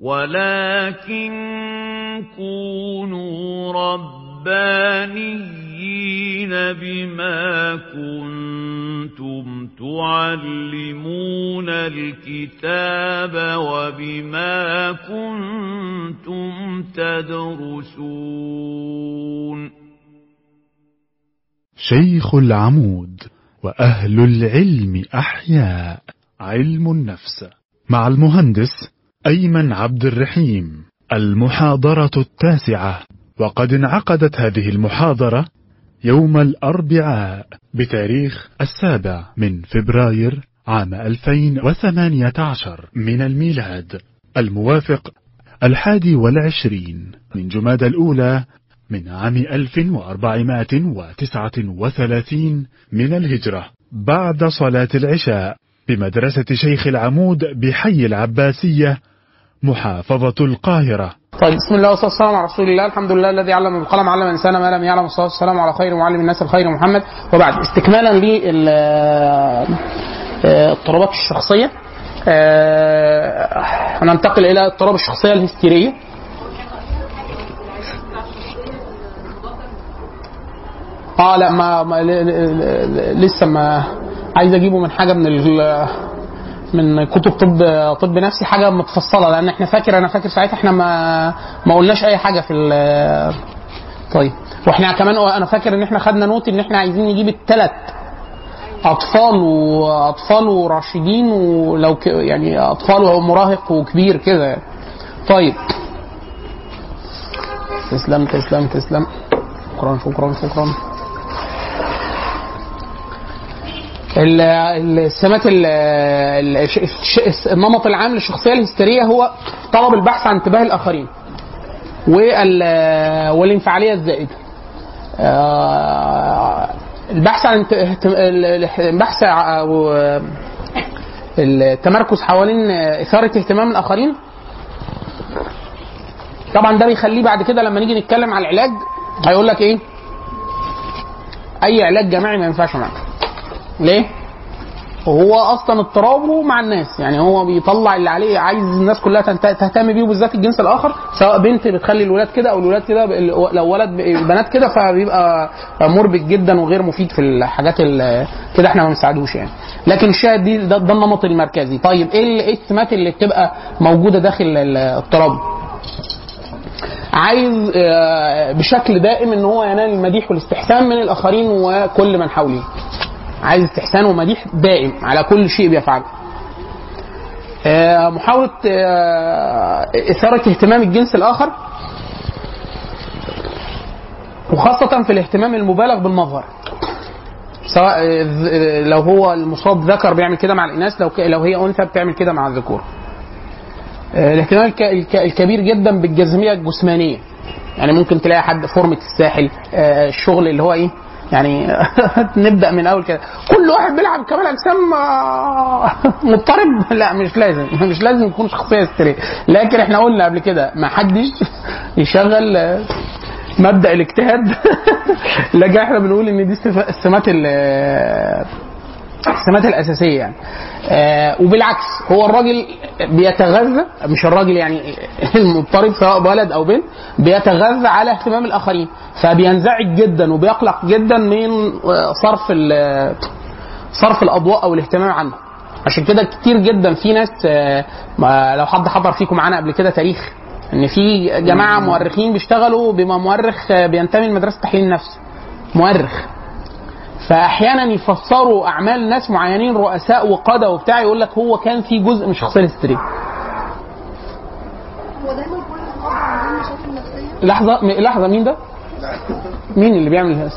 ولكن كونوا ربانيين بما كنتم تعلمون الكتاب وبما كنتم تدرسون شيخ العمود وأهل العلم أحياء علم النفس مع المهندس أيمن عبد الرحيم المحاضرة التاسعة. وقد انعقدت هذه المحاضرة يوم الأربعاء بتاريخ السابع من فبراير عام 2018 من الميلاد. الموافق الحادي والعشرين من جماد الأولى من عام 1439 من الهجرة بعد صلاة العشاء. بمدرسة شيخ العمود بحي العباسية محافظة القاهرة. طيب بسم الله والصلاة والسلام على رسول الله. الحمد لله الذي علم بالقلم علم الإنسان ما لم يعلم. والصلاة والسلام على خير معلم الناس الخير محمد. وبعد استكمالا للاضطرابات الشخصية. آه، هننتقل إلى اضطراب الشخصية الهستيرية. آه لا ما, ما لسه ما عايز اجيبه من حاجة من ال من كتب طب طب نفسي حاجة متفصلة لأن إحنا فاكر أنا فاكر ساعتها إحنا ما ما قلناش أي حاجة في ال- طيب. وإحنا كمان أنا فاكر إن إحنا خدنا نوت إن إحنا عايزين نجيب الثلاث أطفال واطفال وراشدين ولو ك... يعني أطفال ومراهق وكبير كده طيب. تسلم تسلم تسلم. شكرا شكرا شكرا ال- السمات النمط العام للشخصية الهستيرية هو طلب البحث عن انتباه الآخرين وال- والانفعالية الزائدة. آه، البحث عن البحث أو التمركز حوالين إثارة اهتمام الآخرين. طبعا ده بيخليه بعد كده لما نيجي نتكلم على العلاج هيقول لك إيه؟ أي علاج جماعي ما ينفعش معاك. ليه؟ وهو أصلا اضطرابه مع الناس. يعني هو بيطلع اللي عليه عايز الناس كلها تهتم بيه وبالذات الجنس الآخر سواء بنت بتخلي الولاد كده أو الولاد كده لو ولد ب- البنات كده فبيبقى مربك جدا وغير مفيد في الحاجات ال- كده إحنا ما بنساعدوش يعني. لكن الشاهد دي ده, ده النمط المركزي. طيب إيه إيه السمات اللي بتبقى موجودة داخل الاضطراب؟ عايز آه، بشكل دائم إن هو ينال المديح والاستحسان من الآخرين وكل من حوله. عايز استحسان ومديح دائم على كل شيء بيفعله. آه، محاولة آه، إثارة اهتمام الجنس الآخر وخاصة في الاهتمام المبالغ بالمظهر. سواء آه، لو هو المصاب ذكر بيعمل كده مع الإناث لو لو هي أنثى بتعمل كده مع الذكور. الاهتمام الك- الك- الكبير جدا بالجاذبية الجسمانية. يعني ممكن تلاقي حد فورمة الساحل الشغل اللي هو إيه؟ يعني نبدأ من أول كده. كل واحد بيلعب كمال أجسام آه، مضطرب. لا مش لازم. مش لازم يكون شخصية هستيريه لكن إحنا قلنا قبل كده ما حدش يشغل آه، مبدأ الاجتهاد. لكن إحنا بنقول إن دي الصفة- السمات ال- السمات الأساسية. يعني آه وبالعكس هو الراجل بيتغذى مش الراجل يعني المضطرب سواء ولد أو بنت بيتغذى على اهتمام الآخرين. فبينزعج جدا وبيقلق جدا من آه، صرف صرف الأضواء أو الاهتمام عنه. عشان كده كتير جدا في ناس آه، لو حد حضر فيكم معانا قبل كده تاريخ إن في جماعة مؤرخين بيشتغلوا بما مؤرخ آه، بينتمي لمدرسة تحليل النفس. مؤرخ. فأحيانا يفسروا أعمال ناس معينين رؤساء وقادة وبتاع يقول لك هو كان في جزء من الشخصيه الهستيريه هو دايما لحظة لحظة مين ده؟ مين اللي بيعمل هذا؟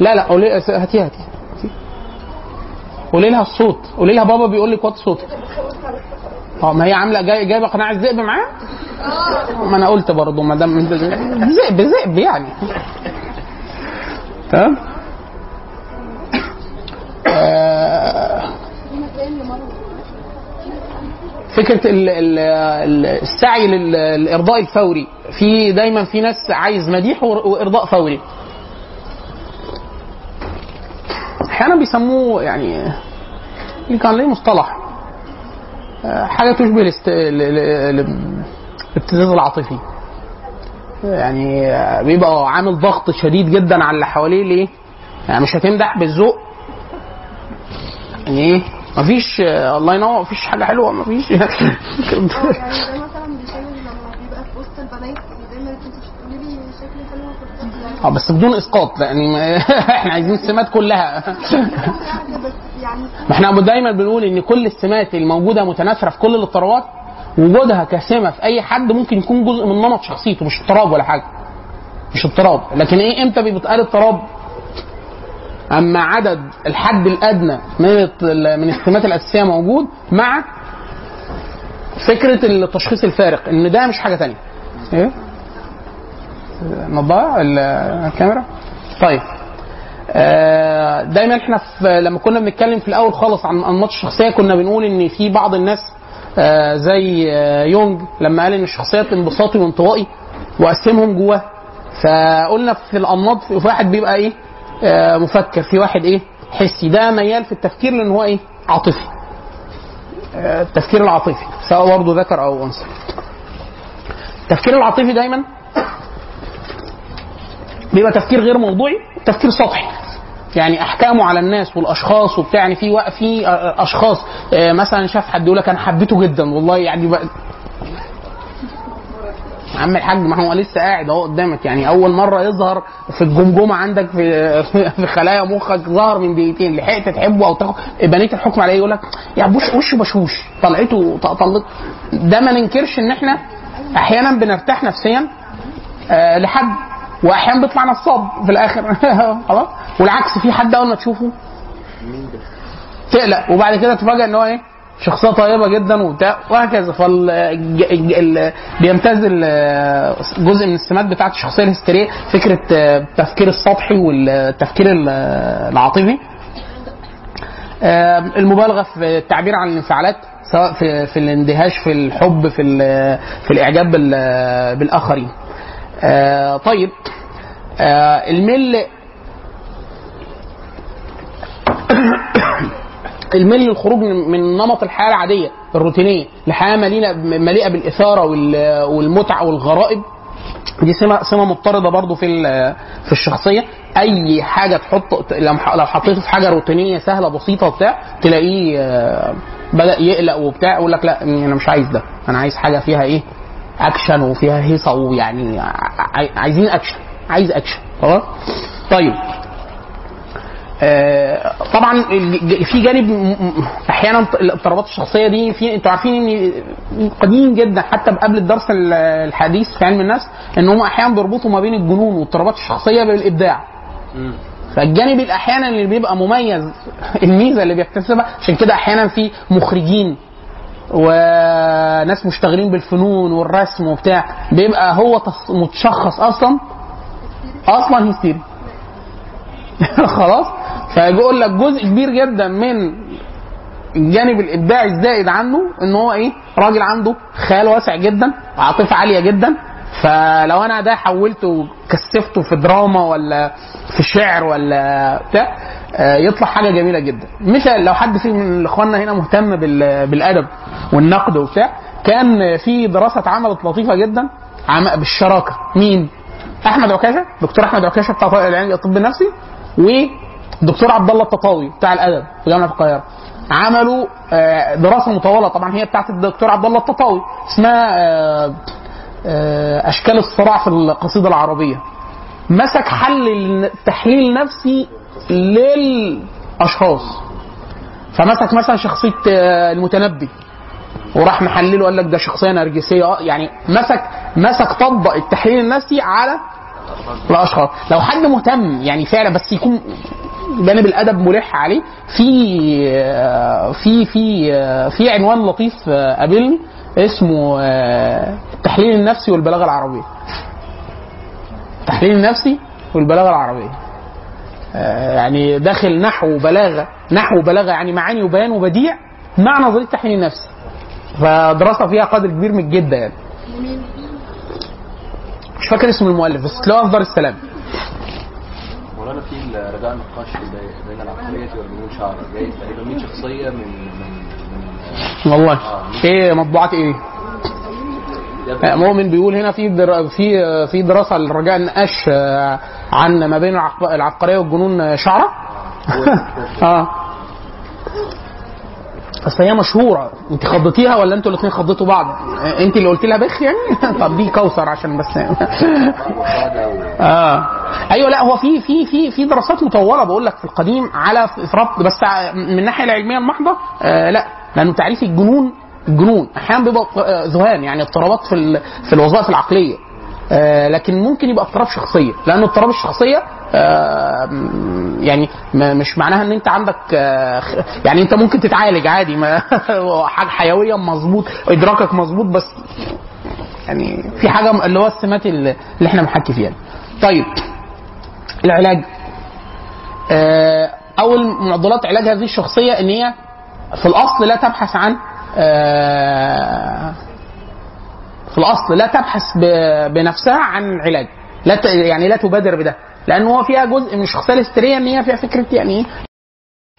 لا لا قولي هاتيها هاتيها. قولي لها الصوت. قولي لها بابا بيقول لك وطي صوتك. آه ما هي عاملة جاي جايبة قناع الذئب معاها؟ ما أنا قلت برضه ما دام ذئب ذئب يعني. تمام آه، فكرة ال- ال- ال- السعي لل- للارضاء الفوري. في دايما في ناس عايز مديح وإرضاء فوري. أحيانا بيسموه يعني كان ليه مصطلح. آه، حاجة تشبه الابتزاز العاطفي. يعني بيبقى عامل ضغط شديد جدا على اللي حواليه. ليه؟ يعني مش هتمدح بالذوق. يعني إيه؟ مفيش الله ينور مفيش حاجة حلوة مفيش. يعني ده مثلا بيشاور لما بيبقى في وسط البنات دايما انت مش بتقولي لي شكلي حلو في الطفل آه بس بدون إسقاط يعني إحنا عايزين السمات كلها. يعني ما إحنا دايما بنقول إن كل السمات الموجودة متناثرة في كل الاضطرابات وجودها كسمه في أي حد ممكن يكون جزء من نمط شخصيته مش اضطراب ولا حاجة. مش اضطراب. لكن إيه إمتى بيتقال اضطراب؟ أما عدد الحد الأدنى من من السمات الأساسية موجود مع فكرة التشخيص الفارق إن ده مش حاجة تانية. إيه؟ النضاره ال- الكاميرا؟ طيب. آه، دايما إحنا في لما كنا بنتكلم في الأول خالص عن انماط الشخصية كنا بنقول إن في بعض الناس زي آه، يونج لما قال إن الشخصيات انبساطي وانطوائي وقسمهم جواه. فقلنا في الأنماط في واحد بيبقى إيه؟ آه، مفكر في واحد إيه؟ حسي. ده ميال في التفكير لإن هو إيه؟ عاطفي. آه، التفكير العاطفي سواء برضه ذكر أو أنثى. التفكير العاطفي دايما بيبقى تفكير غير موضوعي تفكير سطحي. يعني أحكامه على الناس والأشخاص وبتاع يعني في في آه، أشخاص آه، مثلا شاف حد يقول لك أنا حبيته جدا والله يعني بقى عم الحاج ما هو لسه قاعد أهو قدامك يعني أول مرة يظهر في الجمجمة عندك في في خلايا مخك ظهر من دقيقتين لحقت تحبه أو تاخد بنيت الحكم عليه يقول لك يا بوش وش بشوش طلعته ط- طلت ده ما ننكرش إن إحنا أحيانا بنرتاح نفسيا آه، لحد واحيانا بيطلع نصاب في الآخر. خلاص؟ والعكس في حد أول ما تشوفه؟ تقلق. وبعد كده تفاجئ إن هو إيه؟ شخصية طيبة جدا وبتاع وهكذا. فال بيمتاز جزء من السمات بتاعت الشخصيه الهستيرية فكرة آه، التفكير السطحي والتفكير ال- العاطفي. آه، المبالغة في التعبير عن الانفعالات سواء في في الاندهاش في الحب في في الإعجاب بال- بالآخرين. آه، طيب. آه، الميل الميل للخروج من نمط الحياة العادية الروتينية لحياه مليئه مليئة بالإثارة وال- والمتعة والغرائب. دي سمة سمة مضطردة برضو في في الشخصية. أي حاجة تحط لو حطيته في حاجة روتينية سهلة بسيطة وبتاع تلاقيه آه، بدأ يقلق وبتاع يقول لك لا أنا مش عايز ده. أنا عايز حاجة فيها إيه؟ أكشن وفيها هيصة ويعني عايزين أكشن عايز أكشن خلاص طيب. طبعا الج- في جانب أحيانا الاضطرابات الشخصية دي في أنتوا عارفين إن قديم جدا حتى قبل الدرس ال- الحديث في علم النفس إن هم أحيانا بيربطوا ما بين الجنون والاضطرابات الشخصية بالإبداع. فالجانب الاحيانا اللي بيبقى مميز الميزة اللي بيكتسبها عشان كده أحيانا في مخرجين وناس مشتغلين بالفنون والرسم وبتاع بيبقى هو متشخص أصلا أصلا هيستيري. خلاص؟ فيقول لك جزء كبير جدا من الجانب الإبداعي الزائد عنه إن هو إيه؟ راجل عنده خيال واسع جدا عاطفة عالية جدا. فلو أنا ده حولته وكثفته في دراما ولا في شعر ولا بتاع آه، يطلع حاجة جميلة جدا. مثال لو حد في من إخواننا هنا مهتم بال- بالأدب والنقد وبتاع كان في دراسة اتعملت لطيفة جدا بالشراكة. مين؟ أحمد عكاشة دكتور أحمد عكاشة بتاع طارق العلمي الطب النفسي ودكتور عبد الله التطاوي بتاع الأدب في جامعة القاهرة. عملوا آه، دراسة مطولة. طبعا هي بتاعت الدكتور عبد الله التطاوي اسمها آه، آه، أشكال الصراع في القصيدة العربية. مسك حل التحليل النفسي للأشخاص. فمسك مثلا شخصية المتنبي. وراح محلله قال لك ده شخصية نرجسية. يعني مسك مسك طبق التحليل النفسي على الاشخاص لو حد مهتم يعني فعلا بس يكون جانب الأدب ملح عليه في آه، في في آه، في عنوان لطيف آه، قابلني اسمه آه، التحليل النفسي والبلاغة العربية. التحليل النفسي والبلاغة العربية. آه، يعني داخل نحو وبلاغه نحو وبلاغه يعني معاني وبيان وبديع مع نظرية التحليل النفسي فدراسة فيها قدر كبير من الجده يعني. مش فاكر اسم المؤلف. بس تلاقوها في دار السلام. مولانا في رجاء النقاش بي- بين العقلية والجنون شعر. جاي تقريبا 100 شخصية من من من والله. إيه مطبوعات إيه؟ آه، مؤمن بيقول هنا في در... في آه، في دراسة لرجاء النقاش آه، عن ما بين العبقرية والجنون آه، شعره آه. أصل هي مشهورة. انت خضتيها ولا أنتوا الاثنين خضتوا بعض؟ انت اللي قلت لها بخ يعني؟ طب دي كوثر عشان بس. آه. أيوه لا هو في في في في دراسات مطولة بقول لك في القديم على ربط بس من الناحية العلمية المحضة آه لا لأنه تعريف الجنون الجنون. أحيانا بيبقى آه، ذهان يعني اضطرابات في في الوظائف العقلية. آه لكن ممكن يبقى اضطراب شخصية لأن اضطراب الشخصية آه يعني مش معناها إن أنت عندك آه يعني أنت ممكن تتعالج عادي ما حاجة حيوية مظبوط إدراكك مظبوط بس يعني في حاجة اللي هو السمات اللي إحنا بنحكي فيها طيب العلاج. أول معضلات علاج هذه الشخصية إن هي في الأصل لا تبحث عن في الأصل لا تبحث بنفسها عن علاج. لا يعني لا تبادر بده. لأن هو فيها جزء من الشخصيه الهستيرية إن هي فيها فكرة يعني إيه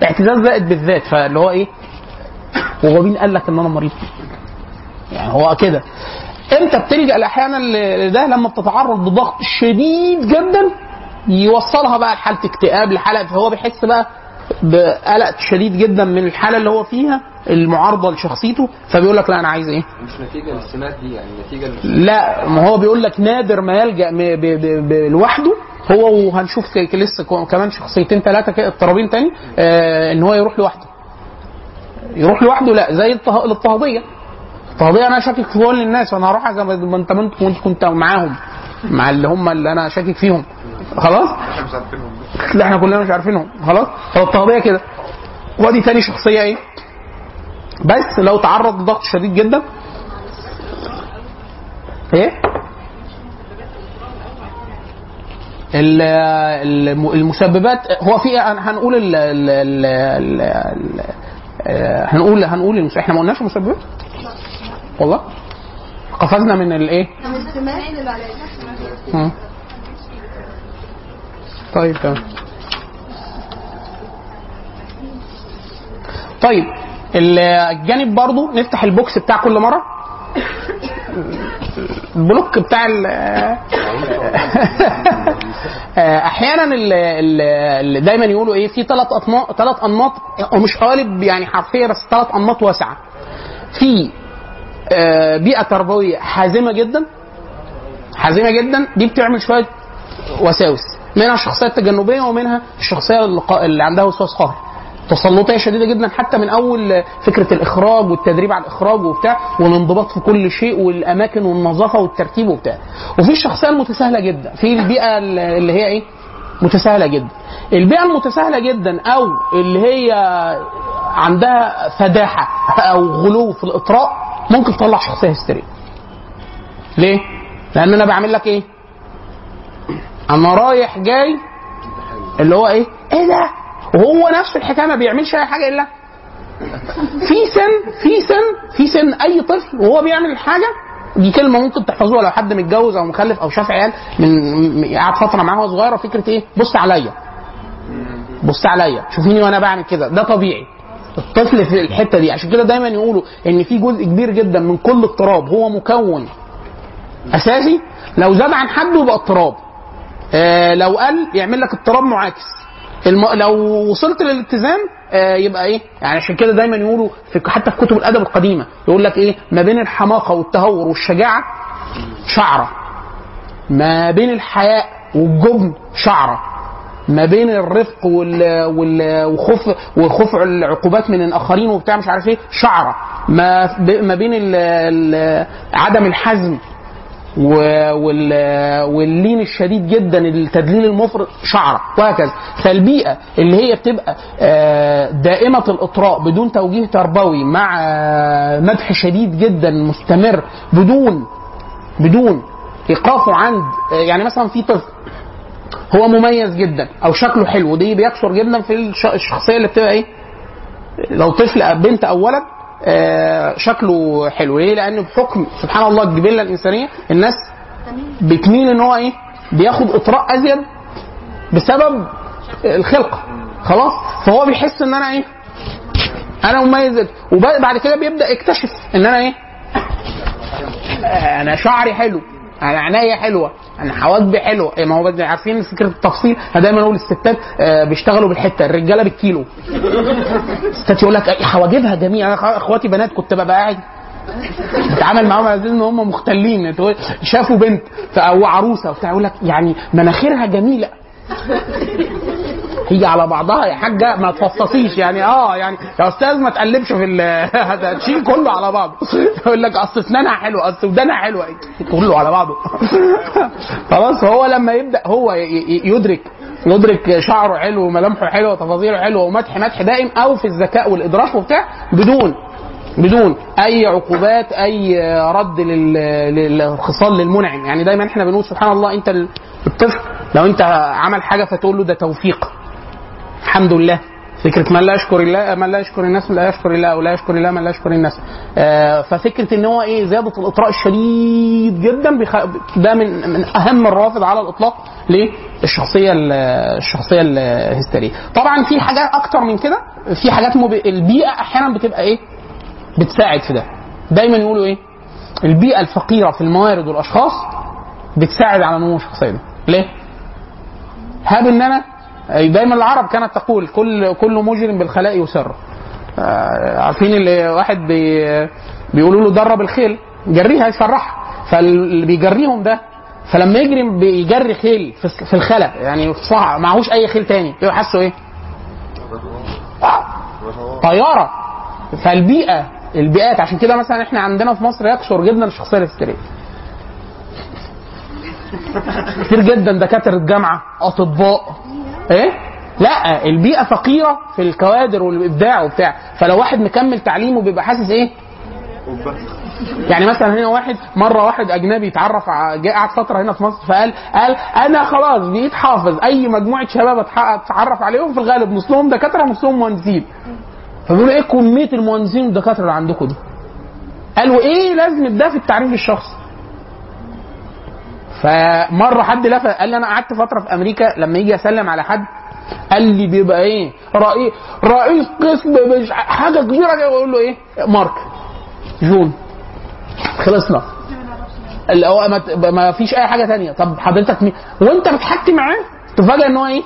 اعتزاز زائد بالذات. فاللي هو إيه؟ وهو مين قال لك إن أنا مريض. يعني هو كده. إمتى بتلجأ أحيانا لده؟ لما بتتعرض لضغط شديد جدا يوصلها بقى لحالة اكتئاب لحالة فهو بيحس بقى بقلق شديد جدا من الحالة اللي هو فيها. المعارضة لشخصيته فبيقول لك لا أنا عايز إيه؟ مش نتيجة للسمات دي يعني نتيجة لا ما هو بيقول لك نادر ما يلجأ لوحده. هو وهنشوف ك- لسه كمان شخصيتين ثلاثة كده اضطرابين تاني آه إن هو يروح لوحده. يروح لوحده؟ لا زي الاضطهاديه الاضطهاديه أنا شاكك في كل الناس أنا هروح ما أنت كنت كنت معاهم. مع اللي هم اللي أنا شاكك فيهم. خلاص؟ لا إحنا كلنا مش عارفينهم. خلاص؟ هو كده. ودي تاني شخصية إيه؟ بس لو تعرض لضغط شديد جدا. إيه؟ ال- الم- المسببات هو في هنقول ال ال ال ال ال آه، هنقول هنقول المس- إحنا ما قلناش المسببات والله. قفزنا من الايه. طيب تمام. طيب الجانب برضو نفتح ال box بتاع كل مرة. ال block بتاع ال أحيانا ال- ال- ال- دايما يقولوا إيه في ثلاث انماط ثلاث أنماط ومش قالب يعني حرفيا بس ثلاث أنماط واسعة. في آه، بيئة تربوية حازمة جدا. حازمة جدا دي بتعمل شوية وساوس. منها الشخصيه التجنبيه ومنها الشخصية اللي اللي عندها وسواس قهري تسلطية شديدة جدا حتى من أول فكرة الإخراج والتدريب على الإخراج وبتاع والانضباط في كل شيء والأماكن والنظافه والترتيب وبتاع. وفي الشخصيه المتساهله جدا في البيئة اللي هي إيه؟ متساهلة جدا. البيئة المتساهلة جدا أو اللي هي عندها فداحة أو غلو في الإطراء ممكن تطلع شخصية هستيرية. ليه؟ لأن أنا بعمل لك إيه؟ أنا رايح جاي اللي هو إيه؟ إيه ده؟ وهو نفس الحكاية ما بيعملش أي حاجة إلا في سن في سن في سن أي طفل وهو بيعمل الحاجة دي كلمة ممكن تحفظوها لو حد متجوز أو مخلف أو شاف عيال من قعد فترة معاه وهو صغيره فكرة إيه؟ بص عليا. بص عليا. شوفيني وأنا بعمل كده. ده طبيعي. الطفل في الحتة دي. عشان كده دايما يقولوا إن في جزء كبير جدا من كل اضطراب هو مكون. أساسي؟ لو زاد عن حده يبقى اضطراب. آه لو قل يعمل لك اضطراب معاكس. الم... لو وصلت للاتزان آه يبقى إيه؟ يعني عشان كده دايما يقولوا في حتى في كتب الأدب القديمة يقول لك إيه؟ ما بين الحماقة والتهور والشجاعة شعرة. ما بين الحياء والجبن شعرة. ما بين الرفق وال... وال... وخوف وخوف العقوبات من الآخرين وبتاع مش عارف إيه شعرة. ما ب... ما بين ال... ال... عدم الحزم واللين الشديد جدا التدليل المفرط شعرة وهكذا. فالبيئة اللي هي بتبقى آه، دائمة الإطراء بدون توجيه تربوي مع آه، مدح شديد جدا مستمر بدون بدون ايقافه عند آه، يعني مثلا في طفل هو مميز جدا أو شكله حلو دي بيكثر جدا في الش- الشخصية اللي بتبقى إيه؟ لو طفل بنت أو ولد شكله حلو ليه؟ لأن بحكم سبحان الله الجبله الإنسانية الناس بتميل إن هو إيه؟ بياخد إطراء أزيد بسبب الخلقه خلاص فهو بيحس إن أنا إيه؟ أنا مميز وبعد كده بيبدأ يكتشف إن أنا إيه أنا شعري حلو أنا عينيا حلوة أنا حواجبي حلوة. إيه ما هو عارفين فكرة التفصيل؟ أنا دايما أقول الستات آه، بيشتغلوا بالحتة الرجالة بالكيلو. الستات يقول لك إيه، حواجبها جميله أنا أخواتي بنات كنت ببقى قاعد بتعامل معاهم على إن هم مختلين. تقول- شافوا بنت أو عروسة وبتاع يقول لك يعني مناخيرها جميلة. هي على بعضها يا حاجة ما تفصصيش يعني. آه يعني يا أستاذ ما تقلبش في هتشيل كله على بعضه. يقول لك أصل أسنانها حلوة أصل ودانها حلوة. كله على بعضه. خلاص هو لما يبدأ هو يدرك يدرك شعره حلو وملامحه حلوة وتفاصيله حلوة ومدح مدح دائم أو في الذكاء والإدراك وبتاع بدون بدون أي عقوبات أي رد لل- للخصال للمنعم. يعني دايما إحنا بنقول سبحان الله أنت ال- الطفل لو أنت عمل حاجة فتقول له ده توفيق. الحمد لله. فكرة من لا يشكر الله من لا يشكر الناس لا يشكر الله ولا يشكر الله من لا يشكر الناس. آه ففكرة إن هو إيه زيادة الإطراء الشديد جدا. ده من من أهم الروافد على الإطلاق للشخصية ال- الشخصية الهستيرية. طبعا في حاجات أكتر من كده. في حاجات مب... البيئة أحيانا بتبقى إيه؟ بتساعد في ده. دايما يقولوا إيه؟ البيئة الفقيرة في الموارد والأشخاص بتساعد على نمو الشخصية دي. ليه؟ هاب إن أنا دايما العرب كانت تقول كل كل مجرم بالخلاء يسر. آه، عارفين اللي واحد بي بيقولوا له درب الخيل جريها يسرحها فاللي بيجريهم ده فلما يجري بيجري خيل في الخلا يعني في معهوش أي خيل تاني. يبقى حاسه إيه؟ طيارة. فالبيئة البيئات. عشان كده مثلا إحنا عندنا في مصر يكثر جدا الشخصية الهستيريه كتير جدا دكاترة جامعة أطباء. إيه؟ لا البيئة فقيرة في الكوادر والإبداع وبتاع. فلو واحد مكمل تعليمه بيبقى حاسس إيه؟ يعني مثلا هنا واحد مرة واحد أجنبي اتعرف قعد فترة هنا في مصر فقال قال أنا خلاص بقيت حافظ. أي مجموعة شباب اتعرف عليهم في الغالب نصهم دكاترة ونصهم مهندسين. فبيقولوا إيه كمية المهندسين والدكاترة اللي عندكم دي؟ قالوا إيه لازم ده في التعريف الشخصي؟ فمرة حد لفت قال لي أنا قعدت فترة في أمريكا لما يجي أسلم على حد قال لي بيبقى إيه؟ رئيس رئيس قسم مش حاجة كبيرة كده أقول له إيه؟ مارك جون. خلصنا. اللي هو ما, فيش أي حاجة تانية. طب حضرتك مين؟ وأنت بتحكي معاه تفاجئ إن هو إيه؟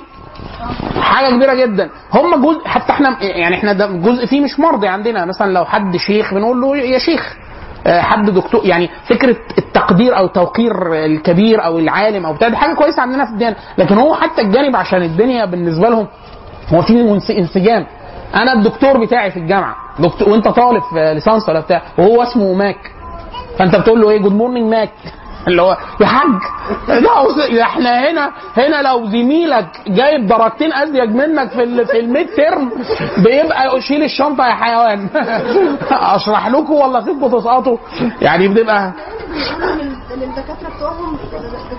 حاجة كبيرة جدا. هم جزء حتى إحنا يعني إحنا ده جزء فيه مش مرضي عندنا. مثلا لو حد شيخ بنقول له يا شيخ. حد دكتور يعني فكرة التقدير أو توقير الكبير أو العالم أو بتاع دي حاجة كويسة عندنا في الدين لكن هو حتى الجانب عشان الدنيا بالنسبة لهم هو في انسجام. أنا الدكتور بتاعي في الجامعة دكتور وأنت طالب في ليسانس ولا بتاع وهو اسمه ماك. فأنت بتقول له إيه؟ good morning ماك اللي هو يا حاج إحنا هنا هنا لو زميلك جايب درجتين ازيد منك في في ال midterm بيبقى شيل الشنطة يا حيوان. أشرح لكم ولا اسيبكم تسقطوا. يعني بتبقى للدكاتره بتوعهم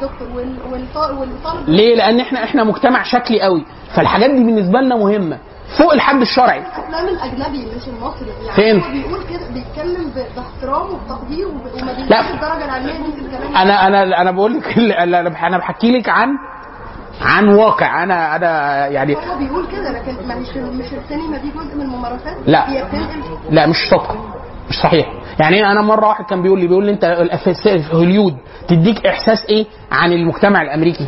دكتور وال- والط- والطالب ليه؟ لأن إحنا إحنا مجتمع شكلي قوي فالحاجات دي بالنسبة لنا مهمة. فوق الحد الشرعي. الافلام الأجنبي مش المصري. يعني فين؟ هو بيقول كده بيتكلم باحترام وبتقدير وب- وما. بيديش الدرجه العلمية دي في الكلام. أنا أنا أنا بقول لك أنا أنا بحكي لك عن عن واقع. أنا أنا يعني هو بيقول كده لكن ما مش مش السينما دي جزء من الممارسات لا. لا مش صدق مش صحيح. يعني أنا مرة واحد كان بيقول لي بيقول لي أنت هوليود تديك إحساس إيه؟ عن المجتمع الأمريكي.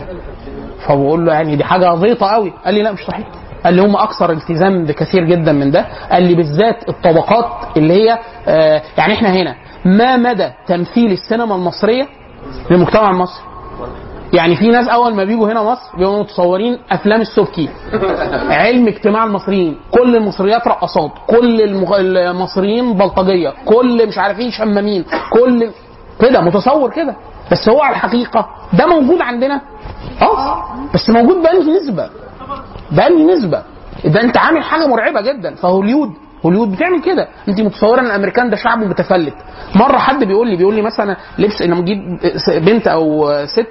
فبقول له يعني دي حاجة زيطه قوي قال لي لا مش صحيح. قال لي هم أكثر التزام بكثير جدا من ده. قال لي بالذات الطبقات اللي هي آه يعني إحنا هنا ما مدى تمثيل السينما المصرية للمجتمع المصري يعني في ناس أول ما بيجوا هنا مصر بيبقوا متصورين أفلام السبكي. علم اجتماع المصريين كل المصريات رقصات كل. المصريين بلطجية كل مش عارف إيه شمامين كل كده متصور كده. بس هو على الحقيقة ده موجود عندنا. آه بس موجود بأنهي نسبه بأنهي نسبه ده انت عامل حاجة مرعبة جدا. فهوليود هوليود. بتعمل كده. انت متصورة ان الامريكان ده شعب متفلت. مرة حد بيقول لي بيقول لي مثلا لبس لما تجيب بنت أو ست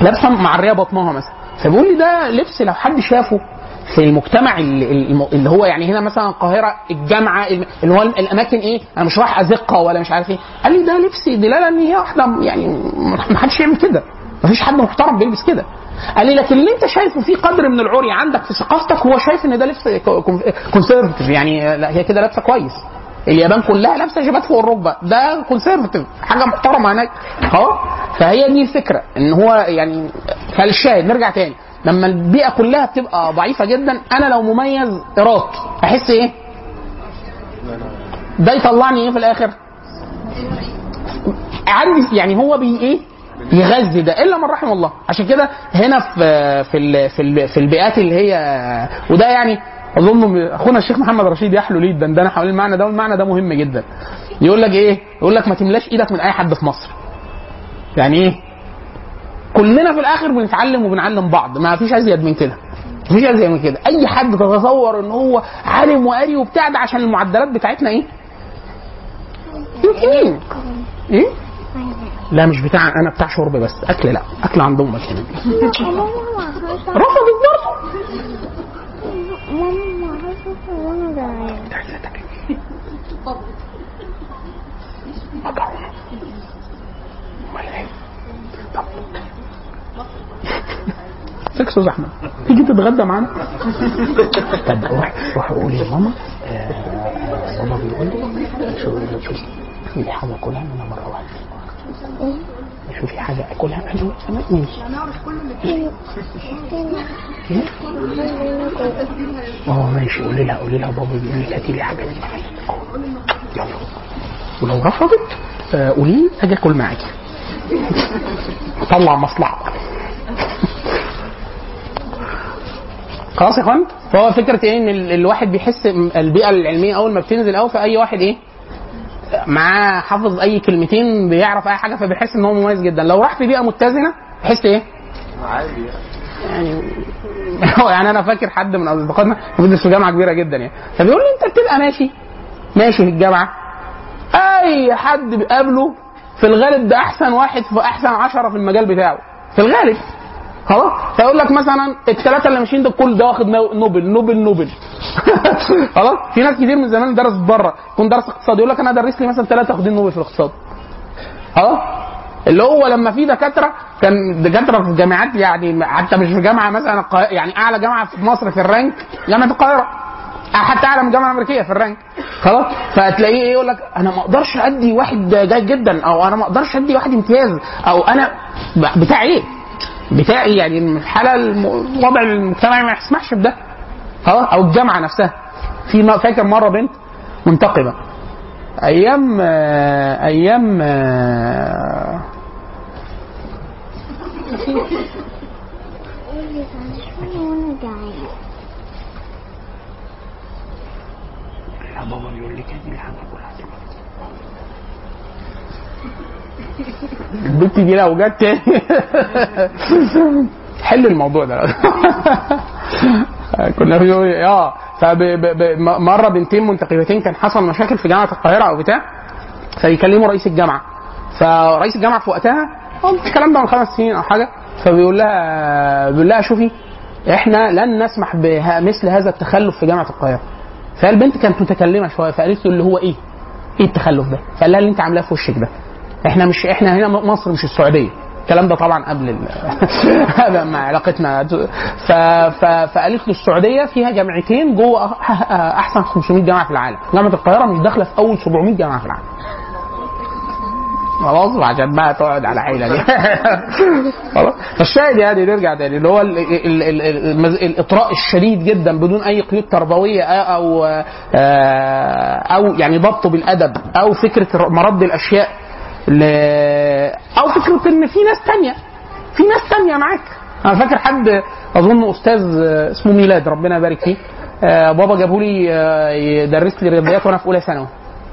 لابسة معرية بطنها مثلا. فبيقول لي ده لبس لو حد شافه في المجتمع اللي, اللي هو يعني هنا مثلا القاهرة الجامعة اللي هو الأماكن إيه؟ أنا مش رايح ازقه ولا مش عارف إيه. قال لي ده لبس دلالة إن هي واحدة يعني ما حدش يعمل كده. مفيش حد محترم بيلبس كده. قال لي لكن اللي انت شايفه فيه قدر من العري عندك في ثقافتك هو شايف إن ده لبس conservative يعني لا هي كده لابسة كويس. اليابان كلها لابسة جيبات فوق الركبة. ده conservative حاجة محترمة هناك. آه فهي دي الفكرة إن هو يعني فالشاهد نرجع تاني. لما البيئة كلها بتبقى ضعيفة جدا أنا لو مميز إيراد. أحس إيه؟ ده يطلعني إيه في الآخر؟ عندي يعني هو بي إيه؟ يغذي ده إلا من رحم الله. عشان كده هنا في في ال في, ال في البيئات اللي هي وده يعني أظن أخونا الشيخ محمد رشيد يحلو ليه الدندنة حوالين المعنى ده والمعنى ده مهم جدا. يقول لك إيه؟ يقول لك ما تملاش إيدك من أي حد في مصر. يعني إيه؟ كلنا في الآخر بنتعلم وبنعلم بعض. ما فيش أزيد من كده. مفيش أزيد من كده. أي حد تتصور إن هو عالم وقاري وبتاع ده عشان المعدلات بتاعتنا إيه؟ يمكن إيه؟ لا مش بتاع أنا بتاع شرب بس اكل لا اكل عند أمك هنا رفضت برضه سكس زحمه تيجي تتغدى معانا طب روح روح قولي لماما آه، بابا بيقول لي شو شو في حاجة اكلها أنا مره واحدة شوفي حاجة أكلها أنا أنا ماشي؟ آه ماشي. قولي لها قولي لها بابا بيقول لي هاتي لي حاجة. من يلا. ولو رفضت آه، قولي لي أجي أكل معاكي. طلع مصلحة. خلاص يا إخوان. فهو فكرة إيه؟ إن ال- الواحد بيحس البيئة العلمية أول ما بتنزل قوي فأي واحد إيه؟ معاه حافظ أي كلمتين بيعرف أي حاجة فبيحس إن هو مميز جدا. لو راح في بيئة متزنة يحس إيه؟ عادي يعني. يعني أنا فاكر حد من أصدقائنا بيدرس في جامعه كبيرة جدا يعني. فبيقول لي أنت بتبقى ماشي ماشي في الجامعة. أي حد بيقابله في الغالب ده أحسن واحد في أحسن عشرة في المجال بتاعه. في الغالب. خلاص؟ فيقول لك مثلا الثلاثه اللي ماشيين ده كل ده واخد نو- نوبل نوبل نوبل. خلاص؟ في ناس كتير من زمان درست بره. يكون درس اقتصاد يقول لك أنا درس لي مثلا ثلاثة واخدين نوبل في الاقتصاد. خلاص؟ اللي هو لما في دكاترة كان دكاترة في جامعات يعني حتى مش في جامعة مثلا يعني أعلى جامعة في مصر في ال rank جامعة القاهرة. حتى أعلى من الجامعة الامريكيه في الرانك. خلاص؟ فتلاقيه إيه يقول لك أنا ما أقدرش أدي واحد جيد جدا أو أنا ما أقدرش أدي واحد امتياز أو أنا بتاع إيه؟ بتاعي يعني الحاله الوضع المجتمعي ما يسمحش بده. خلاص؟ أو الجامعة نفسها. في فاكر مرة بنت منتقبة. أيام آه، أيام آه، لا بابا بيقول لي كده الحاجة كلها البنت دي لو جت تاني. حل الموضوع ده. كنا في آه فمره بنتين منتقبتين كان حصل مشاكل في جامعة القاهرة أو بتاع فيكلموا رئيس الجامعة. فرئيس الجامعة في وقتها الكلام ده من خمس سنين أو حاجة فبيقول لها بيقول لها شوفي إحنا لن نسمح بمثل هذا التخلف في جامعة القاهرة. فالبنت كانت متكلمة شوية فقالت له اللي هو إيه؟ إيه التخلف ده؟ فقال لها اللي أنت عاملاه في وشك ده. إحنا مش إحنا هنا مصر مش السعودية. الكلام ده طبعا قبل. هذا مع علاقتنا. ف... ف... فقالت له السعودية فيها جامعتين جوه أحسن 500 جامعة في العالم. جامعة القاهرة مش داخلة في أول 700 جامعة في العالم. خلاص عشان بقى تقعد على حيلة دي. خلاص. فالشاهد يعني نرجع تاني اللي هو ال ال ال ال المز... الإطراء الشديد جدا بدون أي قيود تربوية أو آه، أو يعني ضبطه بالأدب أو فكرة مرد الأشياء. ل... أو فكرة إن في ناس تانية. في ناس تانية معاك. أنا فاكر حد أظن أستاذ اسمه ميلاد ربنا يبارك فيه. آه، بابا جابوا لي آه، يدرس لي رياضيات وأنا في أولى ثانوي.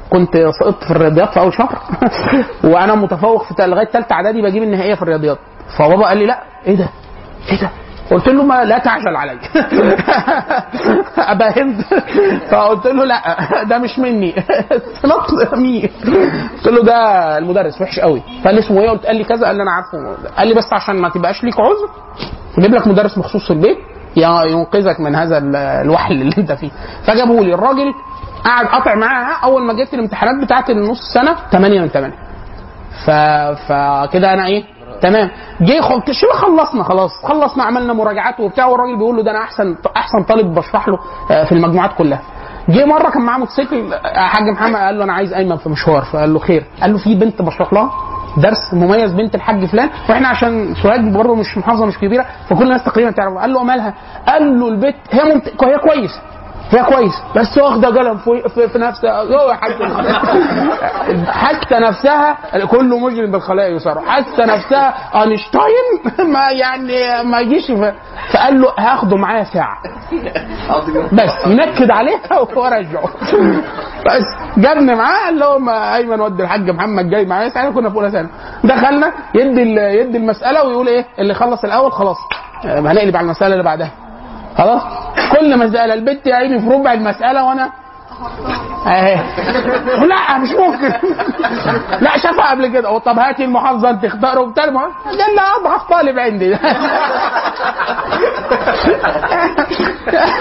كنت سقطت في الرياضيات في أول شهر. وأنا متفوق في لغاية ثالثه إعدادي بجيب النهائية في الرياضيات. فبابا قال لي لا إيه ده؟ إيه ده؟ قلت له ما لا تعجل علي. أبا هند. فقلت له لا ده مش مني. نط مين قلت له ده المدرس وحش قوي. فقال لي اسمه إيه؟ قلت قال لي كذا قال لي أنا عارفه. قال لي بس عشان ما تبقاش ليك عذر نجيب لك مدرس مخصوص في البيت ينقذك من هذا ال- الوحل اللي أنت فيه. فجابوا لي. الراجل قعد قاطع معاها أول ما جت الامتحانات بتاعت النص سنة 8 من 8 ف... فكده أنا إيه؟ تمام؟ جه شبه خلصنا؟ خلاص. خلصنا عملنا مراجعات وبتاع والراجل بيقول له ده أنا أحسن أحسن طالب بشرح له آه، في المجموعات كلها. جه مرة كان معاه موتوسيكل آه، حاج محمد قال له أنا عايز ايمن في مشوار فقال له خير. قال له في بنت بشرح لها درس مميز بنت الحاج فلان وإحنا عشان سوهاج برضه مش محافظة مش كبيرة فكل الناس تقريبا تعرف. قال له مالها قال له البت هي ممت... هي كويسه هي كويسه بس واخدة قلم في, في, نفسها. حاسه حاسه نفسها. كل مجرم بالخلايا يسار حاسه نفسها أينشتاين ما يعني ما يجيش فقال له هاخده معايا ساعة. بس ينكد عليها ورجعه بس جابني معاه قال له ما أيمن ودي الحاج محمد جاي معايا ساعتها كنا في أولى ثانوي. دخلنا يدي يدي المسألة ويقول إيه اللي خلص الأول خلاص. آه، هنقلب على المسألة اللي بعدها. خلاص؟ كل مساله البت يا عيني في ربع المسألة وأنا اهي لا مش ممكن. لا شافها قبل كده. طب هاتي المحافظة أنت اختار وبتاع. ده اللي اضعف طالب عندي.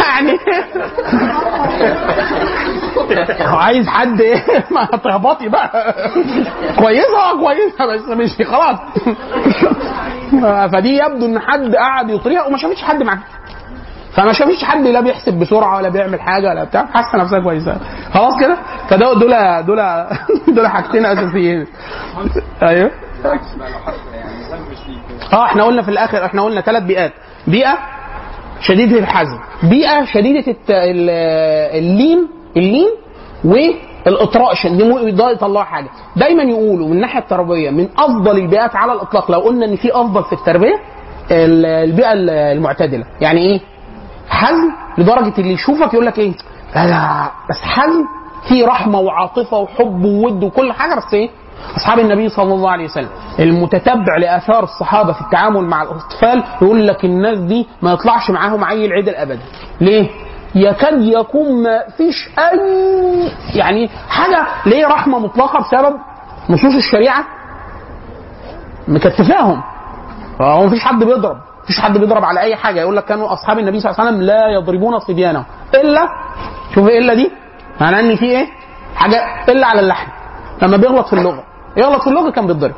يعني عايز حد إيه؟ ما تهبطي بقى. كويسة آه كويسة بس مش خلاص. فدي يبدو إن حد قعد يطريها وما شافتش حد معاها فما شافتش حد لا بيحسب بسرعة ولا بيعمل حاجة ولا بتاع. حاسة نفسها كويسة. خلاص كده؟ فدول دول دول دول حاجتين أساسيين. أيوه. آه إحنا قلنا في الآخر إحنا قلنا ثلاث بيئات. بيئة شديدة الحزم. بيئة شديدة اللين اللين والإطراء ده يطلعوا حاجة. دايما يقولوا من الناحية التربوية من أفضل البيئات على الإطلاق. لو قلنا إن في أفضل في التربية ال- البيئة المعتدلة. يعني إيه؟ حزم لدرجة اللي يشوفك يقول لك إيه؟ لا لا بس حزم فيه رحمة وعاطفة وحب وود وكل حاجة بس إيه؟ أصحاب النبي صلى الله عليه وسلم المتتبع لآثار الصحابة في التعامل مع الأطفال يقول لك الناس دي ما يطلعش معاهم عيل عدل ابدا ليه؟ يكاد يكون ما فيش أي يعني حاجة ليه رحمة مطلقة بسبب نصوص الشريعة؟ مكتفاهم فهو مفيش حد بيضرب. مفيش حد بيضرب على أي حاجة. يقول لك كانوا أصحاب النبي صلى الله عليه وسلم لا يضربون صبيانهم. إلا شوف إيه إلا دي؟ معناه إن في إيه؟ حاجة إلا على اللحم. لما بيغلط في اللغة. يغلط في اللغة كان بيتضرب.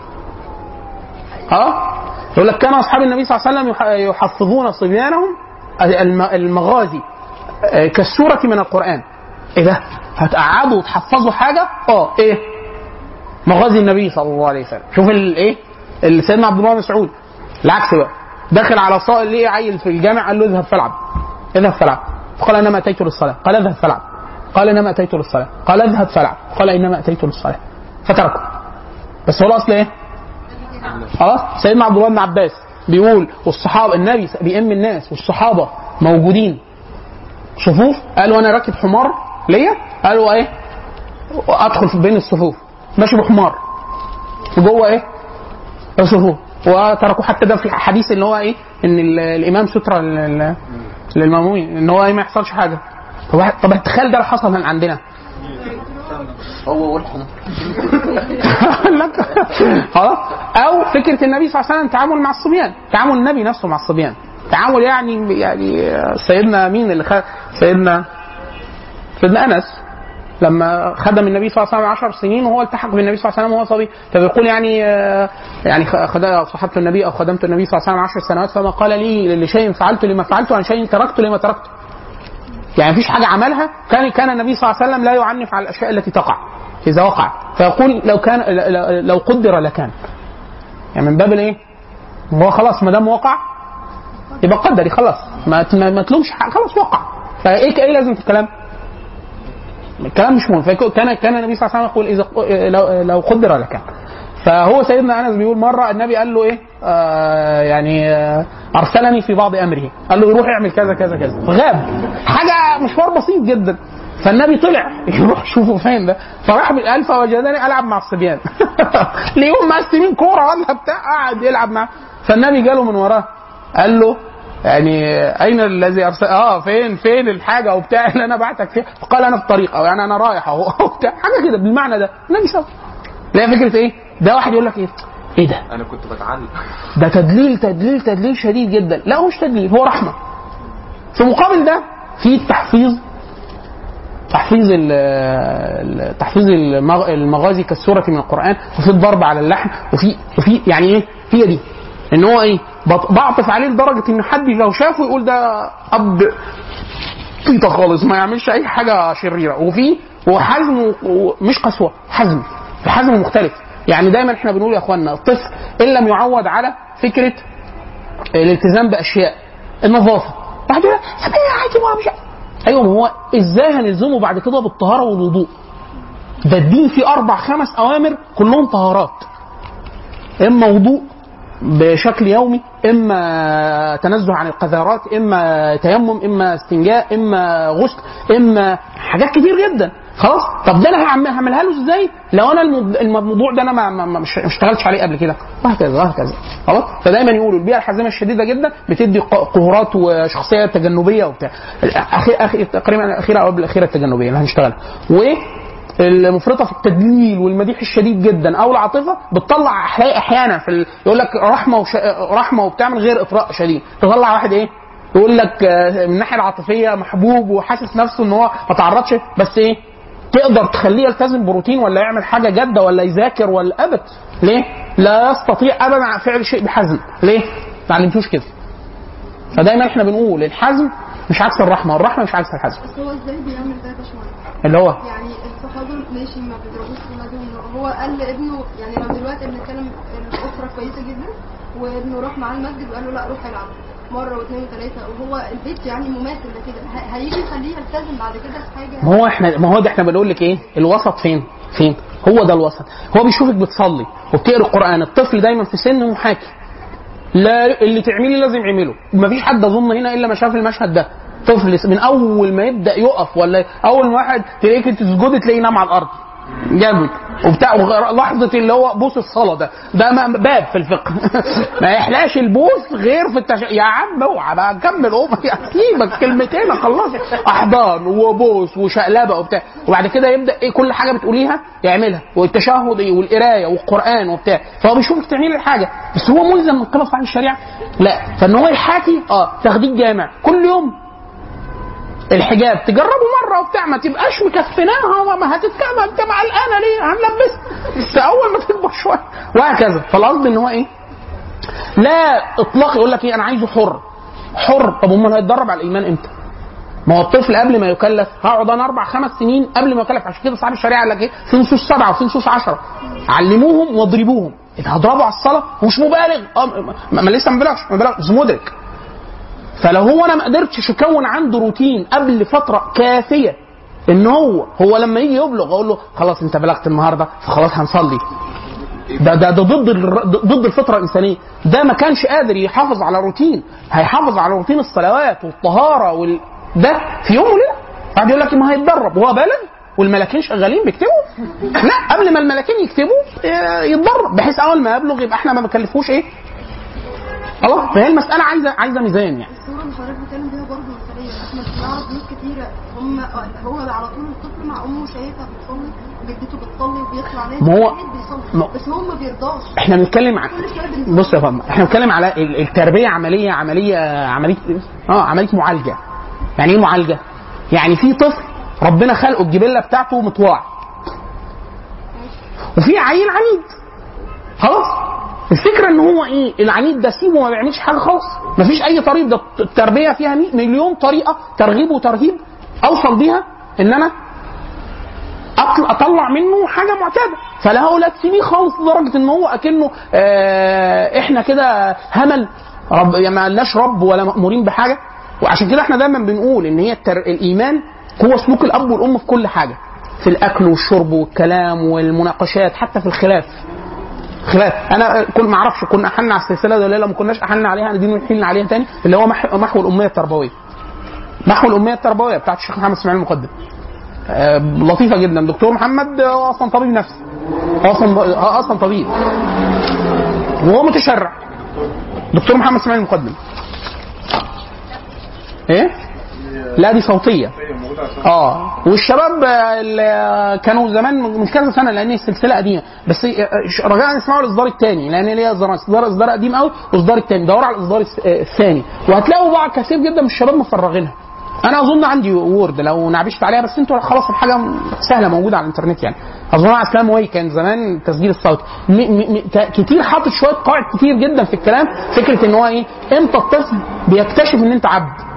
آه يقول لك كان أصحاب النبي صلى الله عليه وسلم يح- يحفظون صبيانهم الم- المغازي. آه، كالسورة من القرآن. إيه ده؟ هتقعدوا وتحفظوا حاجة؟ آه. إيه؟ مغازي النبي صلى الله عليه وسلم. شوف الايه اللي سيدنا عبد الله بن مسعود. العكس بقى. دخل على صائل ليه عيل في الجامع قال له اذهب فالعب اذهب فالعب قال انما اتيت للصلاة. قال اذهب فالعب قال انما اتيت للصلاة. قال اذهب فالعب قال انما اتيت للصلاة. فتركه. بس هو الاصل إيه؟ خلاص سيدنا عبد الله بن عباس بيقول والصحابة النبي بيئم الناس والصحابة موجودين. صفوف؟ قالوا أنا راكب حمار ليا؟ قالوا إيه؟ ادخل بين الصفوف. ماشي بحمار. وجوه إيه؟ الصفوف. وتركوا حتى ده في الحديث اللي هو إيه؟ إن ال- الإمام سترة لل- للمأمومين إن هو إيه ما يحصلش حاجة. طب طب تخيل ده حصل من عندنا. هو والحمار خلاص. أو فكرة النبي صلى الله عليه وسلم تعامل مع الصبيان. تعامل النبي نفسه مع الصبيان. تعامل يعني يعني سيدنا مين اللي خد سيدنا سيدنا أنس. لما خدم النبي صلى الله عليه وسلم 10 سنين وهو التحق بالنبي صلى الله عليه وسلم وهو صبي. فبيقول يعني آه، يعني صحبت النبي أو خدمت النبي صلى الله عليه وسلم 10 سنوات فما قال لي لشيء فعلت لما فعلت وعن شيء تركت لما تركت. يعني مفيش حاجة عملها كان كان النبي صلى الله عليه وسلم لا يعنف على الأشياء التي تقع إذا وقع فيقول لو كان لو قدر لكان. يعني من باب الايه؟ هو خلاص ما دام وقع يبقى قدري خلاص ما ما, تلومش خلاص وقع. فايه إيه لازم في الكلام؟ الكلام مش مهم. فكان كان النبي صلى الله عليه وسلم يقول إذا لو, لو قدر لكان فهو سيدنا أنس بيقول مرة النبي قال له إيه؟ آه يعني آه أرسلني في بعض أمره. قال له روح اعمل كذا كذا كذا. غاب. حاجة مشوار بسيط جدا. فالنبي طلع. يروح شوفه فين ده. فراح قال فوجدني ألعب مع الصبيان. ليهم مقسمين كورة ولا بتاع. قعد يلعب معاه فالنبي جاله من وراه. قال له يعني أين الذي ارسل? آه فين فين الحاجة وبتاع؟ اللي أنا بعتك فيها فقال أنا في الطريق أو يعني أنا رايح أهو وبتاع. حاجة كده بالمعنى ده. النبي صلى الله عليه وسلم فكرة إيه؟ ده واحد يقول لك إيه؟ إيه ده؟ أنا كنت بتعلم. ده تدليل تدليل تدليل شديد جدا. لا هو مش تدليل هو رحمة. في مقابل ده في التحفيظ تحفيظ تحفيظ المغ- المغازي كالسورة من القرآن وفي الضرب على اللحم وفي وفي يعني إيه؟ هي دي. إن هو إيه؟ بعطف عليه لدرجة إن حد لو شافه يقول ده أب طيطه خالص ما يعملش أي حاجة شريرة. وفي وحزم ومش قسوة حزم. الحزم مختلف. يعني دايما إحنا بنقول يا اخوانا الطفل إن لم يعود على فكرة الالتزام بأشياء النظافة. طب إيه عادي ما مش أيوه ما هو إزاي هنلزمه بعد كده بالطهارة والوضوء؟ ده الدين فيه أربع خمس أوامر كلهم طهارات. إما وضوء بشكل يومي إما تنزه عن القذارات إما تيمم إما استنجاء إما غسل إما حاجات كتير جدا. خلاص؟ طب ده أنا هعم- هعملها له إزاي؟ لو أنا الموض- الموضوع ده أنا ما اشتغلتش عليه قبل كده. وهكذا وهكذا. خلاص؟ فدايما يقولوا البيئة الحازمه الشديدة جدا بتدي قهرات وشخصية تجنبية وبتاع. أخي أخي تقريبا الاخيره أو قبل الأخيرة التجنبية اللي هنشتغلها. المفرطة في التدليل والمديح الشديد جدا أو العاطفة بتطلع أحيانا- أحيانا في ال... يقول لك رحمة وش... رحمة وبتاع من غير إطراء شديد. تطلع واحد إيه؟ يقول لك آه، من الناحيه العاطفية محبوب وحاسس نفسه إن هو ما تعرضش بس إيه؟ تقدر تخليه يلتزم بروتين ولا يعمل حاجة جادة ولا يذاكر ولا أبد. ليه؟ لا يستطيع ابدا فعل شيء بحزم. ليه؟ ما علمتوش كده. فدايما إحنا بنقول الحزم مش عكس الرحمة والرحمه مش عكس الحزم. بس هو إزاي بيعمل ده؟ اللي هو؟ يعني الصحابه ماشي ما بيضربوش ولادهم هو قال لابنه يعني لو دلوقتي بنتكلم الأسرة كويسة جدا وابنه راح معاه المسجد وقال له لا روح العب. مرة واثنين وثلاثة. وهو البيت يعني مماثل لكده. هيجي يخليه يلتزم بعد كده في حاجة؟ ما هو إحنا ما هو ده إحنا بنقول لك إيه؟ الوسط فين؟ فين؟ هو ده الوسط. هو بيشوفك بتصلي وبتقرأ القرآن. الطفل دايما في سن محاكي. لا اللي تعملي لازم يعمله. مفيش حد أظن هنا إلا ما شاف المشهد ده. طفل من أول ما يبدأ يقف ولا أول ما واحد تلاقيك تسجدي تلاقيه نام على الأرض. جامد. وبتاع لحظه اللي هو بوس الصلاة ده. ده باب في الفقه. ما يحلاش البوس غير في التش... يا عم اوعى بقى كمل قوم. سيبك كلمتين خلاص. أحضان وبوس وشقلبة وبتاع. وبعد كده يبدأ إيه؟ كل حاجة بتقوليها يعملها. والتشهد إيه والقراية والقرآن وبتاع. فهو بيشوفك تعملي الحاجة بس هو ملزم من قبل الشريعة. لا. فإن هو يحاكي آه تخديج جامع. كل يوم الحجاب تجربه مرة وبتاع ما تبقاش مكفناها وما هتتكلم انت مع الآن ليه؟ هنلبسها. بس أول ما تكبر شوية. وهكذا. فالقصد إن هو إيه؟ لا إطلاق يقول لك إيه؟ أنا عايزه حر. حر. طب أمال هيتدرب على الإيمان إمتى؟ ما هو الطفل قبل ما يكلف هقعد أنا أربع خمس سنين قبل ما يكلف. عشان كده صاحب الشريعة قال لك إيه؟ في نصوص سبعة وفي نصوص عشرة. علموهم واضربوهم. انت هضربه على الصلاة هو مش مبالغ. آه ما, ما لسه ما بلغش ما بلغش. مدرك. فلو هو أنا ما قدرتش اكون عنده روتين قبل فترة كافية إن هو هو لما يجي يبلغ أقول له خلاص أنت بلغت النهارده فخلاص هنصلي. ده ده ده ضد ضد الفطرة الإنسانية. ده ما كانش قادر يحافظ على روتين. هيحافظ على روتين الصلوات والطهارة وال... ده في يوم وليلة. بعد يقول لك ما هيتدرب. وهو بالغ؟ والملاكين شغالين بيكتبوا؟ لا قبل ما الملاكين يكتبوا آه، يتدرب. بحيث أول ما يبلغ يبقى إحنا ما بنكلفوش إيه؟ خلاص فهي المسألة عايزه عايزة ميزان يعني. الصورة اللي حضرتك بتتكلم بيها برضه مثاليه إحنا بنعرف ناس كتيرة هم هو على طول الطفل مع أمه شايفها بتصلي جدته بتصلي وبيطلع ناس ما هو- ما- بس هو ما بيرضاش. إحنا بنتكلم عن. بص يا فندم إحنا بنتكلم على ال- التربية عمليه عمليه عمليه آه عملية معالجة. يعني إيه معالجة؟ يعني في طفل ربنا خلقه الجبلة بتاعته مطواع وفي عيل عنيد. خلاص. الفكرة إن هو إيه؟ العنيد ده سيبه ما بيعملش حاجة خالص. مفيش أي طريقة ده التربية فيها مليون طريقة ترغيب وترهيب أوصل بيها إن أنا أطلع منه حاجة معتادة. فلا هؤلاء تسيبيه خالص لدرجة إن هو أكنه آه إحنا كده همل. رب يعني ما لناش رب ولا مأمورين بحاجة. وعشان كده إحنا دايما بنقول إن هي التر... الإيمان هو سلوك الأب والأم في كل حاجة. في الأكل والشرب والكلام والمناقشات حتى في الخلاف. خلاف. أنا كل ما أعرفش كنا أحلنا على السلسلة ولا لا ما كناش أحلنا عليها دي نحلنا عليها تاني اللي هو مح- محو الأمية التربوية. محو الأمية التربوية بتاعت الشيخ محمد إسماعيل المقدم. آه، لطيفة جدا. دكتور محمد هو أصلا طبيب نفسي. هو أصلا أصلا طبيب. وهو متشرع. دكتور محمد إسماعيل المقدم. إيه؟ لا دي صوتية. آه. والشباب اللي كانوا زمان من كذا سنة لأن السلسله قديمة. بس آه، رجاء نسمعوا الاصدار الثاني لأن ليها إصدار إصدار قديم قوي وإصدار الثاني. دوروا على الإصدار آه، الثاني. وهتلاقوا بعض كثير جدا من الشباب مفرغينها. أنا أظن عندي Word لو نعبشت عليها بس أنتوا خلاص الحاجة سهلة موجودة على الإنترنت يعني. أظن على إسلام واي كان زمان تسجيل الصوت. م م م كتير حاطط شوية قواعد كتير جدا في الكلام. فكرة إن هو إيه إمتى الطفل بيكتشف إن أنت عبد؟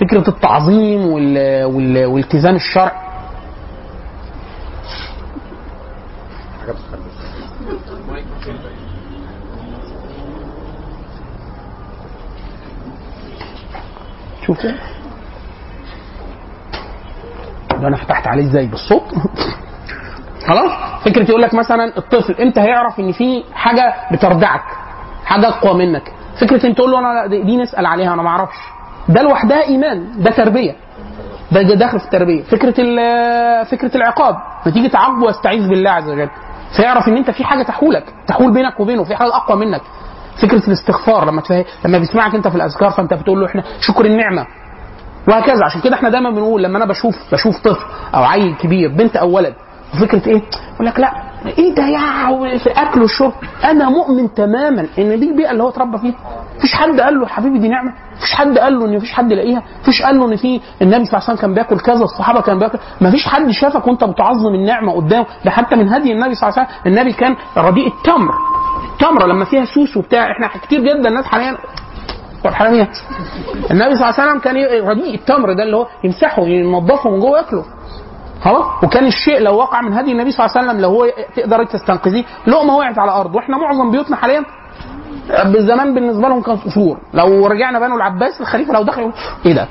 فكرة التعظيم وال... وال... والالتزام الشرعي شوف. كده ده أنا فتحت عليه إزاي؟ بالصوت. خلاص؟ فكرة يقول لك مثلا الطفل إمتى هيعرف إن في حاجة بتردعك حاجة أقوى منك. فكرة أنت تقول له أنا دي نسأل عليها أنا ما أعرفش. ده لوحدها إيمان ده تربية. ده ده داخل في التربية. فكرة فكرة العقاب نتيجه تعاقبه واستعيذ بالله عز وجل. فيعرف إن أنت في حاجة تحولك تحول بينك وبينه في حاجة أقوى منك. فكرة الاستغفار لما تفهم لما بيسمعك أنت في الأذكار فأنت بتقول له إحنا شكر النعمة. وهكذا. عشان كده إحنا دايما بنقول لما أنا بشوف بشوف طفل أو عيل كبير بنت أو ولد فكرة إيه؟ يقول لك لا إيه ده يا في اكل والشرب أنا مؤمن تماما إن دي البيئة اللي هو اتربى فيها. مفيش حد قال له حبيبي دي نعمة. مفيش حد قال له إن مفيش حد يلاقيها. مفيش قال له إن في النبي صلى الله عليه وسلم كان بياكل كذا الصحابة كانوا بياكل. مفيش حد شافك وأنت بتعظم النعمة قدامه. ده حتى من هدي النبي صلى الله عليه وسلم النبي كان رديء التمر. التمره لما فيها سوس وبتاع إحنا كتير جدا الناس حاليا طب حرامية النبي صلى الله عليه وسلم كان ي- رديء التمر ده اللي هو يمسحه ينضفه من جوه ياكله خلاص؟ وكان الشيء لو وقع من هدي النبي صلى الله عليه وسلم لو هو تقدر تستنقذيه لقمه وقعت على الأرض وإحنا معظم بيوتنا حاليا بالزمان بالنسبة لهم كان قصور لو رجعنا بنو العباس الخليفة لو دخل إيه ده؟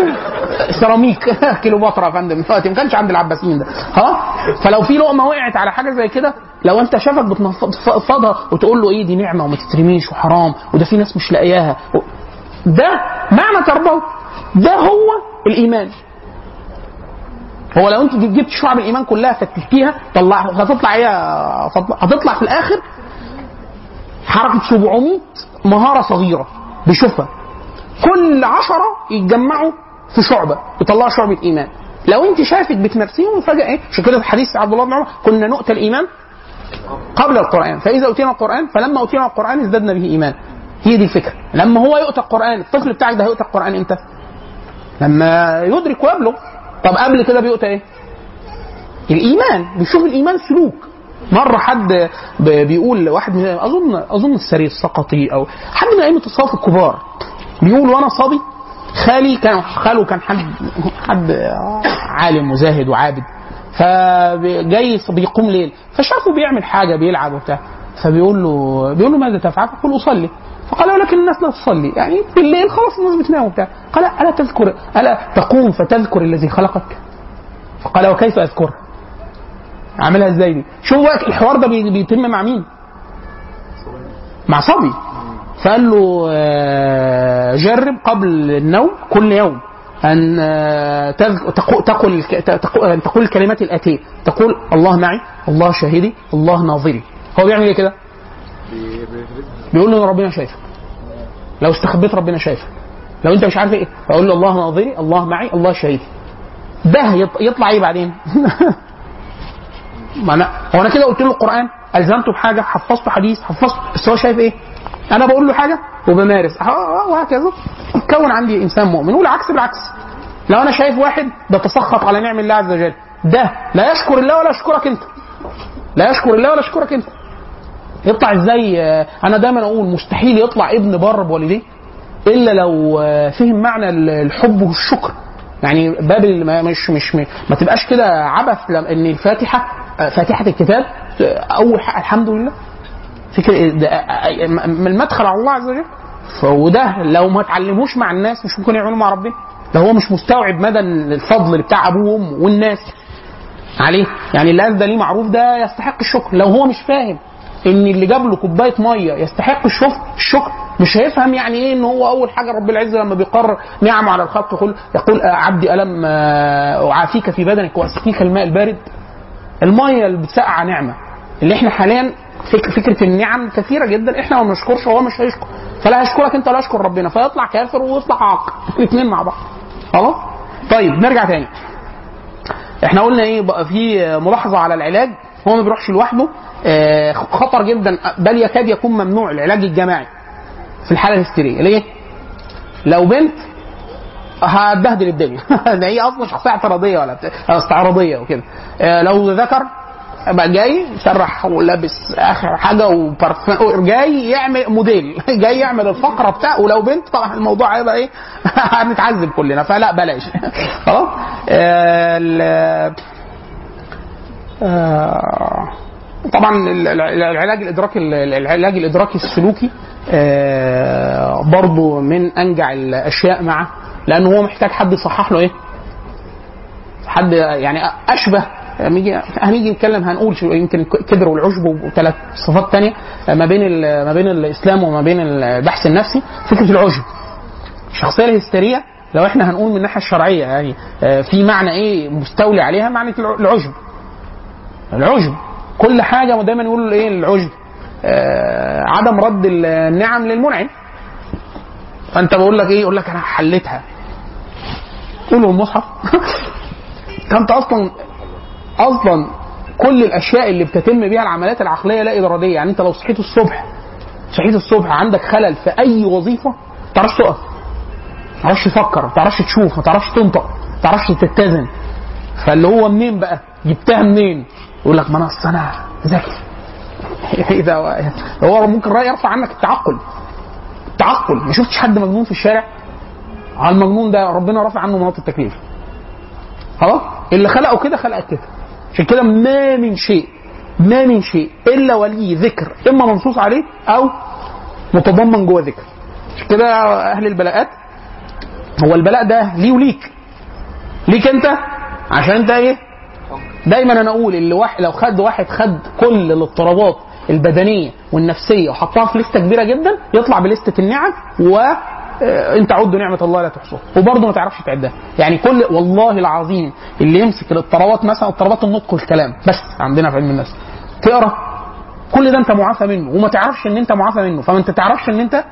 سيراميك كيلوباترا يا فندم. دلوقتي ما كانش عند العباسيين ده. ها؟ فلو في لقمة وقعت على حاجة زي كده لو انت شافك بتنفضها وتقول له إيه دي نعمة وما تترميش وحرام وده في ناس مش لاقياها. ده معنى تربوي. ده هو الإيمان. هو لو انت جبت شعب الإيمان كلها فتشتيها طلع هتطلع إيه؟ هتطلع في الآخر حركة 700 مهارة صغيرة بيشوفها كل عشرة يتجمعوا في شعبة يطلعوا شعبه ايمان لو انت شايفك بتمارسيهم فجأة إيه عشان كده في حديث عبد الله بن عمر كنا نؤتى الايمان قبل القرآن فإذا اوتينا القرآن فلما اوتينا القرآن ازددنا به إيمان. هي دي الفكرة. لما هو يؤتى القرآن الطفل بتاعك ده هيؤتى القرآن إمتى؟ لما يدرك ويبلغ. طب قبل كده بيؤتى إيه؟ الإيمان. بيشوف الإيمان سلوك. مرة حد بيقول واحد من اظن أظن السري السقطي أو حد من ائمه الصف الكبار بيقول وأنا صبي خالي كان خاله كان حد حد عالم وزاهد وعابد فجاي بيقوم ليل فشافه بيعمل حاجة بيلعب وبتاع فبيقول له بيقول له ماذا تفعل؟ فقال أصلي. فقال ولكن الناس لا تصلي يعني بالليل خلاص الناس بتنام وبتاع قال ألا تذكر ألا تقوم فتذكر الذي خلقك؟ فقال وكيف اذكره؟ عاملها إزاي دي؟ شوف بقى الحوار ده بي- بيتم مع مين؟ مع صبي فقال له آه، جرب قبل النوم كل يوم أن آه، تقول أن تقول الكلمات الأتية تقول الله معي الله شاهدي الله ناظري هو بيعمل إيه كده؟ بيقول له إن ربنا شايفك. لو استخبيت ربنا شايفك. لو انت مش عارف إيه فاقول له الله ناظري الله معي الله شاهدي ده يط- يطلع إيه بعدين؟ ما أنا هو أنا كده قلت له القرآن ألزمته بحاجة حفظته حديث حفظته بس هو شايف إيه؟ أنا بقول له حاجة وبمارس. وهكذا. اتكون عندي إنسان مؤمن والعكس بالعكس. لو أنا شايف واحد بيتسخط على نعم الله عز وجل ده لا يشكر الله ولا يشكرك أنت. لا يشكر الله ولا يشكرك أنت. يطلع إزاي؟ آه، أنا دايما أقول مستحيل يطلع ابن بر بوالديه إلا لو آه، فهم معنى الحب والشكر. يعني باب مش مش ما تبقاش كده عبث إن الفاتحة آه، فاتحة الكتاب أول حق الحمد لله. فكرة ده آه، آه، م- المدخل على الله عز وجل. وده لو ما اتعلموش مع الناس مش ممكن يعملوا مع ربنا. لو هو مش مستوعب مدى الفضل بتاع أبوه وأمه والناس عليه. يعني اللي ده ليه معروف ده يستحق الشكر. لو هو مش فاهم إن اللي جاب له كوباية مية يستحق الشكر الشكر مش هيفهم يعني إيه إن هو أول حاجة رب العزة لما بيقرر نعمة على الخلق يقول يقول آه، عبدي ألم آه، أعافيك في بدنك وأسقيك الماء البارد. المية اللي بتسقع نعمة. اللي إحنا حاليا فك فكرة النعم كثيرة جدا إحنا ما بنشكرش وهو مش هيشكر. فلا هيشكرك أنت ولا يشكر ربنا فيطلع كافر ويطلع عاق. الاثنين مع بعض. خلاص؟ طيب نرجع تاني. إحنا قلنا إيه؟ بقى في ملاحظة على العلاج هو ما بيروحش لوحده. خطر جدا. بل يكاد يكون ممنوع العلاج الجماعي في الحالة الهستيرية. ليه؟ لو بنت هتبهدل الدنيا. ده هي أصلا شخصية اعتراضية ولا استعراضية وكده. آه، لو ذكر بقى جاي سرح ولابس آخر حاجة وبرفان جاي يعمل موديل. جاي يعمل الفقرة بتاعه ولو بنت طبعا الموضوع هيبقى إيه؟ هنتعذب كلنا. فلا بلاش. خلاص؟ آه، آه، طبعا ال- ال- العلاج الإدراكي العلاج الإدراكي السلوكي آه، برضو من أنجع الأشياء معه لأنه هو محتاج حد يصحح له إيه؟ حد يعني أشبه هنيجي هنيجي نتكلم هنقول يمكن كبر والعشب وثلاث صفات تانية ما بين ما بين الإسلام وما بين البحث النفسي فكرة العشب. الشخصيه الهستيرية لو إحنا هنقول من الناحية الشرعية يعني آه، في معنى إيه مستولي عليها؟ معنى الع- العجب العجب كل حاجة دايما يقولوا إيه العجب. آه عدم رد النعم للمنعم. فأنت بقول لك إيه يقول لك أنا حليتها. قولوا المصحف فأنت أصلا أصلا كل الأشياء اللي بتتم بيها العمليات العقلية لا إرادية. يعني أنت لو صحيت الصبح صحيت الصبح عندك خلل في أي وظيفة ما تعرفش تقف. ما تعرفش تفكر ما تعرفش تشوف ما تعرفش تنطق ما تعرفش تتزن. فاللي هو منين بقى؟ جبتها منين؟ يقول لك ما أنا اصل أنا ذكي اذا هو ممكن رأي يرفع عنك التعقل. التعقل. ما شفتش حد مجنون في الشارع؟ على المجنون ده ربنا رافع عنه مناط التكليف. خلاص؟ اللي خلقه كده خلقك كده. عشان كده ما من شيء ما من شيء إلا وليه ذكر. إما منصوص عليه أو متضمن جوه ذكر. عشان كده أهل البلاءات هو البلاء ده ليه وليك. ليك أنت؟ عشان أنت إيه؟ دايما أنا أقول اللي واحد لو خد واحد خد كل الاضطرابات البدنية والنفسية وحطها في لستة كبيرة جدا يطلع بلستة النعم و آه، أنت عدوا نعمة الله لا تحصوها. وبرضه ما تعرفش تعدها. يعني كل والله العظيم اللي يمسك الاضطرابات مثلا اضطرابات النطق والكلام بس عندنا في علم النفس. تقرأ. كل ده أنت معافى منه وما تعرفش إن أنت معافى منه. فما أنت تعرفش إن أنت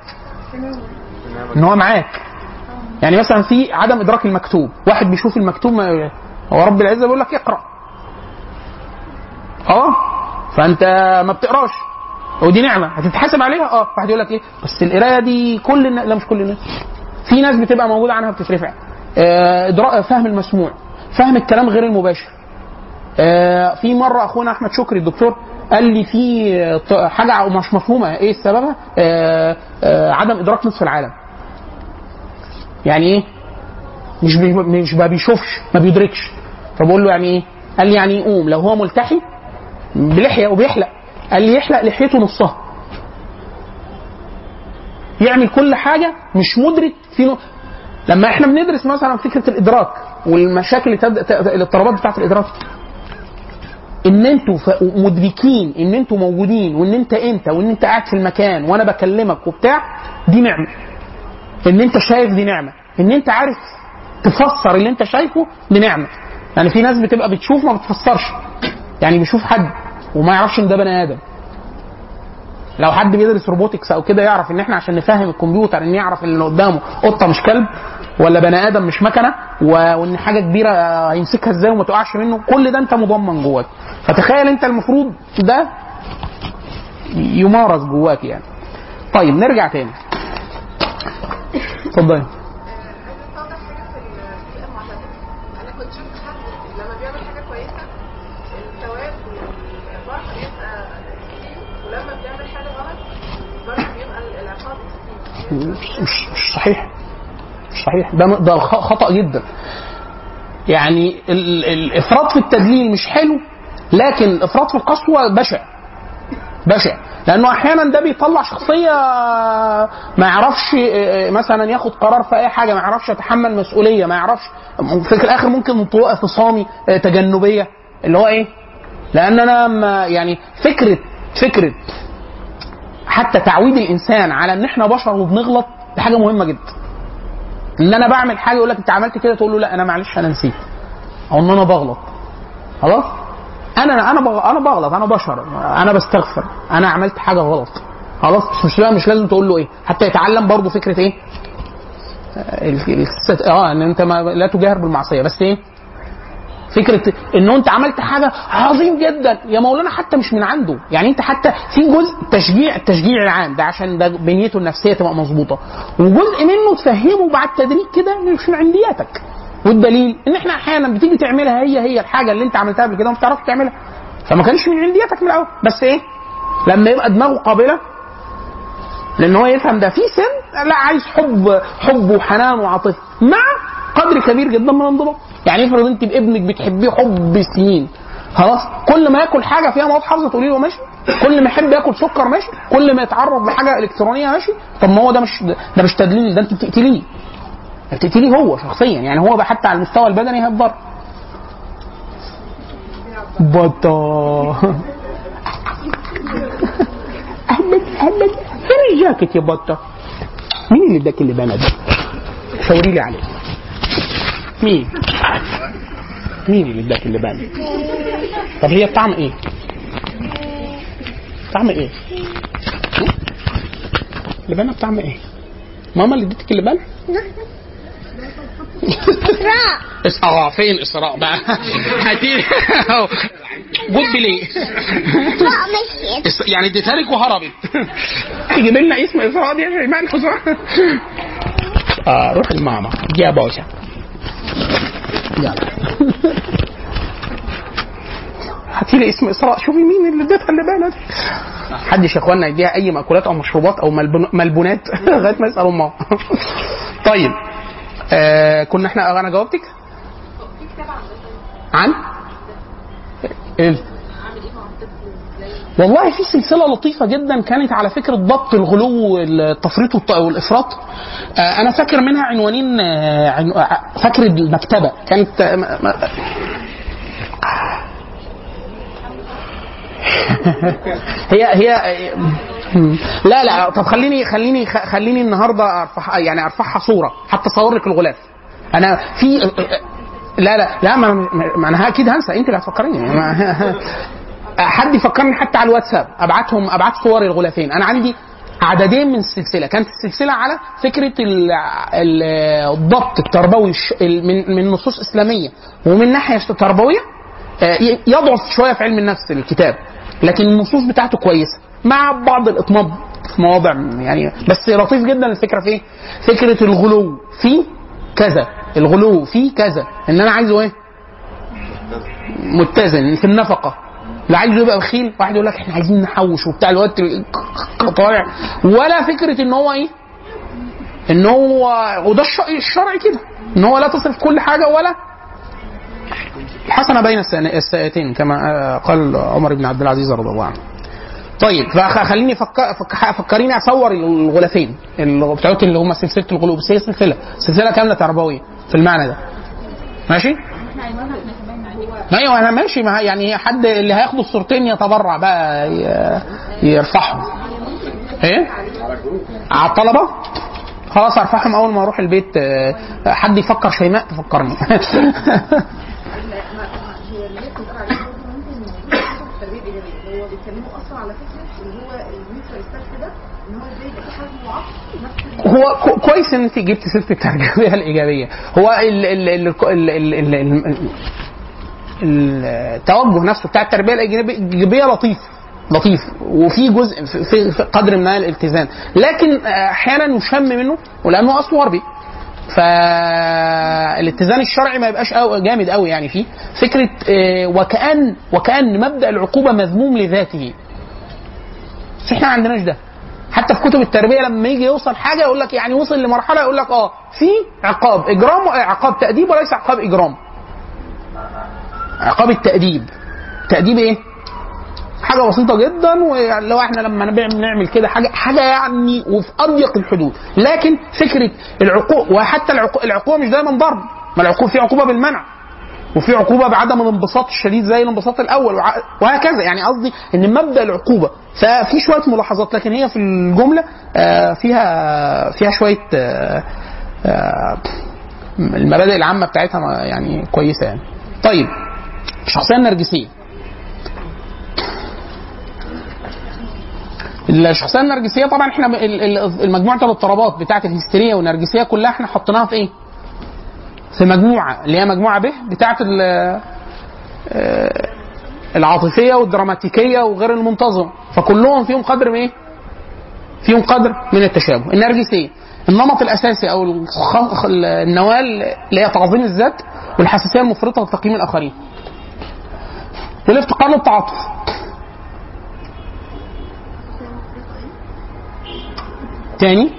إن هو معاك. يعني مثلا في عدم إدراك المكتوب. واحد بيشوف المكتوب ما هو رب العزة بيقول لك اقرأ. آه فانت ما بتقراش. ودي نعمة هتتحاسب عليها؟ آه واحد يقول لك إيه؟ بس القراية دي كل الناس لا مش كل الناس. في ناس بتبقى موجودة عنها بتترفع. آه فهم المسموع فهم الكلام غير المباشر. آه في مرة أخونا أحمد شكري الدكتور قال لي في آه، حاجة مش مفهومة. إيه سببها آه آه عدم إدراك نصف العالم. يعني إيه؟ مش مش ما بيشوفش ما بيدركش. فبقول له يعني إيه؟ قال لي يعني يقوم. لو هو ملتحي بلحية وبيحلق قال لي يحلق لحيته نصها. يعمل كل حاجة مش مدرك في نو... لما إحنا بندرس مثلا فكرة الإدراك والمشاكل اللي الاضطرابات بتاعت الإدراك إن أنتوا مدركين إن أنتوا موجودين وإن أنت أنت وإن أنت قاعد في المكان وأنا بكلمك وبتاع دي نعمة. إن أنت شايف دي نعمة. إن أنت عارف تفسر اللي أنت شايفه دي نعمة. يعني في ناس بتبقى بتشوف ما بتفسرش. يعني بيشوف حد وما يعرفش إن ده بني آدم. لو حد بيدرس روبوتكس أو كده يعرف إن إحنا عشان نفهم الكمبيوتر إن يعرف إن اللي قدامه قطة مش كلب ولا بني آدم مش مكنة وإن حاجة كبيرة هيمسكها إزاي وما تقعش منه كل ده أنت مضمن جواك. فتخيل أنت المفروض ده يمارس جواك يعني. طيب نرجع تاني. اتفضلي عايزه اوضح حاجة في البيئه المعتدله أنا كنت شفت حد لما بيعمل حاجة كويسه الثواب والفرح بيبقى كتير ولما بيعمل حاجة غلط برضه بيبقى العقاب كتير مش مش صحيح. مش صحيح. ده ده خطأ جدا. يعني ال- الإفراط في التدليل مش حلو لكن الافراط في القسوة بشع. بشع. لأنه أحيانا ده بيطلع شخصية ما يعرفش آه، مثلا ياخد قرار في أي حاجة ما يعرفش يتحمل مسؤولية ما يعرفش. في الآخر ممكن انطواء فصامي آه، تجنبية. اللي هو إيه؟ لأن أنا ما يعني فكرة فكرة حتى تعويد الإنسان على إن إحنا بشر وبنغلط دي حاجة مهمة جدا. إن أنا بعمل حاجة يقول لك أنت عملت كده تقول له لا أنا معلش أنا نسيت. أو إن أنا بغلط. خلاص؟ أنا أنا أنا بغلط أنا بشر أنا بستغفر أنا عملت حاجة غلط. خلاص؟ مش مش, لا- مش لازم تقول له إيه. حتى يتعلم برضه فكرة إيه؟ آه إن أنت ما لا تجاهر بالمعصية. بس إيه؟ فكرة انه أنت عملت حاجة عظيم جدا. يا مولانا حتى مش من عنده. يعني أنت حتى في جزء تشجيع التشجيع العام ده عشان ده بنيته النفسية تبقى مظبوطة. وجزء منه تفهمه بعد تدريج كده مش من عندياتك. والدليل إن إحنا أحيانا بتيجي تعملها هي هي الحاجة اللي أنت عملتها قبل كده وما بتعرفش تعملها. فما كانش من عندياتك من الأول. بس إيه؟ لما يبقى دماغه قابلة لأن هو يفهم ده في سن لا عايز حب حب وحنان وعاطفة. مع قدر كبير جدا من الانضباط. يعني افرض انت بابنك بتحبيه حب سنين خلاص كل ما ياكل حاجة فيها مواد حافظة تقولي له ماشي. كل ما يحب ياكل سكر ماشي. كل ما يتعرض لحاجة إلكترونية ماشي. طب ما هو ده مش ده مش تدليل ده انت بتقتليه. بتقتليه هو شخصيا. يعني هو حتى على المستوى البدني هيتضر بطا أهلا أهلا فين الجاكيت يا بطة؟ مين اللي اداك اللبانه ده؟ شاوري لي عليه. مين؟ مين اللي اداك اللبانه طب هي بطعم إيه؟ طعم إيه؟ ها؟ اللبانه بطعم إيه؟ ماما اللي ادتك اللبانه إسراء. إس- آه فين إسراء بقى؟ هاتي جود ليه يعني اديتها لك وهربت. تجيب لنا اسم إسراء دي يا شيماء آه روح الماما يا باشا هاتي لي اسم إسراء. شوفي مين اللي اديتها اللبانه دي حدش يا اخوانا يديها أي مأكولات أو مشروبات أو ملبونات؟ لغاية ما يسالوا امها طيب. آه كنا إحنا أنا جاوبتك؟ عن؟ إيه. والله في سلسلة لطيفة جدا كانت على فكرة ضبط الغلو والتفريط والت- والإفراط. آه، أنا فاكر منها عنوانين آه،. آه، فاكر المكتبة. كانت هي هي لا لا طب خليني خليني خليني النهارده ارفع يعني ارفعها صورة. حتى أصور لك الغلاف. أنا في لا لا لا ما, أنا أكيد هنسى. أنت اللي هتفكريني. حد يفكرني حتى على الواتساب. ابعتهم أبعت صور الغلافين أنا عندي عددين من السلسلة. كانت السلسلة على فكرة ال- ال- الضبط التربوي من من نصوص إسلامية. ومن ناحية تربوية آه، يضعف شوية في علم النفس الكتاب. لكن النصوص بتاعته كويسة. مع بعض الاطناب في مواضع يعني بس لطيف جدا الفكرة في إيه؟ فكرة الغلو في كذا. الغلو في كذا. إن أنا عايزه إيه؟ متزن في النفقة. لا عايزه يبقى بخيل واحد يقول لك إحنا عايزين نحوش وبتاع الوقت طالع. ولا فكرة إن هو إيه؟ إن هو وده الش- الشرع كده إن هو لا تصرف كل حاجة ولا الحسنه بين السيئتين كما آه، قال عمر بن عبد العزيز رضي الله عنه. طيب فخليني فك... فك... فكريني أصور الغلافين اللي بتوعت اللي هم سلسلة الغلوب بس هي سلسلة سلسلة كاملة تربوية في المعنى ده. ماشي؟ أيوه أنا ماشي مع يعني حد اللي هياخد الصورتين يتبرع بقى يرفعهم. إيه؟ على الطلبة؟ خلاص أرفعهم أول ما أروح البيت. آه، حد يفكر شيماء تفكرني هو كويس إن انت جبت سيرة الترجمه الإيجابية. هو ال ال ال ال ال ال ال التوجه نفسه بتاع التربية الايجابيه لطيف لطيف. وفي جزء في- قدر ما الالتزام. لكن أحيانا يشم منه ولأنه أصله غربي. فالاتزان الشرعي ما يبقاش جامد قوي يعني فيه. فكرة آه، وكأن وكأن مبدأ العقوبة مذموم لذاته. بس إحنا ما عندناش ده. حتى في كتب التربية لما يجي يوصل حاجة يقول لك يعني وصل لمرحلة يقول لك آه في عقاب إجرام عقاب تأديب وليس عقاب إجرام. عقاب التأديب. تأديب إيه؟ حاجة بسيطة جدا ولو إحنا لما نعمل كده حاجة حاجة يعني وفي اضيق الحدود. لكن فكرة العقوق وحتى العقو- العقوبة مش دايما ضرب ما العقوبة في عقوبة بالمنع وفي عقوبة بعدم الانبساط الشديد زي الانبساط الأول وهكذا. يعني قصدي إن مبدأ العقوبة. ففي شوية ملاحظات لكن هي في الجملة آه، فيها فيها شوية آه، آه، المبادئ العامة بتاعتها يعني كويسة يعني. طيب. الشخصيه النرجسيه الشخصية النرجسية طبعا إحنا المجموعة الاضطرابات بتاعه الهستيريا والنرجسية كلها إحنا حطيناها في إيه؟ في مجموعة اللي هي مجموعة ب بتاعه آه، العاطفية والدراماتيكية وغير المنتظمه فكلهم فيهم قدر من إيه؟ فيهم قدر من التشابه النرجسية النمط الأساسي أو النواة اللي هي تعظيم الذات والحساسية المفرطة لتقييم الآخرين والافتقار للتعاطف تاني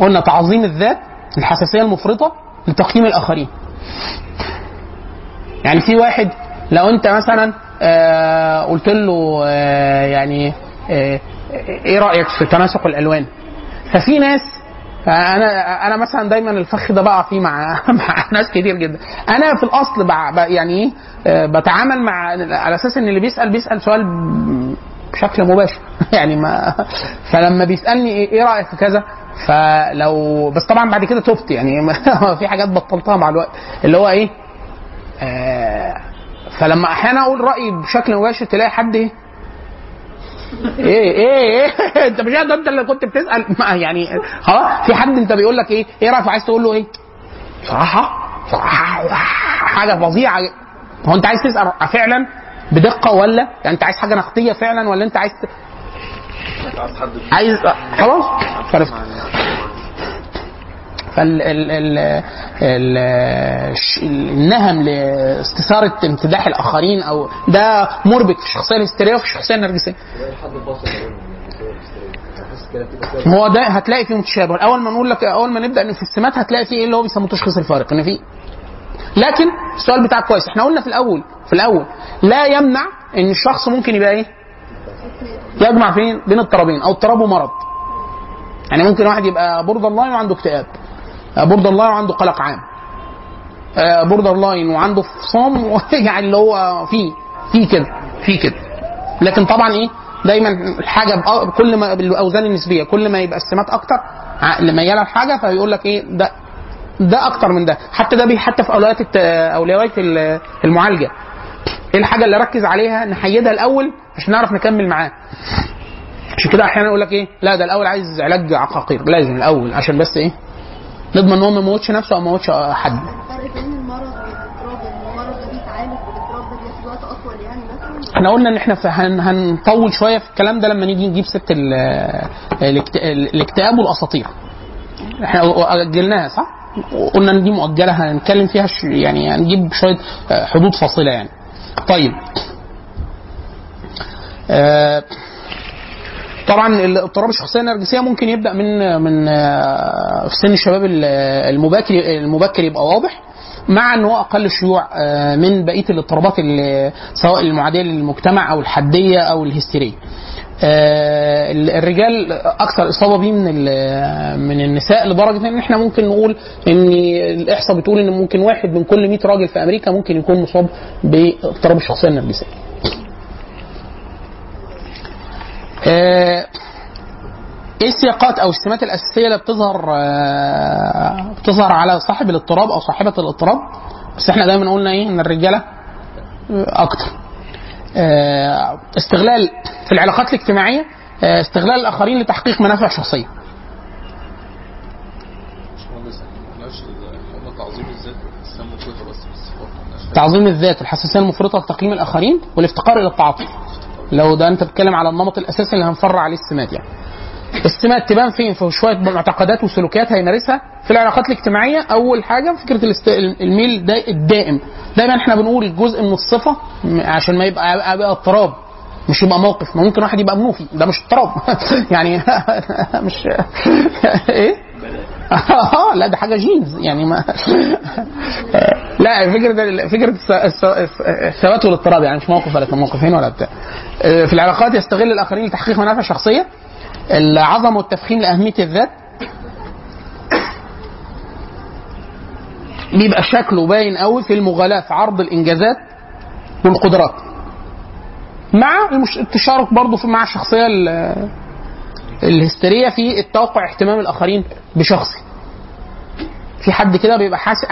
قلنا تعظيم الذات الحساسية المفرطة لتقييم الآخرين. يعني في واحد لو أنت مثلا آه قلت له آه يعني آه إيه رأيك في تناسق الألوان؟ ففي ناس أنا أنا مثلا دايما الفخ ده بقع فيه مع مع ناس كتير جدا. أنا في الأصل بع- ب- يعني إيه بتعامل مع على أساس إن اللي بيسأل بيسأل سؤال بشكل مباشر. يعني ما فلما بيسألني إيه إيه رأيك في كذا؟ فلو بس طبعا بعد كده تبت يعني في حاجات بطلتها مع الوقت. اللي هو إيه؟ آه فلما أحيانا أقول رأيي بشكل مباشر تلاقي حد إيه؟ إيه إيه إيه. أنت مش ده أنت اللي كنت بتسأل. ما يعني خلاص في حد أنت بيقول لك إيه؟ إيه رأيك عايز تقول له إيه؟ صراحة؟ صراحة؟ حاجة فظيعة. هو أنت عايز تسأل فعلا؟ بدقة ولا؟ يعني أنت عايز حاجة نقدية فعلا ولا أنت عايز. عايز خلاص. عرفت. فال ال ال ال الش- النهم لاستثاره امتداح الآخرين أو ده مربك في الشخصيه الهستيرية وفي الشخصيه النرجسية. هو ده هتلاقي فيه متشابه أول ما نقول لك أول ما نبدأ ان في السمات هتلاقي فيه إيه اللي هو بيسموه تشخيص الفارق؟ إن في لكن السؤال بتاعك كويس. إحنا قلنا في الأول في الأول لا يمنع إن الشخص ممكن يبقى إيه؟ يجمع فين بين اضطرابين أو اضطراب ومرض. يعني ممكن واحد يبقى borderline وعنده اكتئاب. borderline وعنده قلق عام. borderline وعنده فصام يعني اللي هو فيه في كده في كده. لكن طبعا إيه؟ دايما الحاجة كل ما بالأوزان النسبية كل ما يبقى السمات أكتر مياله لحاجه فيقول لك إيه؟ ده ده أكتر من ده. حتى ده حتى في أولويات أولويات ال- المعالجة. إيه الحاجة اللي ركز عليها؟ نحيدها الأول عشان نعرف نكمل معاه. عشان كده أحيانا يقول لك إيه؟ لا ده الأول عايز علاج عقاقير لازم الأول عشان بس إيه؟ نضمن إن هو ما يموتش نفسه أو ما يموتش حد الفرق بين المرض والاضطراب المرض ده بيتعالج والاضطراب ده بياخد وقت أطول يعني مثلا إحنا قلنا إن إحنا هن هنطول شوية في الكلام ده لما نيجي نجيب الاكت- الاكتئاب والأساطير إحنا اجلناها صح؟ قلنا ان دي مؤجلة هنتكلم فيها يعني هنجيب شوية آه، حدود فاصلة يعني. طيب آه، طبعا اضطراب الشخصية النرجسية ممكن يبدأ من من آه، في سن الشباب ال- المبكر المبكر يبقى واضح مع إن هو أقل شيوع آه، من بقية الاضطرابات سواء المعاديه للمجتمع أو الحدية أو الهستيرية. آه، الرجال أكثر إصابة بيه من من النساء لدرجة إن إحنا ممكن نقول إن الإحصاء بتقول إن ممكن واحد من كل 100 راجل في أمريكا ممكن يكون مصاب بإضطراب الشخصية النرجسية. آه، إيه السياقات أو السمات الأساسية اللي بتظهر آه، بتظهر على صاحب الاضطراب أو صاحبة الاضطراب؟ بس إحنا دايما قلنا إيه إن الرجالة آه، أكتر. آه، استغلال في العلاقات الاجتماعية آه، استغلال الآخرين لتحقيق منافع شخصية. تعظيم الذات الحساسية المفرطة لتقييم الآخرين والافتقار إلى التعاطف. لو ده انت بتتكلم على النمط الأساسي اللي هنفرع عليه السمات يعني. السمات تبان فين؟ في شوية معتقدات وسلوكيات هيمارسها في العلاقات الاجتماعية. أول حاجة فكرة الاست... الميل دا الدائم. دايما إحنا بنقول جزء من الصفة عشان ما يبقى يبقى اضطراب مش يبقى موقف. ما ممكن واحد يبقى منوفي ده مش اضطراب. يعني مش إيه؟ آه لا ده حاجة جينز يعني ما لا فكرة فكرة الثبات والاضطراب يعني مش موقف ولا موقفين ولا بتاع في العلاقات يستغل الآخرين لتحقيق منافع شخصية العظمة والتفخيم لأهمية الذات بيبقى شكله باين قوي في المغالاة في عرض الإنجازات والقدرات مع. التشارك برضه مع الشخصيه ال- الهستيرية في التوقع اهتمام الآخرين بشخصي. في حد كده بيبقى حاسس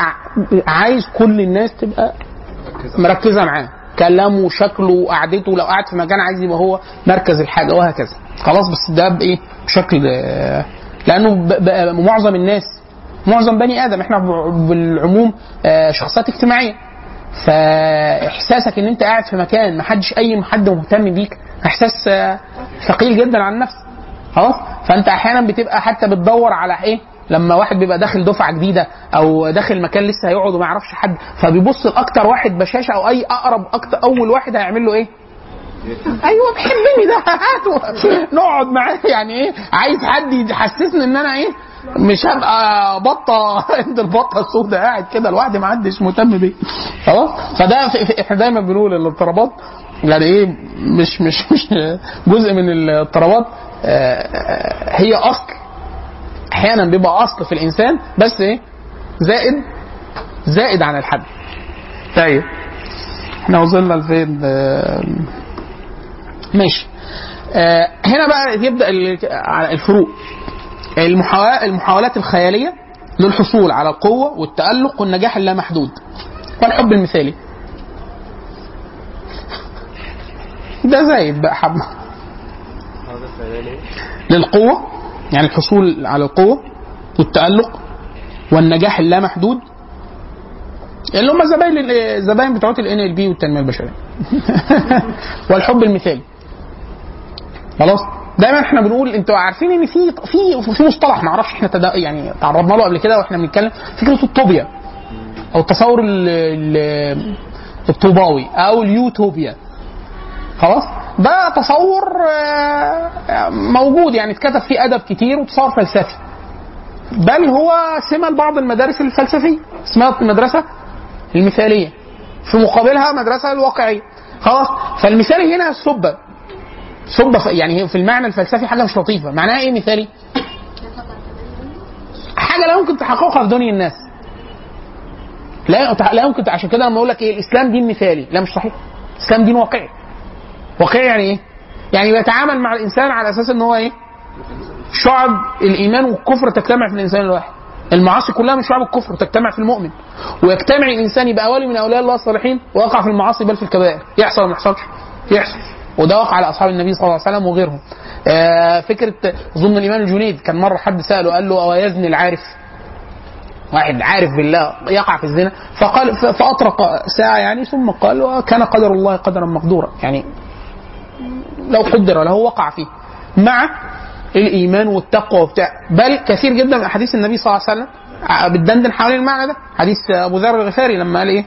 عايز كل الناس تبقى مركزة. معاه. كلامه وشكله وقعدته لو قعد في مكان عايز يبقى هو مركز الحاجة وهكذا. خلاص بس ده بإيه؟ بشكل لأنه معظم الناس معظم بني آدم إحنا بالعموم آه، شخصيات اجتماعية. فإحساسك إن أنت قاعد في مكان ما حدش أي حد مهتم بيك إحساس آه، ثقيل جدا على النفس خلاص؟ فأنت أحيانا بتبقى حتى بتدور على إيه؟ لما واحد بيبقى داخل دفعة جديدة أو داخل مكان لسه هيقعد وما يعرفش حد فبيبص لأكتر واحد بشاشة أو أي أقرب أكتر أول واحد هيعمل له إيه؟ أيوه بيحبني ده. هاته. نقعد معاه. يعني إيه؟ عايز حد يحسسني إن أنا إيه؟ مش هبقى بطة. عند البطة السوداء قاعد كده لوحدي ما حدش مهتم بيا خلاص؟ فده إحنا دايما بنقول الاضطرابات يعني إيه؟ مش مش مش جزء من الاضطرابات هي أصل. أحيانا بيبقى أصل في الإنسان بس إيه؟ زائد زائد عن الحد طيب. إحنا وصلنا لفين؟ آه، ماشي. آه، هنا بقى يبدأ الفروق. المحاولات المحاولات الخيالية للحصول على القوة والتألق والنجاح اللامحدود. والحب المثالي. ده زايد بقى حبه للقوة يعني الحصول على القوة والتألق والنجاح اللامحدود اللي هم زباين الزباين بتوع الان ال بي والتنمية البشرية. والحب المثالي. خلاص؟ دايما إحنا بنقول أنتوا عارفين إن في في في مصطلح ما أعرفش إحنا تدا يعني تعرضنا له قبل كده وإحنا بنتكلم فكرة الطوبيا أو التصور ال- ال- الطوباوي أو اليوتوبيا. خلاص؟ ده تصور آه، موجود يعني اتكتب فيه أدب كتير وتصور فلسفي. بل هو سمة لبعض المدارس الفلسفية اسمها المدرسة المثالية في مقابلها مدرسة الواقعية. خلاص؟ فالمثالي هنا السبه سبة يعني في المعنى الفلسفي حاجة مش لطيفة. معناها إيه مثالي؟ حاجة لا يمكن تحققها في دنيا الناس. لا لا يمكن عشان كده لما أقول لك إيه الإسلام دين مثالي. لا مش صحيح. الإسلام دين واقعي. واقعي يعني إيه؟ يعني بيتعامل مع الإنسان على أساس إن هو إيه؟ شعب الإيمان والكفر تجتمع في الإنسان الواحد. المعاصي كلها من شعب الكفر تجتمع في المؤمن. ويجتمع الإنسان يبقى ولي من أولياء الله الصالحين ويقع في المعاصي بل في الكبائر. يحصل ولا ما يحصلش؟ يحصل. وده وقع على أصحاب النبي صلى الله عليه وسلم وغيرهم. آه فكرة ظن الامام الجنيد. كان مرة حد سأله قال له أو يزني العارف؟ واحد عارف بالله يقع في الزنا. فقال فأطرق ساعة يعني ثم قال وكان قدر الله قدرا مقدورا. يعني لو قدر له وقع فيه. مع الإيمان والتقوى وبتاع. بل كثير جدا من أحاديث النبي صلى الله عليه وسلم بتدندن حوالين المعنى ده. حديث أبو ذر الغفاري لما قال إيه؟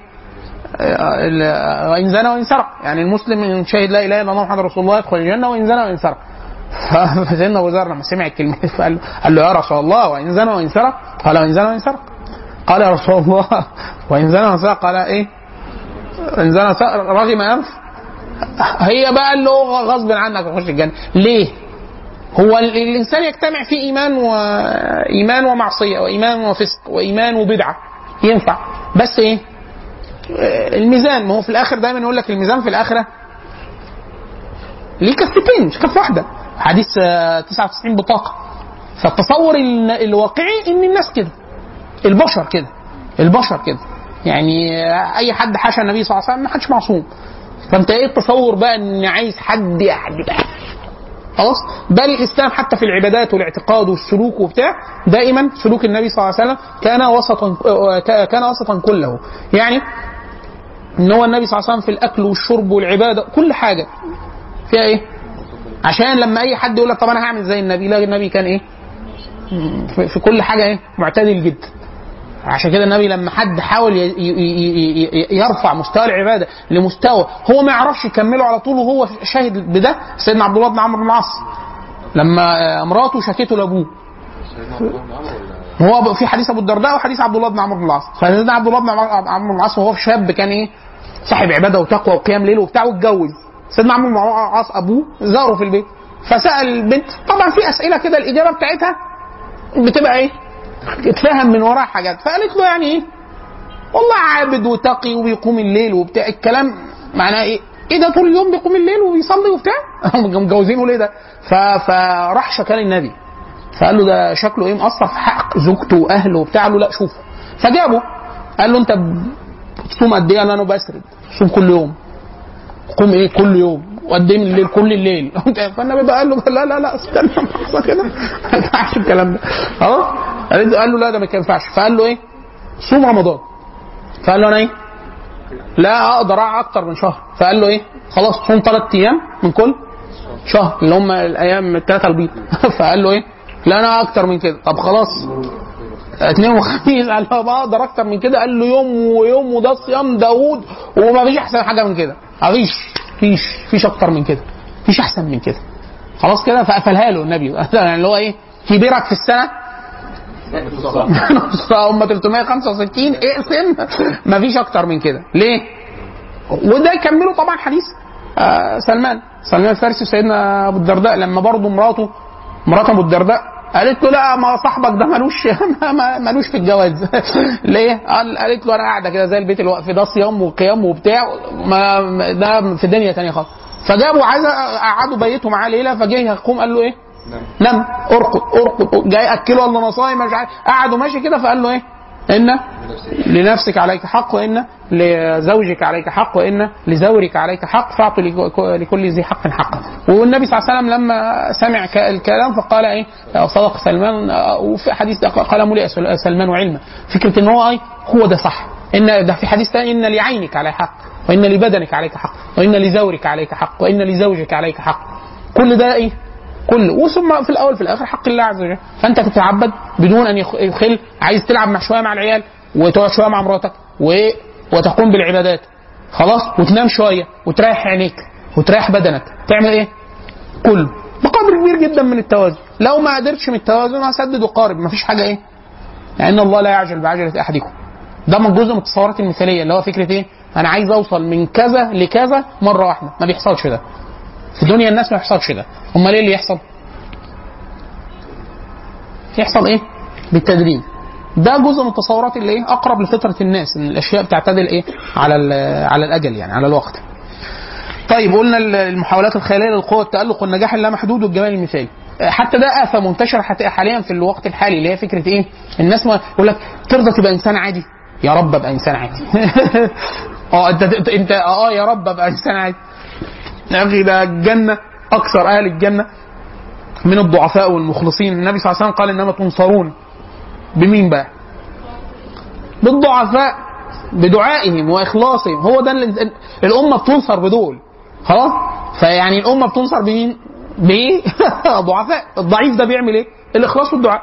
آه، ال- وإن زنى وإن سرق. يعني المسلم إن شهد لا إله إلا الله محمد رسول الله يدخل الجنة وإن زنى وإن سرق. فسيدنا أبو ذر لما سمع الكلمة فقال قال له يا رسول الله وإن زنى وإن سرق؟ قال وإن زنى وإن سرق. قال يا رسول الله وإن زنى وإن سرق؟ قال إيه؟ إن زنى رغم أنف. هي بقى اللي هو غصب عنك تخش الجنة. ليه؟ هو ال- الإنسان يجتمع فيه إيمان وايمان ومعصية وإيمان وفسق وإيمان وبدعة. ينفع. بس إيه؟ الميزان. ما هو في الآخر دايما يقول لك الميزان في الآخرة ليه كفتين مش كفة واحدة. حديث آه، 99 بطاقة. فالتصور ال- الواقعي إن الناس كده. البشر كده. البشر كده. يعني أي حد حاشا النبي صلى الله عليه وسلم ما حدش معصوم. فانت إيه التصور بقى ان عايز حد يعني بقى خلاص بل الإسلام حتى في العبادات والاعتقاد والسلوك وبتاع دائما سلوك النبي صلى الله عليه وسلم كان وسطا كان وسطا كله يعني إن هو النبي صلى الله عليه وسلم في الأكل والشرب والعبادة كل حاجة فيها إيه؟ عشان لما أي حد يقول لك طب أنا هعمل زي النبي لا النبي كان إيه؟ في كل حاجة إيه؟ معتدل جدا عشان كده النبي لما حد حاول يرفع مستوى العبادة لمستوى هو ما يعرفش يكمله على طول وهو شاهد بده سيدنا عبد الله بن عمرو بن العاص. لما آه، مراته شكته لأبوه. هو في حديث أبو الدرداء وحديث عبد الله بن عمرو بن العاص. فسيدنا عبد الله بن عمرو بن العاص وهو شاب كان إيه؟ صاحب عبادة وتقوى وقيام ليل وبتاع واتجوز. سيدنا عمرو بن العاص أبوه زاره في البيت. فسأل البنت طبعا في أسئلة كده الإجابة بتاعتها بتبقى إيه؟ اتفهم من وراها حاجات. فقالت له يعني إيه؟ والله عابد وتقي وبيقوم الليل وبتاع. الكلام معناه إيه؟ إيه ده طول اليوم بيقوم الليل وبيصلي وبتاع؟ هم متجوزينه ليه ده؟ فراح شكال النبي. فقال له ده شكله إيه؟ مقصر في حق زوجته وأهله وبتاع. قال له لا شوفه فجابه. قال له أنت بتصوم قد إيه؟ أنا بسرد. صوم كل يوم. قوم إيه كل يوم وقد من الليل كل الليل. فالنبي بقى قال له لا لا لا استنى لحظه كده. ما ينفعش الكلام ده. خلاص قال له لا ده ما ينفعش. فقال له إيه؟ صوم رمضان. فقال له أنا إيه؟ لا أقدر أكتر من شهر. فقال له إيه؟ خلاص صوم ثلاث أيام من كل شهر اللي هم الأيام الثلاثه البيض. فقال له إيه؟ لا أنا أكتر من كده. طب خلاص. اثنين وخميس. قال له بقدر أكتر من كده. قال له يوم ويوم وده صيام داوود وما فيش أحسن حاجة من كده. مفيش فيش. فيش أكتر من كده. فيش أحسن من كده. خلاص كده فقفلها له النبي. يعني اللي هو إيه؟ كبيرك في السنة؟ هم 365 اقسم. مفيش أكتر من كده. ليه؟ وده يكمله طبعا حديث. آه سلمان. سلمان الفارسي سيدنا أبو الدرداء لما برضه مراته مرات أبو الدرداء قالت له لا ما صاحبك ده ملوش ملوش في الجواز ليه؟ قال قالت له أنا قاعدة كده زي البيت الوقف ده صيام وقيام وبتاع ما ده في دنيا تانية خالص فجابوا عايز قعدوا بيتوا معاه ليلة فجه يقوم قال له إيه؟ نم ارقد أرقد جاي أكله ولا أنا صايم مش عارف قعدوا ماشي كده فقال له إيه؟ إن لنفسك عليك حق وإن لزوجك عليك حق وإن لزورك عليك حق فأعطوا لك- لكل ذي حق حقه والنبي صلى الله عليه وسلم لما سمع الكلام فقال إيه؟ صدق سلمان وفي حديث قال سل- سلمان علما. فكرة إن هو إيه؟ هو ده صح. إن ده في حديث ثاني إن لعينك عليك حق وإن لبدنك عليك حق وإن لزورك عليك حق وإن لزوجك عليك حق. كل ده إيه؟ كله. وثم في الأول في الآخر حق الله عز وجل. فأنت تتعبد بدون أن يخ- يخل عايز تلعب مع شوية مع العيال وتقعد شوية مع مراتك و... وتقوم بالعبادات. خلاص؟ وتنام شوية وتريح عينيك وتريح بدنك. تعمل إيه؟ كله بقدر كبير جدا من التوازن. لو ما قدرتش من التوازن هسدد وقارب. مفيش حاجة إيه؟ لأن الله لا يعجل بعجلة أحدكم. ده من جزء من التصورات المثالية اللي هو فكرة إيه؟ أنا عايز أوصل من كذا لكذا مرة واحدة. ما بيحصلش ده. في دنيا الناس ما يحصلش ده أمال إيه اللي يحصل يحصل إيه بالتدريج ده جزء من التصورات اللي إيه أقرب لفطرة الناس إن الأشياء بتعتدل إيه على على الأجل يعني على الوقت طيب قلنا ال- المحاولات الخيالية للقوة التألق والنجاح اللامحدود والجمال المثالي حتى ده آفة منتشرة حاليا في الوقت الحالي اللي هي فكرة إيه؟ الناس ما يقول لك ترضى تبقى إنسان عادي؟ يا رب أبقى إنسان عادي. آه أنت أنت انت آه يا رب أبقى إنسان عادي. أخي ده الجنة أكثر أهل الجنة من الضعفاء والمخلصين، النبي صلى الله عليه وسلم قال إنما تنصرون. بمين بقى؟ بالضعفاء بدعائهم وإخلاصهم. هو ده الأمة بتنصر بدول. خلاص؟ فيعني الأمة بتنصر بمين؟ بإيه؟ ضعفاء. الضعيف ده بيعمل إيه؟ الإخلاص والدعاء.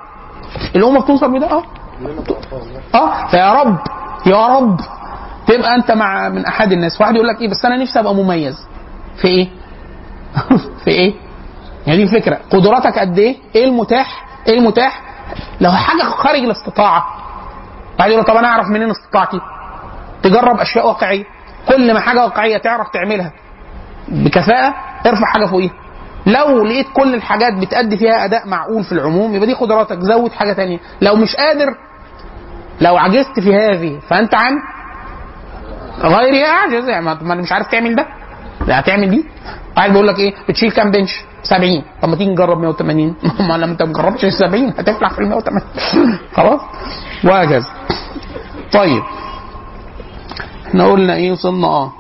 الأمة بتنصر بده؟ آه. آه. فيا رب يا رب تبقى أنت مع من أحد الناس. واحد يقول لك إيه؟ بس أنا نفسي أبقى مميز. في إيه؟ في إيه؟ يعني دي الفكرة قدراتك قد إيه؟ إيه المتاح؟ إيه المتاح؟ لو حاجة خارج الاستطاعة واحد يقول طب أنا أعرف منين استطاعتي؟ تجرب أشياء واقعية كل ما حاجة واقعية تعرف تعملها بكفاءة ارفع حاجة فوقيها لو لقيت كل الحاجات بتأدي فيها أداء معقول في العموم يبقى دي قدراتك زود حاجة تانية لو مش قادر لو عجزت في هذه فأنت عن غيرها أعجز يعني ما مش عارف تعمل ده هتعمل دي واحد بيقول لك إيه؟ بتشيل كام بنش 70 طب ما تيجي نجرب 180 ما لما انت ما جربتش ال 70 هتفلح في ال 180 خلاص؟ وهكذا. طيب. إحنا قلنا إيه؟ وصلنا آه.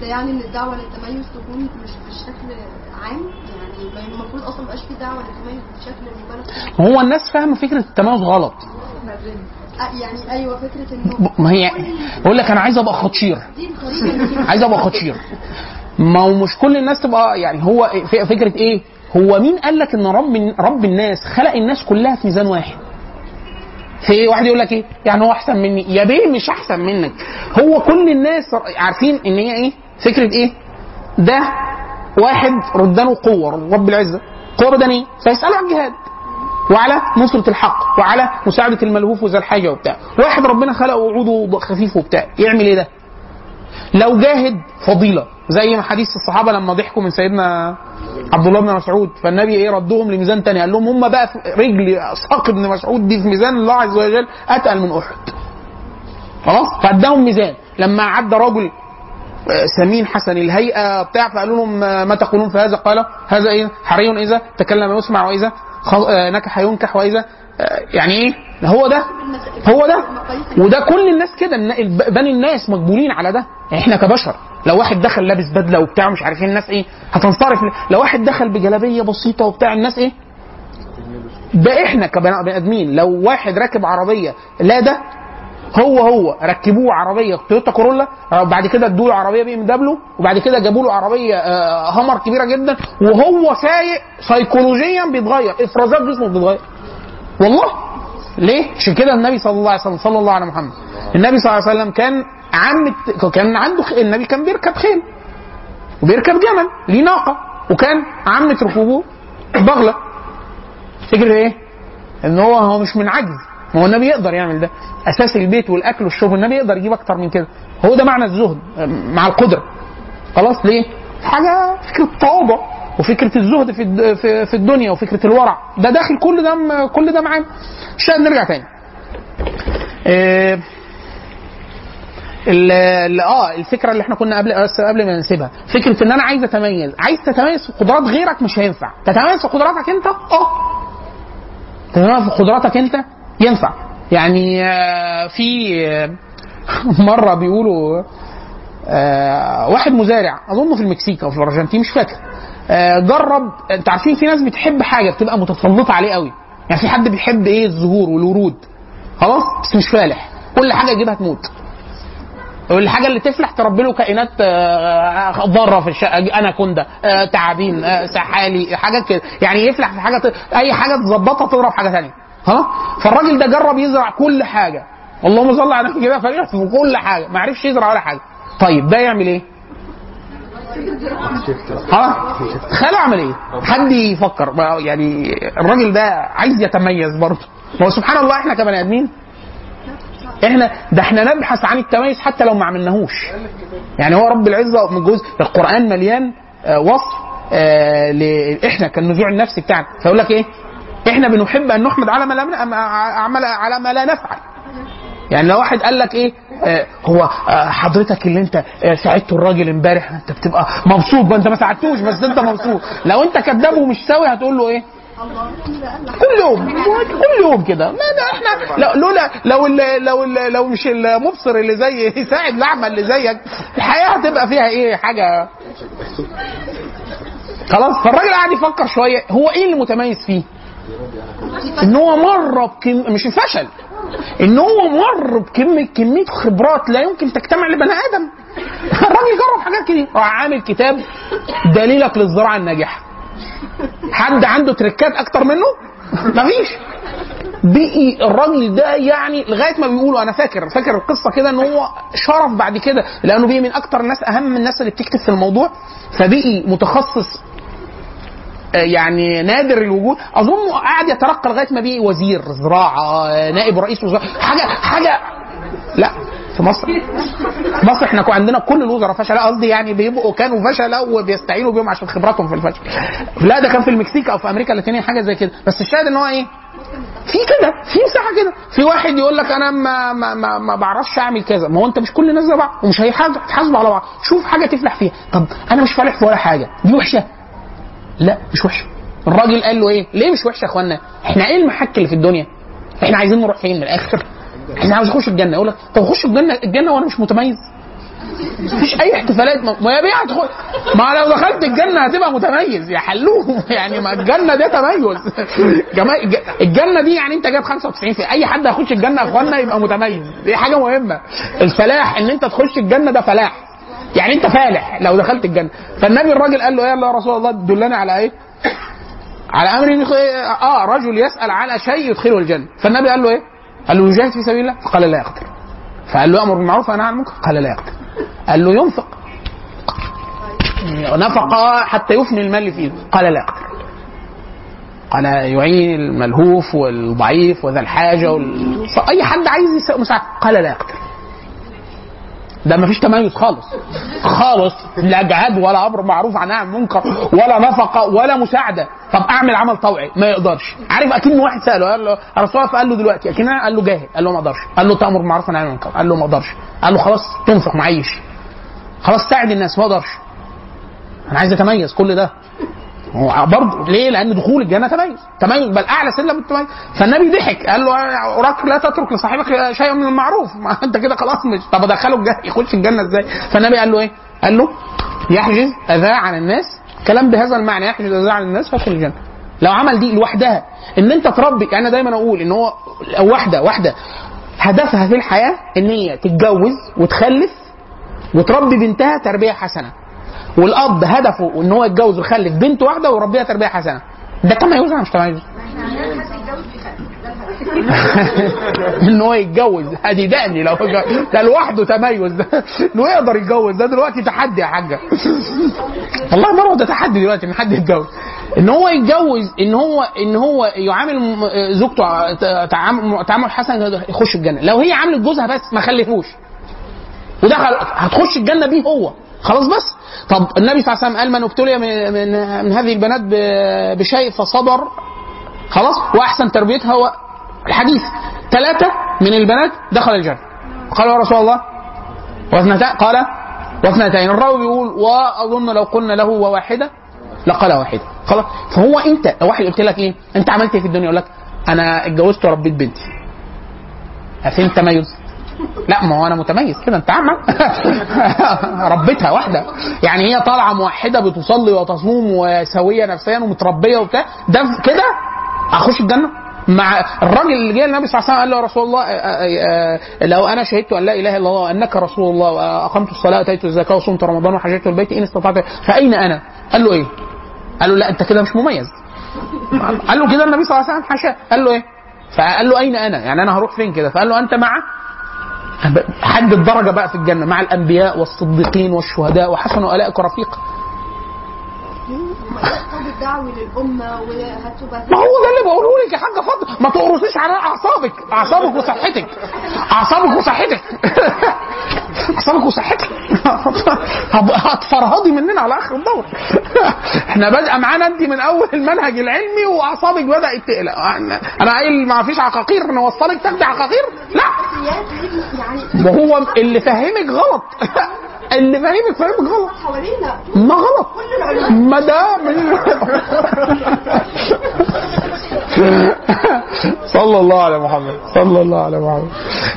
ده يعني إن الدعوة للتميز تكون مش بالشكل عام؟ يعني ما المفروض أصلا مبقاش في دعوة للتميز بالشكل المبالغ فيه؟ هو الناس فاهمة فكرة التميز غلط. يعني أيوه فكرة إنه ما هي يقول لك أنا عايز أبقى خطير. عايز أبقى خطير. ما هو مش كل الناس تبقى يعني هو ف- فكرة إيه؟ هو مين قال لك إن رب رب الناس خلق الناس كلها في ميزان واحد؟ في إيه؟ واحد يقول لك إيه؟ يعني هو أحسن مني. يا بيه مش أحسن منك. هو كل الناس عارفين إن هي إيه؟ فكرة إيه؟ ده واحد ردانه قوة رب العزة. قوة بدنية. فيساله عن الجهاد. وعلى نصرة الحق وعلى مساعدة الملهوف وذا الحاجة وبتاع. واحد ربنا خلقه عوده خفيف وبتاع. يعمل إيه ده؟ لو جاهد فضيلة زي ما حديث الصحابة لما ضحكوا من سيدنا عبد الله بن مسعود فالنبي إيه ردهم لميزان تاني قال لهم هم بقى في رجل ساق ابن مسعود دي في ميزان الله عز وجل أتقل من أحد. خلاص؟ فاداهم ميزان. لما عدى رجل آه، سمين حسن الهيئة بتاع فقالوا لهم آه، ما تقولون في هذا؟ قال هذا إيه؟ حري إذا تكلم يسمع وإذا نكح ينكح وإذا آه، يعني إيه؟ هو ده هو ده. وده كل الناس كده بني الناس مقبولين على ده. يعني إحنا كبشر لو واحد دخل لابس بدلة وبتاع مش عارفين الناس إيه؟ هتتصرف. لو واحد دخل بجلابية بسيطة وبتاع الناس إيه؟ ده إحنا كبني آدمين لو واحد راكب عربية لا ده هو هو ركبوه عربية تويوتا كورولا وبعد كده ادوا له عربية BMW وبعد كده جابوا له عربية آه، Hummer كبيرة جدا وهو سايق سيكولوجيا بيتغير إفرازات جسمه بتتغير والله ليه؟ عشان كده النبي صلى الله عليه وسلم صلى الله على محمد النبي صلى الله عليه وسلم كان عم كان عنده النبي كان بيركب خيل وبيركب جمل ليه ناقه وكان عامة ركوبه بغلة فكرة إيه؟ إن هو هو مش من عجز ما هو النبي يقدر يعمل ده. أساس البيت والأكل والشرب النبي يقدر يجيب أكتر من كده. هو ده معنى الزهد مع القدرة. خلاص ليه؟ حاجة فكرة التواضع وفكرة الزهد في في الدنيا وفكرة الورع. ده داخل كل ده كل ده معانا. الشاهد نرجع تاني. آه، آه الفكرة اللي إحنا كنا قبل قبل ما نسيبها. فكرة إن أنا عايز أتميز. عايز تتميز في قدرات غيرك مش هينفع. تتميز في قدراتك أنت؟ أه. تتميز في قدراتك أنت؟ ينفع. يعني آه، في آه، مرة بيقولوا آه، واحد مزارع اظن في المكسيك أو في الأرجنتين مش فاكر. جرب أنت عارفين في ناس بتحب حاجة بتبقى متسلطة عليه قوي. يعني في حد بيحب إيه؟ الزهور والورود. خلاص؟ بس مش فالح. كل حاجة يجيبها تموت. والحاجة اللي تفلح تربي له كائنات ضاره في الشقه أناكوندا تعابين سحالي حاجات كده. يعني يفلح في حاجة أي حاجة تظبطها تضرب حاجة ثانية ها؟ فالراجل ده جرب يزرع كل حاجة. اللهم صل على النبي فريق في كل حاجة. ما عرفش يزرع ولا حاجة. طيب ده يعمل إيه؟ ها؟ تخيلوا عمل إيه؟ حد يفكر. بقى يعني الراجل ده عايز يتميز برضه. ما هو سبحان الله إحنا كبني آدمين. إحنا ده إحنا نبحث عن التميز حتى لو ما عملناهوش. يعني هو رب العزة من جزء القرآن مليان آه، وصف آه، ل- إحنا كالنزوع النفسي بتاعنا. فيقول لك إيه؟ إحنا بنحب أن نحمد على ما لا على ما لا نفعل. يعني لو واحد قال لك إيه آه هو آه حضرتك اللي أنت آه ساعدته الراجل امبارح أنت بتبقى مبسوط بقى أنت ما ساعدتوش بس أنت مبسوط. لو أنت كذاب ومش سوي هتقول له إيه؟ كل يوم كل يوم كده. ما إحنا لو- لولا لو ال لو ال لو مش المبصر اللي زي يساعد الاعمى اللي زيك الحياة هتبقى فيها إيه؟ حاجة. خلاص فالراجل قاعد يفكر شوية هو إيه اللي متميز فيه؟ إن هو مر بكم مش فشل إن هو مر بكميه كمية خبرات لا يمكن تجتمع لبني آدم. الراجل جرب حاجات كتير. راح عامل كتاب دليلك للزراعة الناجحة. حد عنده تريكات أكتر منه؟ مفيش. بقي الراجل ده يعني لغاية ما بيقولوا أنا فاكر فاكر القصة كده إن هو شرف بعد كده لأنه بقي من أكتر الناس أهم الناس اللي بتكتب في الموضوع. فبقي متخصص يعني نادر الوجود. أظن قاعد يترقى لغاية ما بقي وزير زراعة آه، نائب رئيس وزراء. حاجة حاجة. لا في مصر. مصر إحنا عندنا كل الوزراء فشلاء قصدي يعني بيبقوا كانوا فشلاء وبيستعينوا بيهم عشان خبراتهم في الفشل. لا ده كان في المكسيك أو في أمريكا اللاتينية حاجة زي كده. بس الشاهد إن هو إيه؟ في كده في مساحة كده. في واحد يقول لك أنا ما ما ما, ما بعرفش أعمل كذا. ما هو أنت مش كل الناس زي بعض ومش هيحاسبوا على بعض. شوف حاجة تفلح فيها. طب أنا مش فالح في ولا حاجة. دي وحشة. لا مش وحشه الراجل قال له إيه؟ ليه مش وحشه يا إخوانا؟ إحنا إيه المحك اللي في الدنيا؟ إحنا عايزين نروح فين من الآخر؟ إحنا عاوز اخش الجنة. يقول لك طب اخش الجنة الجنة وأنا مش متميز. مفيش أي احتفالات. ما يا بيه هتخش ما لو دخلت الجنة هتبقى متميز. يا حلوة يعني ما الجنة ده تميز. الجنة دي يعني أنت جايب 95 في أي حد هيخش الجنة يا إخوانا يبقى متميز. دي حاجة مهمة. الفلاح إن أنت تخش الجنة ده فلاح. يعني انت فالح لو دخلت الجنة. فالنبي الراجل قال له الله يا رسول الله دلنا على إيه؟ على أمر آه رجل يسأل على شيء يدخله الجنة. فالنبي قال له إيه؟ قال له يجاهد في سبيل الله؟ قال لا يقدر. فقال له يامر بالمعروف وينهى عن المنكر؟ قال لا يقدر. قال له ينفق. نفق حتى يفني المال اللي في ايده. قال لا يقدر. قال يعين الملهوف والضعيف وذا الحاجة وال... اي حد عايز مساعدة. قال لا يقدر. ده ما فيش تميز خالص. خالص. لا جهاد ولا أمر معروف عن عن منكر ولا نفقة ولا مساعدة. طب أعمل عمل طوعي. ما يقدرش. عارف أكيد واحد سأله قال له الرسول قال له دلوقتي أكيد قال له جاهد قال له ما أقدرش. قال له تأمر بالمعروف ونهي عن المنكر قال له ما أقدرش. قال له خلاص تنفق معيش. خلاص ساعد الناس ما أقدرش. أنا عايز أتميز كل ده. هو برضه ليه؟ لأن دخول الجنة تميز، تميز. بل أعلى سلم التميز، فالنبي ضحك. قال له أراك لا تترك لصاحبك شيئا من المعروف، ما أنت كده خلاص مش. طب أدخله الجنة؟ يخش الجنة إزاي؟ فالنبي قال له إيه؟ قال له يحجز أذاة عن الناس. كلام بهذا المعنى يحجز أذاة عن الناس فيدخل الجنة. لو عمل دي لوحدها إن أنت تربي يعني أنا دايما أقول إن هو واحدة واحدة. هدفها في الحياة إن هي تتجوز وتخلف وتربي بنتها تربية حسنة. والأب هدفه إن هو يتجوز ويخلف بنت واحدة ويربيها تربية حسنة. ده تميز ولا مش تميز؟ إن هو يتجوز. أدي دقني لو ده لوحده تميز. ده إنه يقدر يتجوز. ده دلوقتي تحدي يا حاجة. والله مرة ده تحدي دلوقتي إن حد يتجوز. إن هو يتجوز إن هو إن هو يعامل زوجته تعامل تعامل حسن يخش الجنة. لو هي عامله جوزها بس ما خلفوش. ودخل هتخش الجنة بيه هو. خلاص بس؟ طب النبي صلى الله عليه وسلم قال من ابتلي من, من, من هذه البنات بشيء فصبر. خلاص؟ وأحسن تربيتها هو الحديث. ثلاثة من البنات دخل الجنة. قالوا يا رسول الله واثنتان قال واثنتين. الراوي بيقول وأظن لو قلنا له وواحدة لقال واحدة. خلاص؟ فهو أنت لو واحد قلت لك إيه؟ أنت عملت إيه في الدنيا؟ يقول لك أنا اتجوزت وربيت بنتي. فين التميز لا ما هو أنا متميز كده أنت عامة ربيتها واحدة يعني هي طالعة موحدة بتصلي وتصوم وسوية نفسيا ومتربية وبتاع ده كده أخش الجنة مع الراجل اللي جه النبي صلى الله عليه وسلم قال له يا رسول الله لو أنا شهدت أن لا إله إلا الله وأنك رسول الله وأقمت الصلاة وآتيت الزكاة وصمت رمضان وحججت البيت إن استطعت فأين أنا؟ قال له إيه؟ قال له لا أنت كده مش مميز قال له كده النبي صلى الله عليه وسلم حاشا قال له إيه؟ فقال له أين أنا؟ يعني أنا هروح فين كده؟ فقال له أنت مع حد الدرجة بقى في الجنة مع الأنبياء والصديقين والشهداء وحسن اولئك رفيقا وهتبقى ما هو ده اللي بقوله لك يا حاجة فضل. ما تقرصيش على اعصابك. اعصابك وصحتك. اعصابك وصحتك. اعصابك وصحتك. هتفرهضي مننا على اخر الدور. إحنا بادئة معانا انت من اول المنهج العلمي واعصابك بدأت تقلق. أنا قايل ما فيش عقاقير نوصلك تاخدي عقاقير؟ لا. ما هو اللي فهمك غلط. اللي فهمك فهمك غلط. ما غلط. ما ده من صلى الله على محمد. صلى الله على محمد.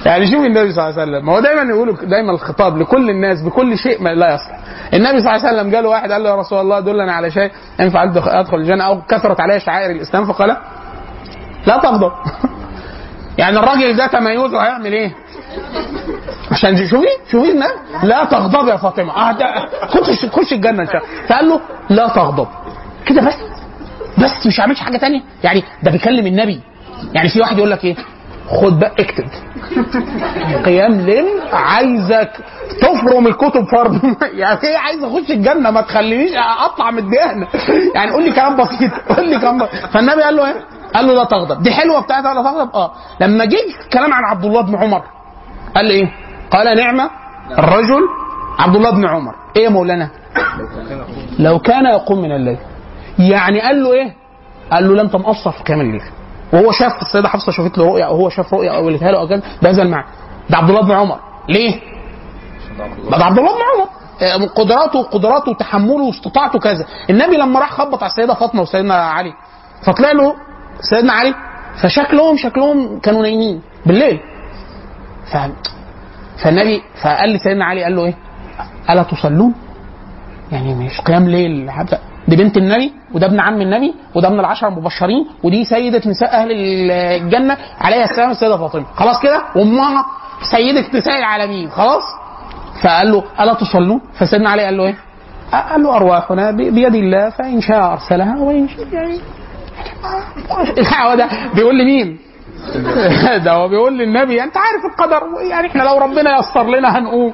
يعني شوف النبي صلى الله عليه وسلم. هو دايما يقولوا دايما الخطاب لكل الناس بكل شيء ما لا يصلح. النبي صلى الله عليه وسلم قال له واحد قال له يا رسول الله دلنا على شيء ان فعلت أدخل الجنة أو كثرت علي شعائر الاسلام فقال لا. تغضب. يعني الراجل ده تميزه هيعمل إيه؟ عشان شوفي شوفي الناس. لا تغضب يا فاطمة. ده خش خش الجنة إن شاء الله. فقال له لا تغضب. كده بس. بس مش عاملش حاجة تانية؟ يعني ده بيكلم النبي. يعني في واحد يقول لك إيه؟ خد بقى اكتب. قيام ليل عايزك تفرم الكتب فرم يعني إيه عايز أخش الجنة؟ ما تخلينيش اطلع من الدهن. يعني قول لي كلام بسيط. قول لي كلام بسيط. فالنبي قال له إيه؟ قال له لا تغضب. دي حلوة بتاعت لا تغضب؟ آه. لما جه كلام عن عبد الله بن عمر. قال إيه؟ قال نعمه الرجل عبد الله بن عمر إيه يا مولانا؟ لو كان يقوم من الليل يعني قال له إيه؟ قال له لا انت مقصر في قيام الليل وهو شاف السيدة حفصة شافت له رؤيا أو هو شاف رؤيا أو قالتها له أو كان بهذا المعنى ده عبد الله بن عمر ليه؟ ده عبد الله بن عمر آه، قدراته وقدراته وتحمله واستطاعته كذا النبي لما راح خبط على السيدة فاطمة وسيدنا علي فطلع له سيدنا علي فشكلهم شكلهم كانوا نايمين بالليل. فالنبي فقال لسيدنا علي قال له إيه؟ ألا تصلون؟ يعني مش قيام ليل حتى دي بنت النبي وده ابن عم النبي وده من العشر المبشرين ودي سيدة نساء أهل الجنة عليها السلام السيدة فاطمة. خلاص كده؟ وأمها سيدة نساء العالمين. خلاص؟ فقال له ألا تصلون؟ فسيدنا علي قال له إيه؟ قال له أرواحنا بيد الله فإن شاء أرسلها وإن شاء يعني هو ده بيقول لمين؟ ده هو بيقول للنبي أنت عارف القدر يعني إحنا لو ربنا يسر لنا هنقوم.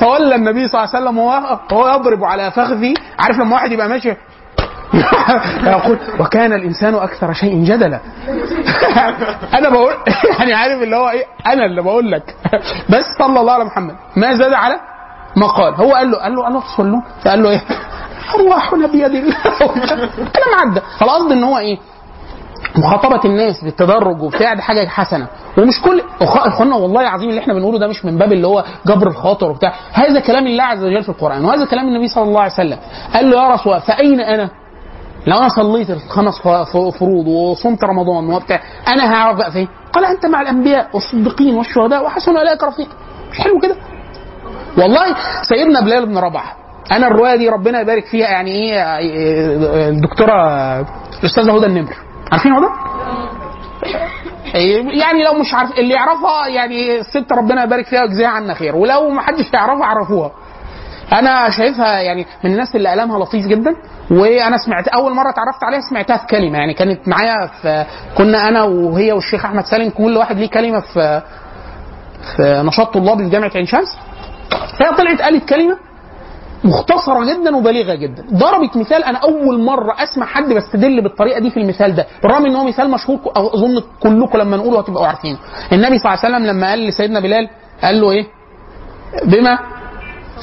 فولى النبي صلى الله عليه وسلم وهو يضرب على فخذي. عارف لما واحد يبقى ماشي؟ يقول وكان الإنسان أكثر شيء جدلا. أنا بقول يعني عارف اللي هو إيه؟ أنا اللي بقول لك. بس صلى الله على محمد. ما زاد على ما قال. هو قال له قال له الا تصلون فقال له إيه؟ أرواحنا بيد الله. كلام عدى فالقصد إن هو إيه؟ مخاطبة الناس بالتدرج وبتاع دي حاجة حسنة. ومش كل إخوانا والله العظيم اللي إحنا بنقوله ده مش من باب اللي هو جبر الخاطر وبتاع. هذا كلام الله عز وجل في القرآن وهذا كلام النبي صلى الله عليه وسلم. قال له يا رسول الله فأين أنا؟ لو أنا صليت الخمس فروض وصمت رمضان وبتاع أنا هعرف بقى فين؟ قال أنت مع الأنبياء والصديقين والشهداء وحسن اولئك رفيقا مش حلو كده؟ والله سيدنا بلال بن رباح أنا الرواية دي ربنا يبارك فيها يعني إيه إيه، الدكتوره الاستاذه هدى النمر. عارفين هدى؟ يعني لو مش عارف اللي يعرفها يعني الست ربنا يبارك فيها ويجزيها عنا خير. ولو ما حدش يعرفها عرفوها. أنا شايفها يعني من الناس اللي كلامها لطيف جدا وأنا سمعت أول مرة اتعرفت عليها سمعتها في كلمة. يعني كانت معايا في كنا أنا وهي والشيخ أحمد سالم كل واحد ليه كلمة في في نشاط طلابي في جامعه عين شمس. فهي طلعت قالت كلمة مختصرة جدا وبليغة جدا. ضربت مثال أنا أول مرة أسمع حد بيستدل بالطريقة دي في المثال ده بالرغم إن هو مثال مشهور أظن كلكم لما نقوله هتبقوا عارفينه. النبي صلى الله عليه وسلم لما قال لسيدنا بلال قال له إيه؟ بما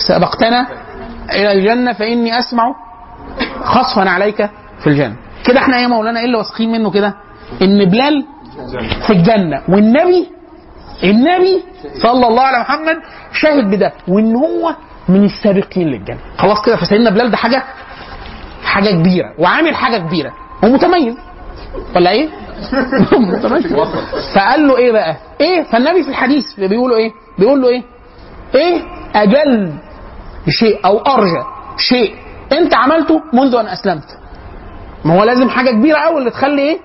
سبقتنا إلى الجنة فإني أسمع خصفا عليك في الجنة. كده إحنا يا مولانا؟ إيه اللي واثقين منه كده؟ إن بلال في الجنة. والنبي النبي صلى الله على محمد شاهد بده. وإن هو من السابقين للجنة خلاص كده فسيدنا بلال ده حاجة حاجة كبيرة وعامل حاجة كبيرة ومتميز ولا إيه؟ متميز فقال له إيه بقى؟ إيه؟ فالنبي في الحديث بيقول له إيه؟ بيقول له إيه؟ إيه أجل شيء أو أرجى شيء أنت عملته منذ أن أسلمت ما هو لازم حاجة كبيرة قوي اللي تخلي إيه؟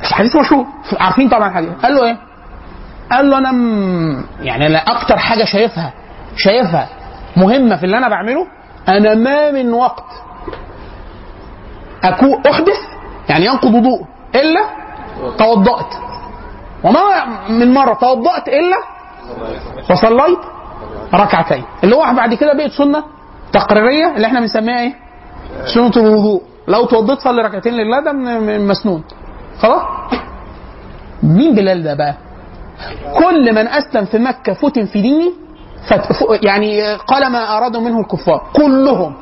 الحديث مشهور عارفين طبعا الحديث قال له إيه؟ قال له أنا م... يعني أنا أكتر حاجة شايفها شايفها مهمة في اللي أنا بعمله أنا ما من وقت اكون أحدث يعني ينقض وضوء إلا توضأت وما من مرة توضأت إلا وصليت ركعتين اللي هو بعد كده بقت سنة تقريرية اللي إحنا بنسميها إيه؟ سنة الوضوء لو توضيت صلي ركعتين لله ده مسنون خلاص؟ مين بلال ده بقى؟ كل من أسلم في مكة فتن في دينه يعني قال ما أرادوا منه الكفار. كلهم.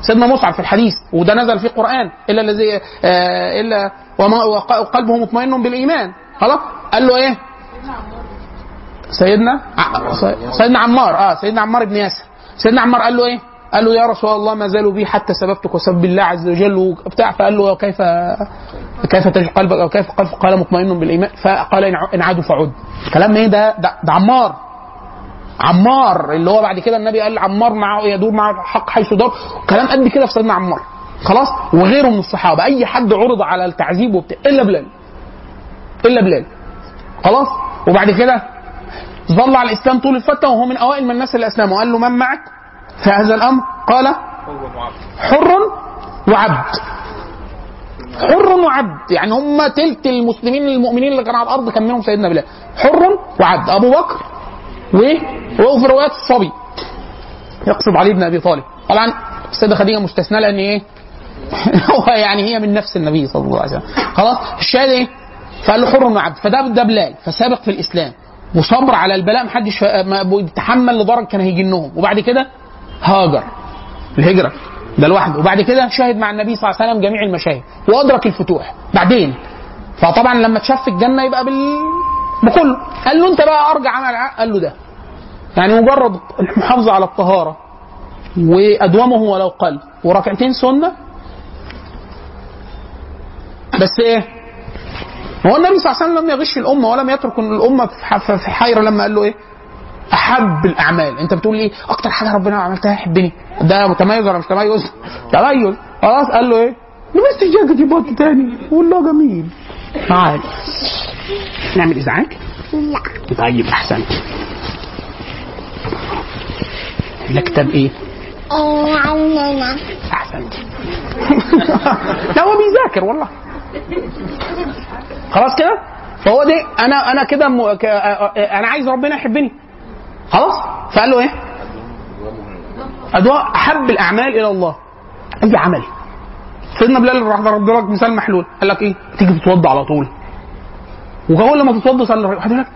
سيدنا مصعب في الحديث وده نزل في القرآن إلا الذي آه إلا وما وق- وقلبه مطمئن بالإيمان. خلاص؟ قال له إيه؟ سيدنا سيدنا عمار آه سيدنا عمار بن ياسر. سيدنا عمار قال له إيه؟ قال له يا رسول الله ما زالوا بي حتى سببتك وسب الله عز وجل. وبتاع. فقال له كيف كيف تجد قلبك أو كيف قلبك قال مطمئن بالإيمان. فقال إن عادوا فعد كلام إيه ده, ده عمار. عمار اللي هو بعد كده النبي قال عمار معه يدور معه الحق حيث دار كلام قد كده في سيدنا عمار. خلاص؟ وغيره من الصحابة. أي حد عرض على التعذيب وبتاع. إلا بلال. إلا بلال. خلاص؟ وبعد كده ظل على الإسلام طول الفترة وهو من أوائل من الناس اللي أسلموا. قال له من معك؟ في هذا الأمر؟ قال حر وعبد. حر وعبد. يعني هم تلت المسلمين المؤمنين اللي كانوا على الأرض كان منهم سيدنا بلال. حر وعبد. أبو بكر و وفي روايات الصبي. يقصد علي بن أبي طالب. طبعا السيدة خديجة مستثناة لأن إيه؟ هو يعني هي من نفس النبي صلى الله عليه وسلم. خلاص؟ الشاهد إيه؟ فقال له حر وعبد. فده ده بلال. فسابق في الإسلام. وصبر على البلاء. محدش بيتحمل لدرجة كان هيجنهم. وبعد كده هاجر. الهجرة. ده لوحده. وبعد كده شاهد مع النبي صلى الله عليه وسلم جميع المشاهد. وأدرك الفتوح. بعدين. فطبعا لما تشاف في الجنة يبقى بال بكله قال له انت بقى أرجع عمل قال له ده. يعني مجرد المحافظه على الطهارة. وأدومه ولو قل. وركعتين سنة. بس إيه؟ هو النبي صلى الله عليه وسلم لم يغش الأمة ولم يترك الأمة في حيرة لما قال له إيه؟ أحب الأعمال. أنت بتقول إيه أكتر حاجة ربنا عملتها يحبني ده متميز ولا مش تميز؟ تميز. خلاص قال له إيه؟ لبست جاكيت بوت تاني. والله جميل. تعال نعمل ازعاج لا. طيب احسن ده كتاب إيه؟ إيه عننا أحسنت. لا هو بيذاكر والله. خلاص كده؟ فهو دي أنا أنا كده م... أنا عايز ربنا يحبني. خلاص؟ فقال له إيه؟ ادواء أحب الأعمال إلى الله. أي عمل؟ سيدنا بلال راح ضرب لك مثال محلول. قال لك إيه؟ تيجي تتوضى على طول. وهو لما تتوضى صلي واحد يقول لك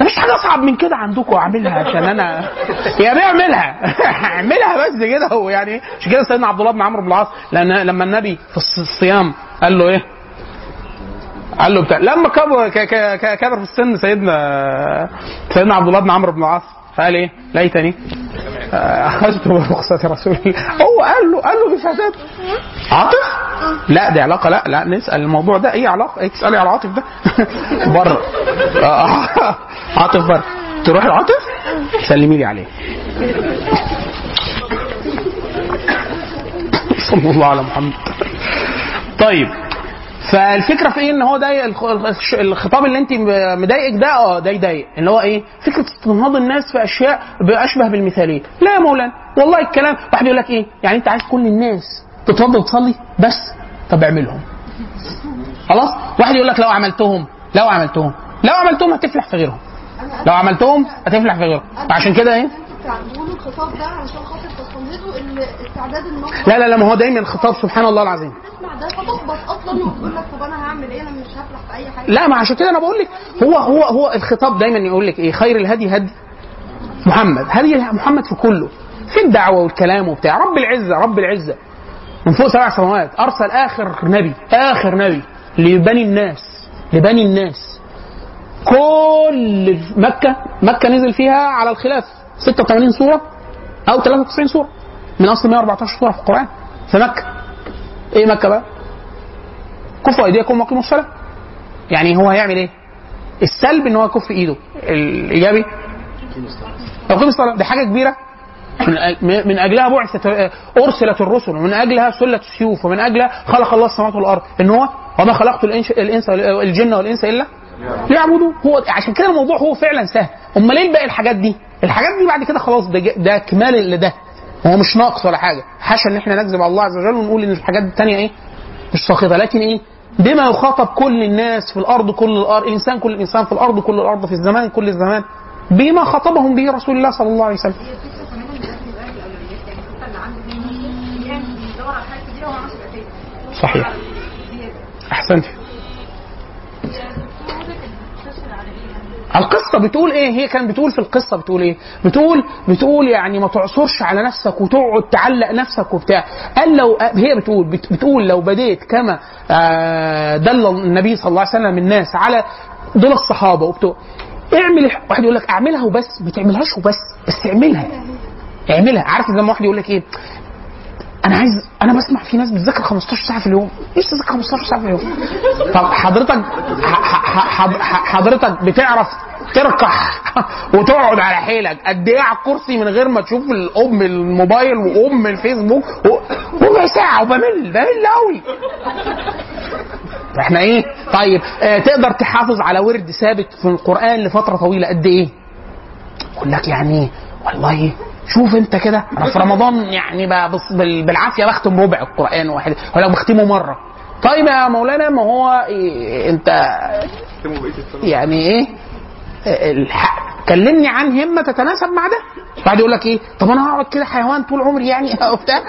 مفيش حاجة أصعب من كده عندكم أعملها عشان أنا يا بيه أعملها. أعملها بس كده ويعني عشان كده سيدنا عبد الله بن عمرو بن العاص لأن لما النبي في الص- الصيام قال له إيه؟ قال له بتاع لما كبر كبر في السن سيدنا سيدنا عبد الله بن عمرو بن العاص فقال إيه؟ ليتني. آه، أخذت برخصة رسول الله. هو قال له قال له بفتاة عاطف؟ لا دي علاقة. لا لا نسأل. الموضوع ده إيه علاقة؟ إيه؟ تسألي على عاطف ده؟ بره. آه، عاطف بره. تروح العاطف؟ سلمي لي عليه. صلى الله على محمد. طيب. فالفكرة في إيه؟ إن هو ده الخ- الخ- الخطاب اللي أنت مضايقك ده آه ده يضايق. اللي هو إيه؟ فكرة استنهاض الناس في أشياء اشبه بالمثالية. لا يا مولانا والله الكلام. واحد يقول لك إيه؟ يعني أنت عايز كل الناس تتوضى وتصلي بس؟ طب اعملهم خلاص؟ واحد يقول لك لو عملتهم لو عملتهم لو عملتهم هتفلح في غيرهم. لو عملتهم هتفلح في غيرهم. عشان كده إيه؟ تعملوا الخطاب ده علشان خاطر النقطة لا لا لا ما هو دايما الخطاب سبحان الله العظيم. تسمع ده فتحبط أصلا وتقول لك طب أنا هعمل إيه؟ أنا مش هفلح في أي حاجة. لا ما عشان كده أنا بقول لك هو هو هو الخطاب دايما يقول لك إيه؟ خير الهدي هدي محمد. هدي محمد في كله. في الدعوة والكلام وبتاع. رب العزة رب العزة. من فوق سبع سماوات. أرسل آخر نبي آخر نبي لبني الناس لبني الناس. كل مكة مكة نزل فيها على الخلاف. 86 سورة أو 93 سورة. من أصل 114 سورة في القرآن. في مكة. إيه مكة بقى؟ كفوا أيديكم وأقيموا الصلاة. يعني هو هيعمل إيه؟ السلب إن هو يكف إيده. الإيجابي؟ يقيم الصلاة. دي حاجة كبيرة. من أجلها بعثت أرسلت الرسل. ومن أجلها سلت السيوف. ومن أجلها خلق الله السماوات والأرض. إن هو وما خلقت الإنس الجن والإنس إلا ليعبدوا هو عشان كده الموضوع هو فعلا سهل. أمال ليه باقي الحاجات دي؟ الحاجات دي بعد كده خلاص ده, ده كمال لده. هو مش ناقص ولا حاجة. حاشا إن إحنا نكذب على الله عز وجل ونقول إن الحاجات التانية إيه؟ مش ساقطه لكن إيه؟ بما يخاطب كل الناس في الأرض كل الأرض الانسان كل الانسان في الأرض كل الأرض في الزمان كل الزمان بما خاطبهم به رسول الله صلى الله عليه وسلم. صحيح. أحسنت. القصة بتقول إيه؟ هي كانت بتقول في القصة بتقول إيه؟ بتقول بتقول يعني ما تعصرش على نفسك وتقعد تعلق نفسك وبتاع. قال لو هي بتقول بت- بتقول لو بديت كما آه، دل النبي صلى الله عليه وسلم الناس على دول الصحابة وبتوع اعمل واحد يقول لك اعملها وبس ما تعملهاش وبس بس اعملها اعملها عارف لما واحد يقول لك إيه أنا عايز أنا بسمع في ناس بتذاكر 15 ساعة في اليوم. إيش تذاكر 15 ساعة في اليوم؟ طب حضرتك حضرتك بتعرف تركح وتقعد على حيلك. قد إيه على الكرسي من غير ما تشوف الأم الموبايل وأم الفيسبوك؟ ربع ساعة وبمل بمل قوي إحنا إيه؟ طيب آه تقدر تحافظ على ورد ثابت في القرآن لفترة طويلة قد إيه؟ يقول لك يعني والله شوف انت كده. أنا في رمضان يعني بالعافية بختم ربع القرآن واحد. ولو بختمه مرة. طيب يا مولانا ما هو إيه انت يعني إيه؟ الحق كلمني عن همة تتناسب مع ده. بعد يقول لك إيه؟ طب أنا هقعد كده حيوان طول عمري يعني؟ وبتاع.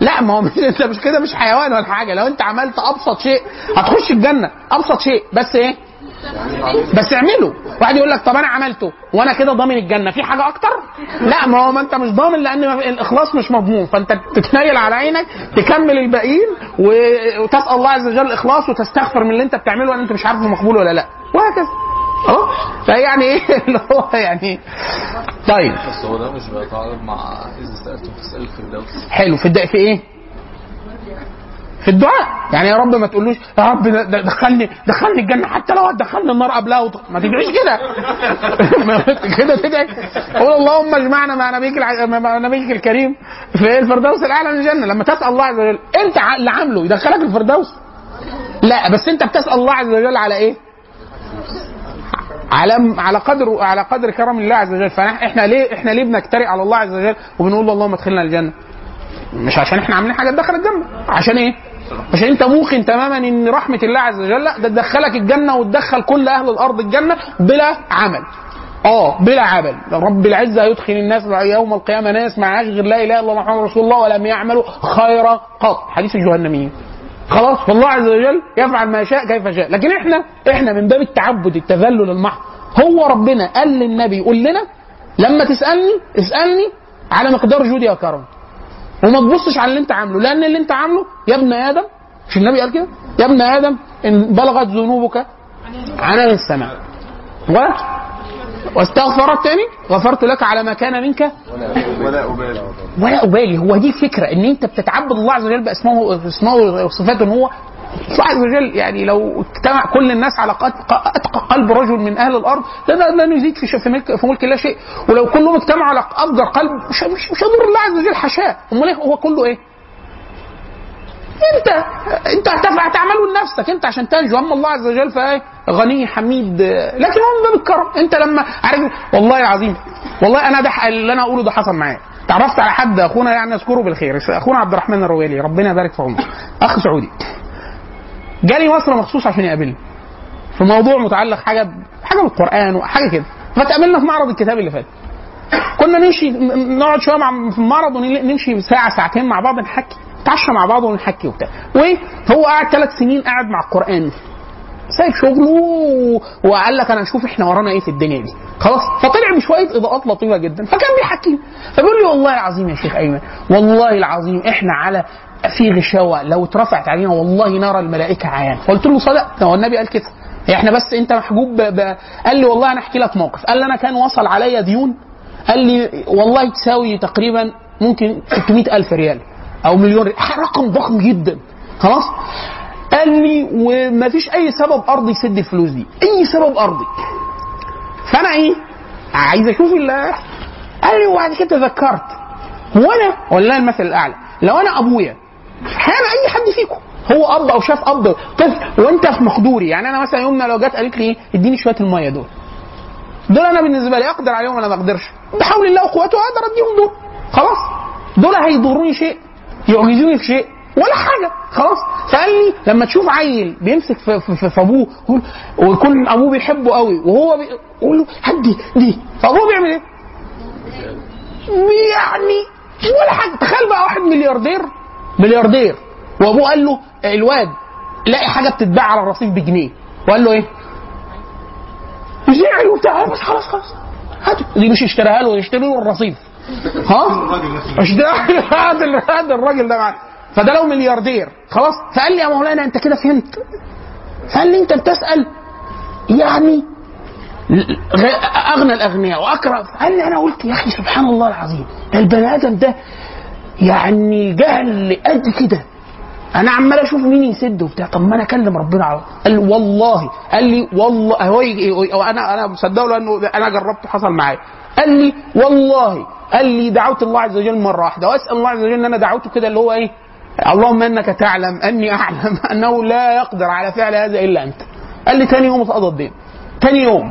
لا ما هو انت مش كده مش حيوان ولا حاجة. لو أنت عملت أبسط شيء هتخش الجنة. أبسط شيء. بس إيه؟ بس اعمله واحد يقول لك طب أنا عملته وأنا كده ضامن الجنة في حاجة أكتر؟ لا ما هو ما أنت مش ضامن لأن الإخلاص مش مضمون فأنت تتنيل على عينك تكمل الباقيين وتسأل الله عز وجل الاخلاص وتستغفر من اللي أنت بتعمله لأن أنت مش عارفه مقبول ولا لا. وهكذا. آه فيعني إيه؟ اللي هو يعني طيب. بس هو ده مش بيتعارض مع إذا سألتم فاسألوا الفردوس حلو. في في إيه؟ في الدعاء. يعني يا رب ما تقولوش يا رب دخلني دخلني الجنة حتى لو هتدخلني النار قبلها وط- ما تدعيش كده. كده تدعي قول اللهم اجمعنا مع نبيك الع... مع نبيك الكريم في الفردوس الأعلى من الجنة. لما تسأل الله عز وجل أنت اللي عامله يدخلك الفردوس؟ لا بس أنت بتسأل الله عز وجل على إيه؟ على على قدر على قدر كرم الله عز وجل. فاحنا ليه إحنا ليه بنجترئ على الله عز وجل وبنقول له اللهم ادخلنا الجنة؟ مش عشان إحنا عاملين حاجة تدخل الجنة. عشان إيه؟ عشان انت موقن تماما ان رحمة الله عز وجل ده تدخلك الجنة وتدخل كل أهل الأرض الجنة بلا عمل. آه بلا عمل. رب العزة يدخل الناس يوم القيامة ناس معاش غير لا إله إلا الله محمد رسول الله ولم يعملوا خيرا قط. حديث الجهنميين. خلاص؟ فالله عز وجل يفعل ما يشاء كيف شاء. لكن إحنا إحنا من باب التعبد التذلل المحض. هو ربنا قال للنبي قول لنا لما تسألني اسألني على مقدار جودي وكرمي وما تبصش على اللي انت عامله لأن اللي انت عامله يا ابن آدم مش النبي قال كده يا ابن آدم إن بلغت ذنوبك عنان السماء. واستغفرت تاني غفرت لك على ما كان منك؟ ولا أبالي. ولا أبالي. هو دي الفكرة إن أنت بتتعبد الله عز وجل بأسمائه اسمائه وصفاته إن هو الله عز وجل يعني لو اجتمع كل الناس على أتقى قلب رجل من أهل الأرض لن لن يزيد في في ملك في ملك الله شيء. ولو كلهم اجتمعوا على افجر قلب مش مش, مش هيضر الله عز وجل حاشاه أمال إيه؟ هو كله إيه؟ انت انت هتعمله لنفسك. انت عشان تنجو. اما الله عز وجل فايه؟ غني حميد. لكن هو من باب الكرم. انت لما عارف والله العظيم. والله أنا ده اللي أنا أقوله ده حصل معايا. تعرفت على حد أخونا يعني؟ أذكره بالخير. أخونا عبد الرحمن الرويلي. ربنا يبارك في عمره. أخ سعودي. جالي مصر مخصوص عشان يقابلني. في موضوع متعلق حاجة حاجة بالقران وحاجه كده. فتقابلنا في معرض الكتاب اللي فات. كنا نمشي نقعد شوية مع في المعرض ونمشي ساعة ساعتين مع بعض نحكي. نتعشى مع بعض ونحكي وبتاع. وهو قاعد ثلاث سنين قاعد مع القرآن. سايب شغله وقال لك أنا أشوف إحنا ورانا إيه في الدنيا دي. خلاص فطلع بشوية إضاءات لطيفة جدا فكان بيحكي. فبيقول لي والله العظيم يا شيخ أيمن والله العظيم إحنا على في غشاوة. لو اترفعت علينا والله نرى الملائكة عيان. فقلت له صدق هو النبي قال كده. هي إحنا بس أنت محجوب. ب... قال لي والله أنا أحكي لك موقف. قال لي أنا كان وصل عليا ديون قال لي والله تساوي تقريبا ممكن 600 ألف ريال. أو مليون ريال. رقم ضخم جدا. خلاص؟ قال لي وما فيش أي سبب أرضي يسد الفلوس دي. أي سبب أرضي؟ فأنا إيه؟ عايز أشوف ال قال لي وبعد كده تذكرت. هو أنا ولا المثل الأعلى لو أنا أبويا أحيانا أي حد فيكم. هو اب أو شاف اب طفل وأنت في مقدوري يعني أنا مثلا يومنا لو جت قالت لي إيه إديني شوية المية دول. دول أنا بالنسبة لي أقدر عليهم ولا ما أقدرش. بحول الله وقوته أقدر أديهم دول. خلاص؟ دول هيضروني شيء. يعجزوني في شيء ولا حاجة خلاص. فقال لي لما تشوف عيل بيمسك في, في, في, أبوه ويكون أبوه بيحبه قوي وهو بي- يقول له هدي دي فأبوه بيعمل إيه؟ يعني ولا حاجة. تخيل بقى واحد ملياردير ملياردير. وأبوه قال له الواد لاقي حاجة بتتباع على الرصيف بجنيه. وقال له إيه؟ زعل وبتاع بس خلاص خلاص. هاتوا دي مش اشتراها له يشتري له الرصيف. ها؟ اشترى هذا ال- هذا الراجل ده. معاه فده لو ملياردير. خلاص؟ فقال لي يا مولانا أنت كده فهمت. فقال لي أنت بتسأل. يعني أغنى الأغنياء واكرم قال لي أنا قلت يا أخي سبحان الله العظيم. ده البني آدم ده يعني جهل قد كده. أنا عمال أشوف مين يسد وبتاع. طب ما أنا أكلم ربنا على قال والله. قال لي والله. هو أنا أنا مصدقه لأنه أنا جربت حصل معايا. قال لي والله قال لي دعوت الله عز وجل مرة واحدة وأسأل الله عز وجل إن أنا دعوته كده اللي هو إيه؟ اللهم إنك تعلم أني أعلم أنه لا يقدر على فعل هذا إلا أنت. قال لي تاني يوم اتقضى الدين. تاني يوم.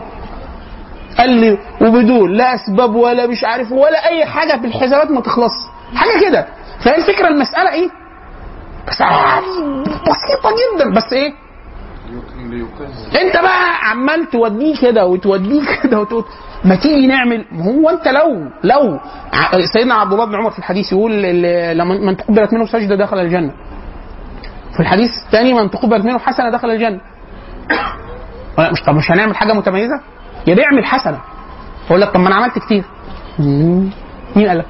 قال لي وبدون لا أسباب ولا مش عارف ولا أي حاجة في الحسابات ما تخلص. حاجة كده. فهي الفكرة المسألة إيه؟ بس بسيطة جدا بس إيه؟ انت بقى عمال توديه كده وتوديه كده وتقول ما تيجي نعمل هو انت لو لو سيدنا عبد الله بن عمر في الحديث يقول لما من تقبلت منه سجده دخل الجنة. في الحديث الثاني من تقبلت منه حسنة دخل الجنة. مش طب مش هنعمل حاجة متميزة؟ يا بيعمل حسنه يقول لك طب ما أنا عملت كتير. مين قال لك؟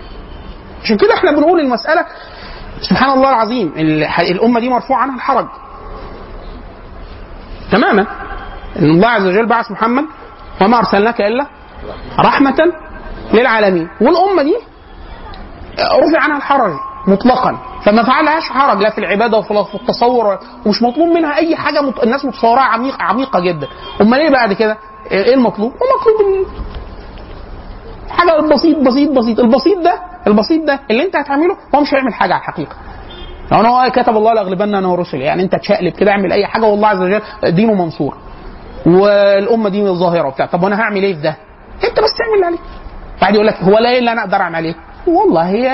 عشان كده إحنا بنقول المسألة سبحان الله العظيم الأمة دي مرفوع عنها الحرج. تماما. إن الله عز وجل بعث محمد وما أرسلناك إلا رحمة للعالمين. والأمة دي رفع عنها الحرج مطلقا. فما فعلهاش حرج لا في العبادة وفي في التصور ومش مطلوب منها أي حاجة. الناس متصوراها عميقه عميقة جدا. أمال إيه بعد كده؟ إيه المطلوب؟ المطلوب ال- حاجة بسيط بسيط بسيط. البسيط ده البسيط ده اللي أنت هتعمله هو مش هيعمل حاجة على الحقيقة. لو أنا هو كتب الله لاغلبن أنا ورسلي يعني أنت تشقلب كده اعمل أي حاجة والله عز وجل دينه منصور. والأمة دي ظاهرة وبتاع. طب وأنا هعمل إيه في ده؟ أنت بس تعمل اللي عليك. بعد يقول لك هو لا إيه اللي أنا أقدر أعمل عليه؟ والله هي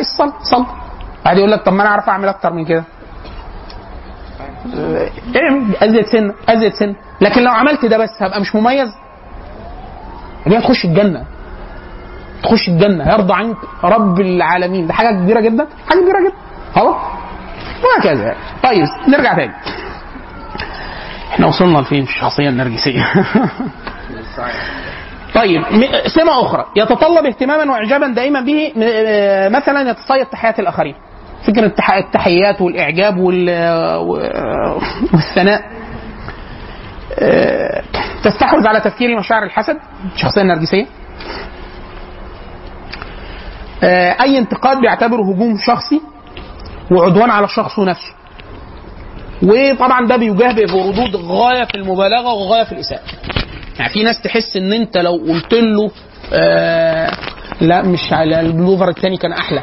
الصلاه صلاه بعد يقول لك طب ما أنا أعرف أعمل أكتر من كده. اعمل أزيد سن أزيد سن. لكن لو عملت ده بس هبقى مش مميز؟ يبقى تخش الجنة. تخش الجنة يرضى عنك رب العالمين. ده حاجة كبيرة جدا حاجة كبيرة جدا. خلاص؟ وهكذا. طيب نرجع تاني. إحنا وصلنا لفين؟ في الشخصيه النرجسيه طيب سمة أخرى. يتطلب اهتماما وإعجابا دائما به آه، مثلا يتصيد تحيات الآخرين. فكرة التح- التحيات والإعجاب وال- و- والثناء. آه، تستحوذ على تفكير مشاعر الحسد. الشخصية النرجسية آه، أي انتقاد بيعتبره هجوم شخصي؟ وعدوان على الشخص نفسه. وطبعا ده بيجاه بردود غاية في المبالغة وغاية في الإساءة. يعني في ناس تحس إن أنت لو قلت له آه لا مش على البلوفر الثاني كان أحلى.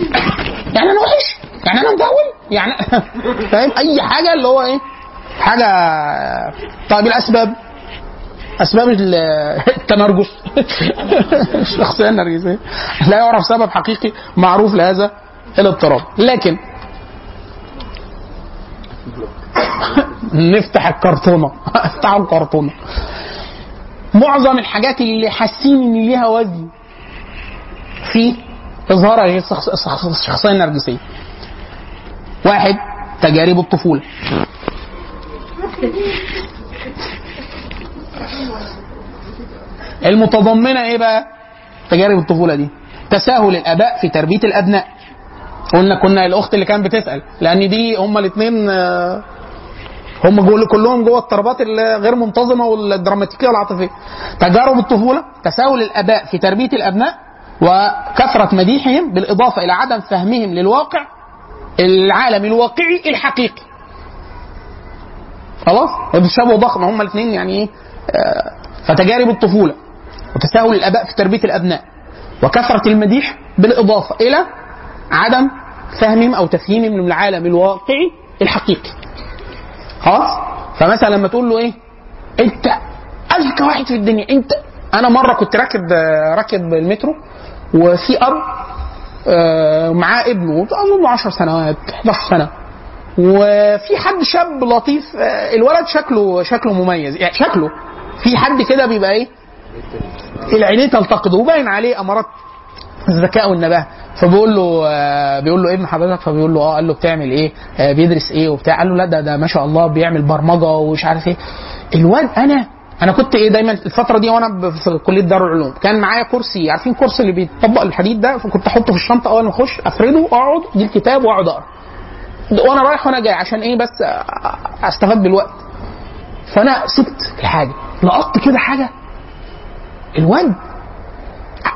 يعني أنا وحش. يعني أنا مدول يعني فاهم؟ أي حاجة اللي هو إيه؟ حاجة طيب الأسباب؟ أسباب ال- التنرجس. الشخصيه النرجسيه لا يعرف سبب حقيقي معروف لهذا الاضطراب لكن نفتح الكرتونة. افتحوا الكرتونة. معظم الحاجات اللي حاسين إن ليها وزن في إظهار الشخصية النرجسية. واحد تجارب الطفولة. المتضمنة إيه بقى؟ تجارب الطفولة دي. تساهل الأباء في تربية الأبناء. قلنا كنا الأخت اللي كانت بتسأل لأن دي هما الاثنين هم جول كلهم جوه اضطرابات الغير منتظمة والدراماتيكية والعاطفية. تجارب الطفولة، تساهل الآباء في تربية الأبناء وكثرة مديحهم بالإضافة إلى عدم فهمهم للواقع العالم الواقعي الحقيقي. خلاص؟ تشابه ضخم هم الاثنين يعني إيه؟ آه، فتجارب الطفولة وتساهل الآباء في تربية الأبناء وكثرة المديح بالإضافة إلى عدم فهمهم أو تفهيمهم للعالم الواقعي الحقيقي. خلاص؟ فمثلا لما تقول له إيه؟ أنت اذكى واحد في الدنيا. أنت أنا مرة كنت راكب راكب المترو وفي اب آه، معاه ابنه اظن 10 سنوات 11 سنة. وفي حد شاب لطيف آه، الولد شكله شكله مميز. يعني شكله. في حد كده بيبقى إيه؟ العينين تلتقط. وباين عليه أمارات الذكاء والنباهه فبيقول له آه، بيقول له ابن حضرتك فبيقول له آه قال له بتعمل إيه؟ آه، بيدرس إيه وبتاع. قال له لا ده ده ما شاء الله بيعمل برمجة ومش عارف إيه. الواد أنا أنا كنت إيه دايما الفترة دي وأنا في كلية دار العلوم. كان معايا كرسي عارفين الكرسي اللي بيطبق الحديد ده؟ فكنت أحطه في الشنطة أول ما أخش أفرده اقعد أجيب كتاب وأقعد أقرأ. وأنا رايح وأنا جاي عشان إيه بس آه، أستفاد بالوقت. فأنا سبت الحاجة لقطت كده حاجة. الواد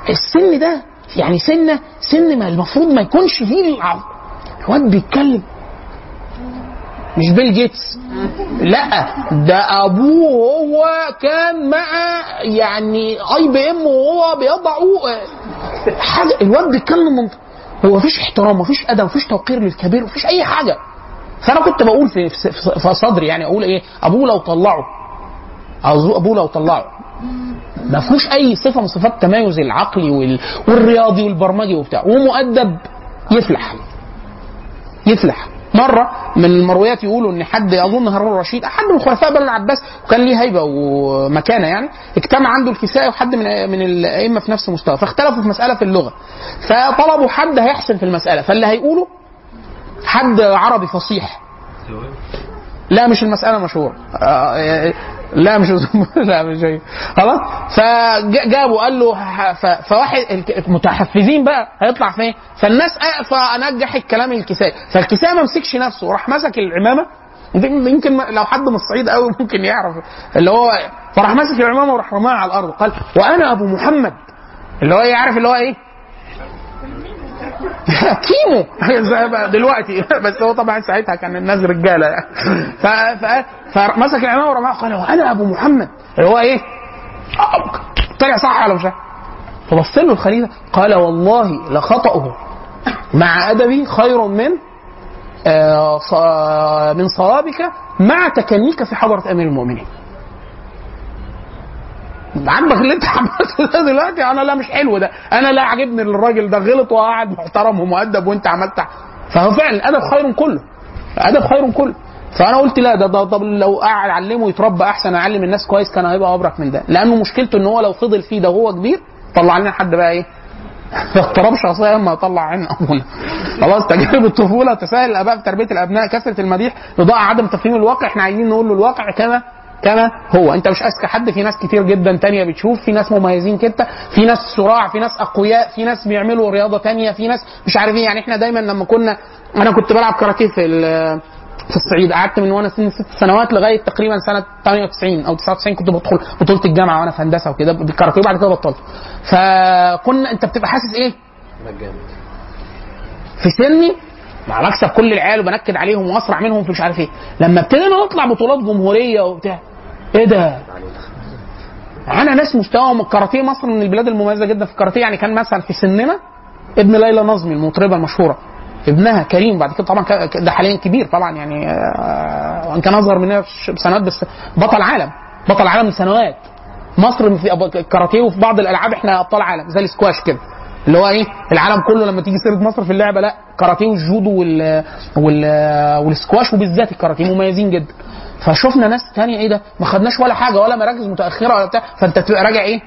السن ده يعني سنة سن ما المفروض ما يكونش فيه الواد بيتكلم. مش بيل جيتس. لا ده أبوه هو كان مع يعني IBM وهو بيضعوا آه، حاجة. الواد بيتكلم من هو مفيش احترام مفيش أدب مفيش توقير للكبير مفيش أي حاجة. فأنا كنت بقول في في صدري يعني أقول إيه؟ أبوه لو طلعه. أبوه لو طلعه. ما فيهوش أي صفة من صفات التميز العقلي وال... والرياضي والبرمجي وبتاع. ومؤدب. يفلح. يفلح. مرة من المرويات يقولوا إن حد اظن هارون الرشيد حد من خلفاء بني العباس وكان ليه هيبة ومكانة يعني اجتمع عنده الكسائي وحد من من الأئمة في نفس المستوى فاختلفوا في مسألة في اللغة. فطلبوا حد هيحسن في المسألة. فاللي هيقوله حد عربي فصيح. لا مش المسألة مشهورة. آه، لا مش لا مش هي خلاص؟ فجابوا قال له فواحد متحفزين بقى هيطلع فين؟ فالناس فنجح الكلام الكسائي. فالكسائي ما مسكش نفسه وراح مسك العمامة. يمكن لو حد من الصعيد قوي ممكن يعرف. اللي هو فراح ماسك العمامة وراح رماها على الأرض. قال وأنا أبو محمد. اللي هو إيه عارف اللي هو إيه؟ كيمو دلوقتي بس هو طبعا ساعتها كان الناس رجالة يعني. فمسك العمامة ورماها قال وأنا أبو محمد اللي هو إيه؟ طلع صح ولا مش؟ فبص له الخليفة قال والله لخطأه مع أدبي خير من آه ص- من صوابك مع تكنيك في حضرة أمير المؤمنين. عاجبك اللي انت عملته ده دلوقتي. أنا لا مش حلو ده. أنا لا عاجبني الراجل ده غلط وقاعد محترم ومؤدب وانت عملت فهو فعلا الادب خير كله. الادب خير كله. فأنا قلت لا ده, ده طب لو قاعد علمه يتربى أحسن أعلم الناس كويس كان هيبقى أبرك من ده. لأنه مشكلته إن هو لو فضل فيه ده وهو كبير طلع لنا حد بقى إيه؟ اضطراب شخصيه اما يطلع عين ابونا خلاص تجارب الطفولة تساهل الأباء في تربية الأبناء كثرة المديح اضاءه عدم تفهيم الواقع. إحنا عايزين نقول له الواقع كما كما هو. انت مش اذكى حد في ناس كتير جدا تانية بتشوف في ناس مميزين كده في ناس صراع في ناس أقوياء في ناس بيعملوا رياضة تانية في ناس مش عارف إيه يعني إحنا دايما لما كنا أنا كنت بلعب كاراتيه في في الصعيد. قعدت من وأنا سن ست سنوات لغاية تقريبا سنة 98 أو 99 كنت بدخل بطولة الجامعة وأنا في هندسة وكده بالكاراتيه وبعد كده بطلت. فكنا أنت بتبقى حاسس إيه؟ في سني مع بكسب كل العيال وبنكد عليهم واسرع منهم في مش عارف إيه. لما ابتدينا نطلع بطولات جمهورية وبتاع إيه ده؟ معانا ناس مستواهم الكاراتيه مصر من البلاد المميزة جدا. في الكاراتيه يعني كان مثلا في سننا ابن ليلى نظمي المطربة المشهورة. ابنها كريم بعد كده طبعا ده حاليا كبير طبعا يعني آه، وان كان أصغر مننا بسنوات بس بطل عالم. بطل عالم لسنوات مصر في الكاراتيه وفي بعض الألعاب إحنا أبطال عالم زي السكواش كده. اللي هو إيه؟ العالم كله لما تيجي سيرة مصر في اللعبة لا كاراتيه والجودو وال وال والسكواش وبالذات الكاراتيه مميزين جدا. فشفنا ناس تانية إيه ده؟ ما خدناش ولا حاجة ولا مراكز متأخرة ولا بتاع. فانت تبقى راجع إيه؟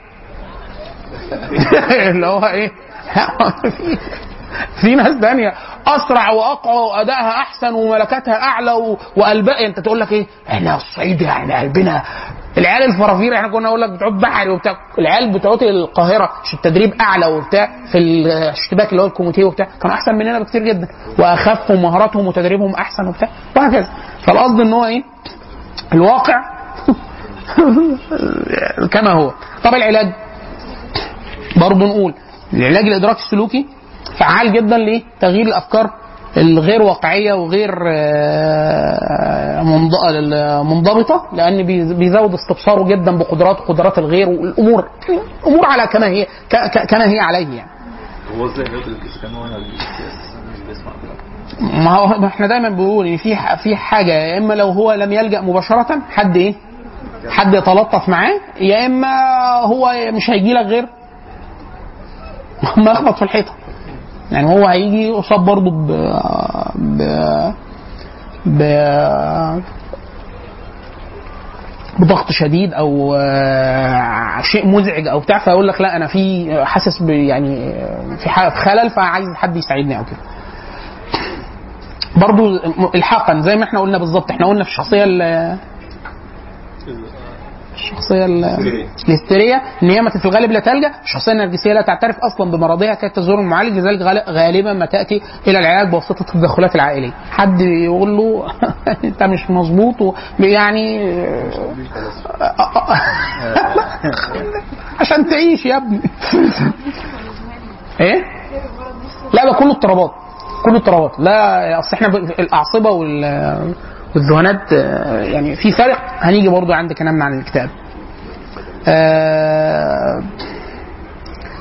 اللي هو إيه؟ في- ناس تانية أسرع وأقوى وأدائها أحسن وملكاتها أعلى و- وقلبها انت تقول لك إيه؟ إحنا الصعيد يعني قلبنا العيال الفرافير إحنا كنا نقول لك بتعود بحري وبتاع. العيال بتوع القاهرة التدريب أعلى وبتاع في الاشتباك اللي هو الكوميتيه وبتاع. كانوا أحسن مننا بكتير جدا. واخف ومهاراتهم وتدريبهم أحسن وبتاع. وهكذا. فالقصد إن هو إيه؟ الواقع كما هو. طب العلاج؟ برضه نقول. العلاج الادراكي السلوكي فعال جدا لتغيير الأفكار الغير واقعية وغير آه، منض- منضبطة لأن بي- بيزود استبصاره جدا بقدرات قدرات الغير والأمور أمور على كما هي كما هي عليه يعني. هو إزاي هو مش بيسمع كلام ما هو إحنا دايما بنقول إن في في حاجة يا إما لو هو لم يلجأ مباشرة حد إيه؟ حد يتلطف معاه يا إما هو مش هيجي لك غير ما يخبط في الحيطة. يعني هو هيجي يصاب برضه ب ب بضغط شديد أو آه، شيء مزعج أو بتاع فيقول لك لا أنا في حاسس يعني آه، في خلل فعايز حد يساعدني أو كده. برضو الحاقا زي ما إحنا قلنا بالظبط إحنا قلنا في الشخصية ال- الشخصية ال- الهستيريه ان هي في الغالب لا تلجأ. الشخصية النرجسية لا تعترف أصلا بمرضها. كي تزور المعالج. لذلك غال- غالبا ما تأتي إلى العلاج بواسطة التدخلات العائلية. حد يقول له أنت مش مظبوط يعني عشان تعيش يا ابني. إيه؟ لا ده كله اضطرابات. كله اضطرابات. لا أصل إحنا الأعصبة وال والذهانات آه، يعني في فرق. هنيجي برضو عند كلامنا عن الاكتئاب آه،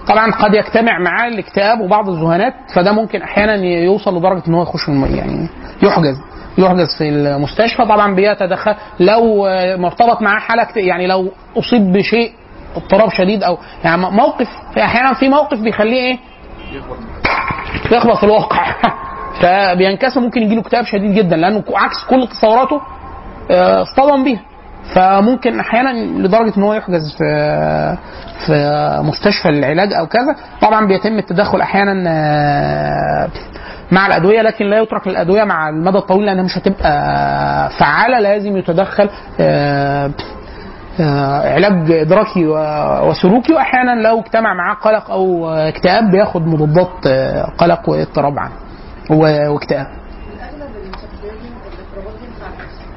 طبعا قد يجتمع معاه الاكتئاب وبعض الذهانات فده ممكن أحيانا يوصل لدرجة إن هو يخش يعني يحجز يحجز في المستشفى. طبعا بيتدخل لو آه، مرتبط معاه حالة يعني لو أصيب بشيء اضطراب شديد أو يعني موقف في أحيانا في موقف بيخليه إيه؟ يخبط في الواقع. فبينكسر ممكن يجيله اكتئاب شديد جدا لأنه عكس كل تصوراته آه، اصطدم بيها. فممكن أحيانا لدرجة إن هو يحجز في في مستشفى للعلاج أو كذا. طبعا بيتم التدخل أحيانا آه، مع الأدوية لكن لا يترك الادويه مع المدى الطويل لأنها مش هتبقى فعالة. لازم يتدخل آه، علاج إدراكي وسلوكي. واحيانا لو اجتمع معاه قلق أو اكتئاب بياخد مضادات قلق واضطراب عنه واكتئاب.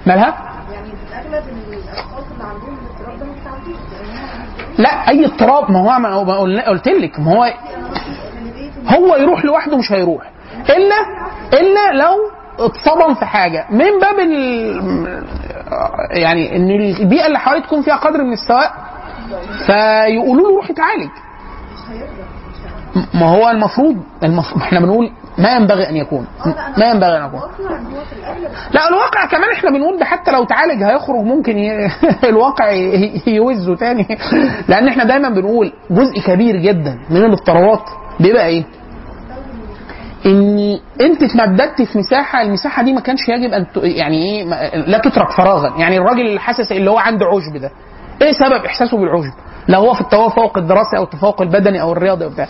مالها؟ يعني اغلب الاشخاص اللي عندهم ده لا أي اضطراب. ما هو ما قلت لك. ما هو هو يروح لوحده مش هيروح. الا إلا لو اتصدم في حاجة. من باب ال يعني إن البيئة اللي حواليه تكون فيها قدر من السواء فيقولوا له روح اتعالج. ما هو المفروض المفروض إحنا بنقول ما ينبغي أن يكون ما ينبغي أن يكون لا الواقع كمان إحنا بنقول ده حتى لو تعالج هيخرج ممكن ي... الواقع يوزه تاني لأن إحنا دايما بنقول جزء كبير جدا من الاضطرابات بيبقى إيه؟ ان أنت اتمددت في مساحة المساحة دي ما كانش يجب أن ت... يعني إيه. لا تترك فراغا يعني الراجل اللي حاسس اللي هو عنده عشب ده إيه سبب إحساسه بالعشب؟ لو هو في التفوق الدراسي أو التفوق البدني أو الرياضي أو بتاع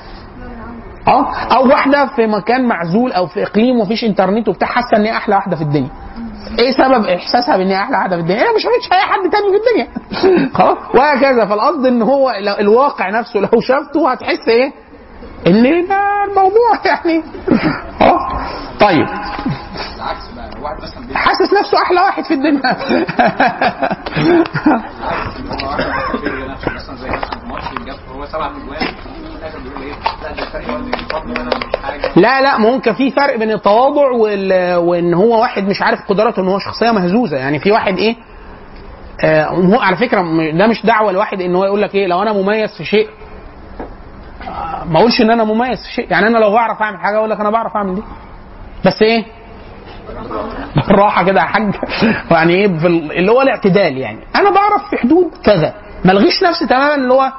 آه أو واحدة في مكان معزول أو في اقليم ومفيش انترنت وبتاع حاسه ان هي أحلى واحدة في الدنيا. إيه سبب احساسها بان هي أحلى واحدة في الدنيا؟ هي ما شافتش اي حد تاني في الدنيا. خلاص وهكذا. فالقصد ان هو لو الواقع نفسه لو شافته هتحس إيه؟ ان الموضوع يعني. آه طيب. حاسس نفسه أحلى واحد في الدنيا. هو واحد لا لا ممكن في فرق بين التواضع. وإن هو واحد مش عارف قدراته إن هو شخصية مهزوزة. يعني في واحد إيه آه هو على فكرة ده مش دعوة لواحد إن هو يقول لك إيه لو أنا مميز في شيء آه، ما أقولش إن أنا مميز في شيء. يعني أنا لو بعرف أعمل حاجة أقول لك أنا بعرف أعمل دي. بس إيه؟ بالراحة كده يا حاج. يعني إيه اللي هو الاعتدال يعني. أنا بعرف في حدود كذا. ما ألغيش نفسي تماما اللي هو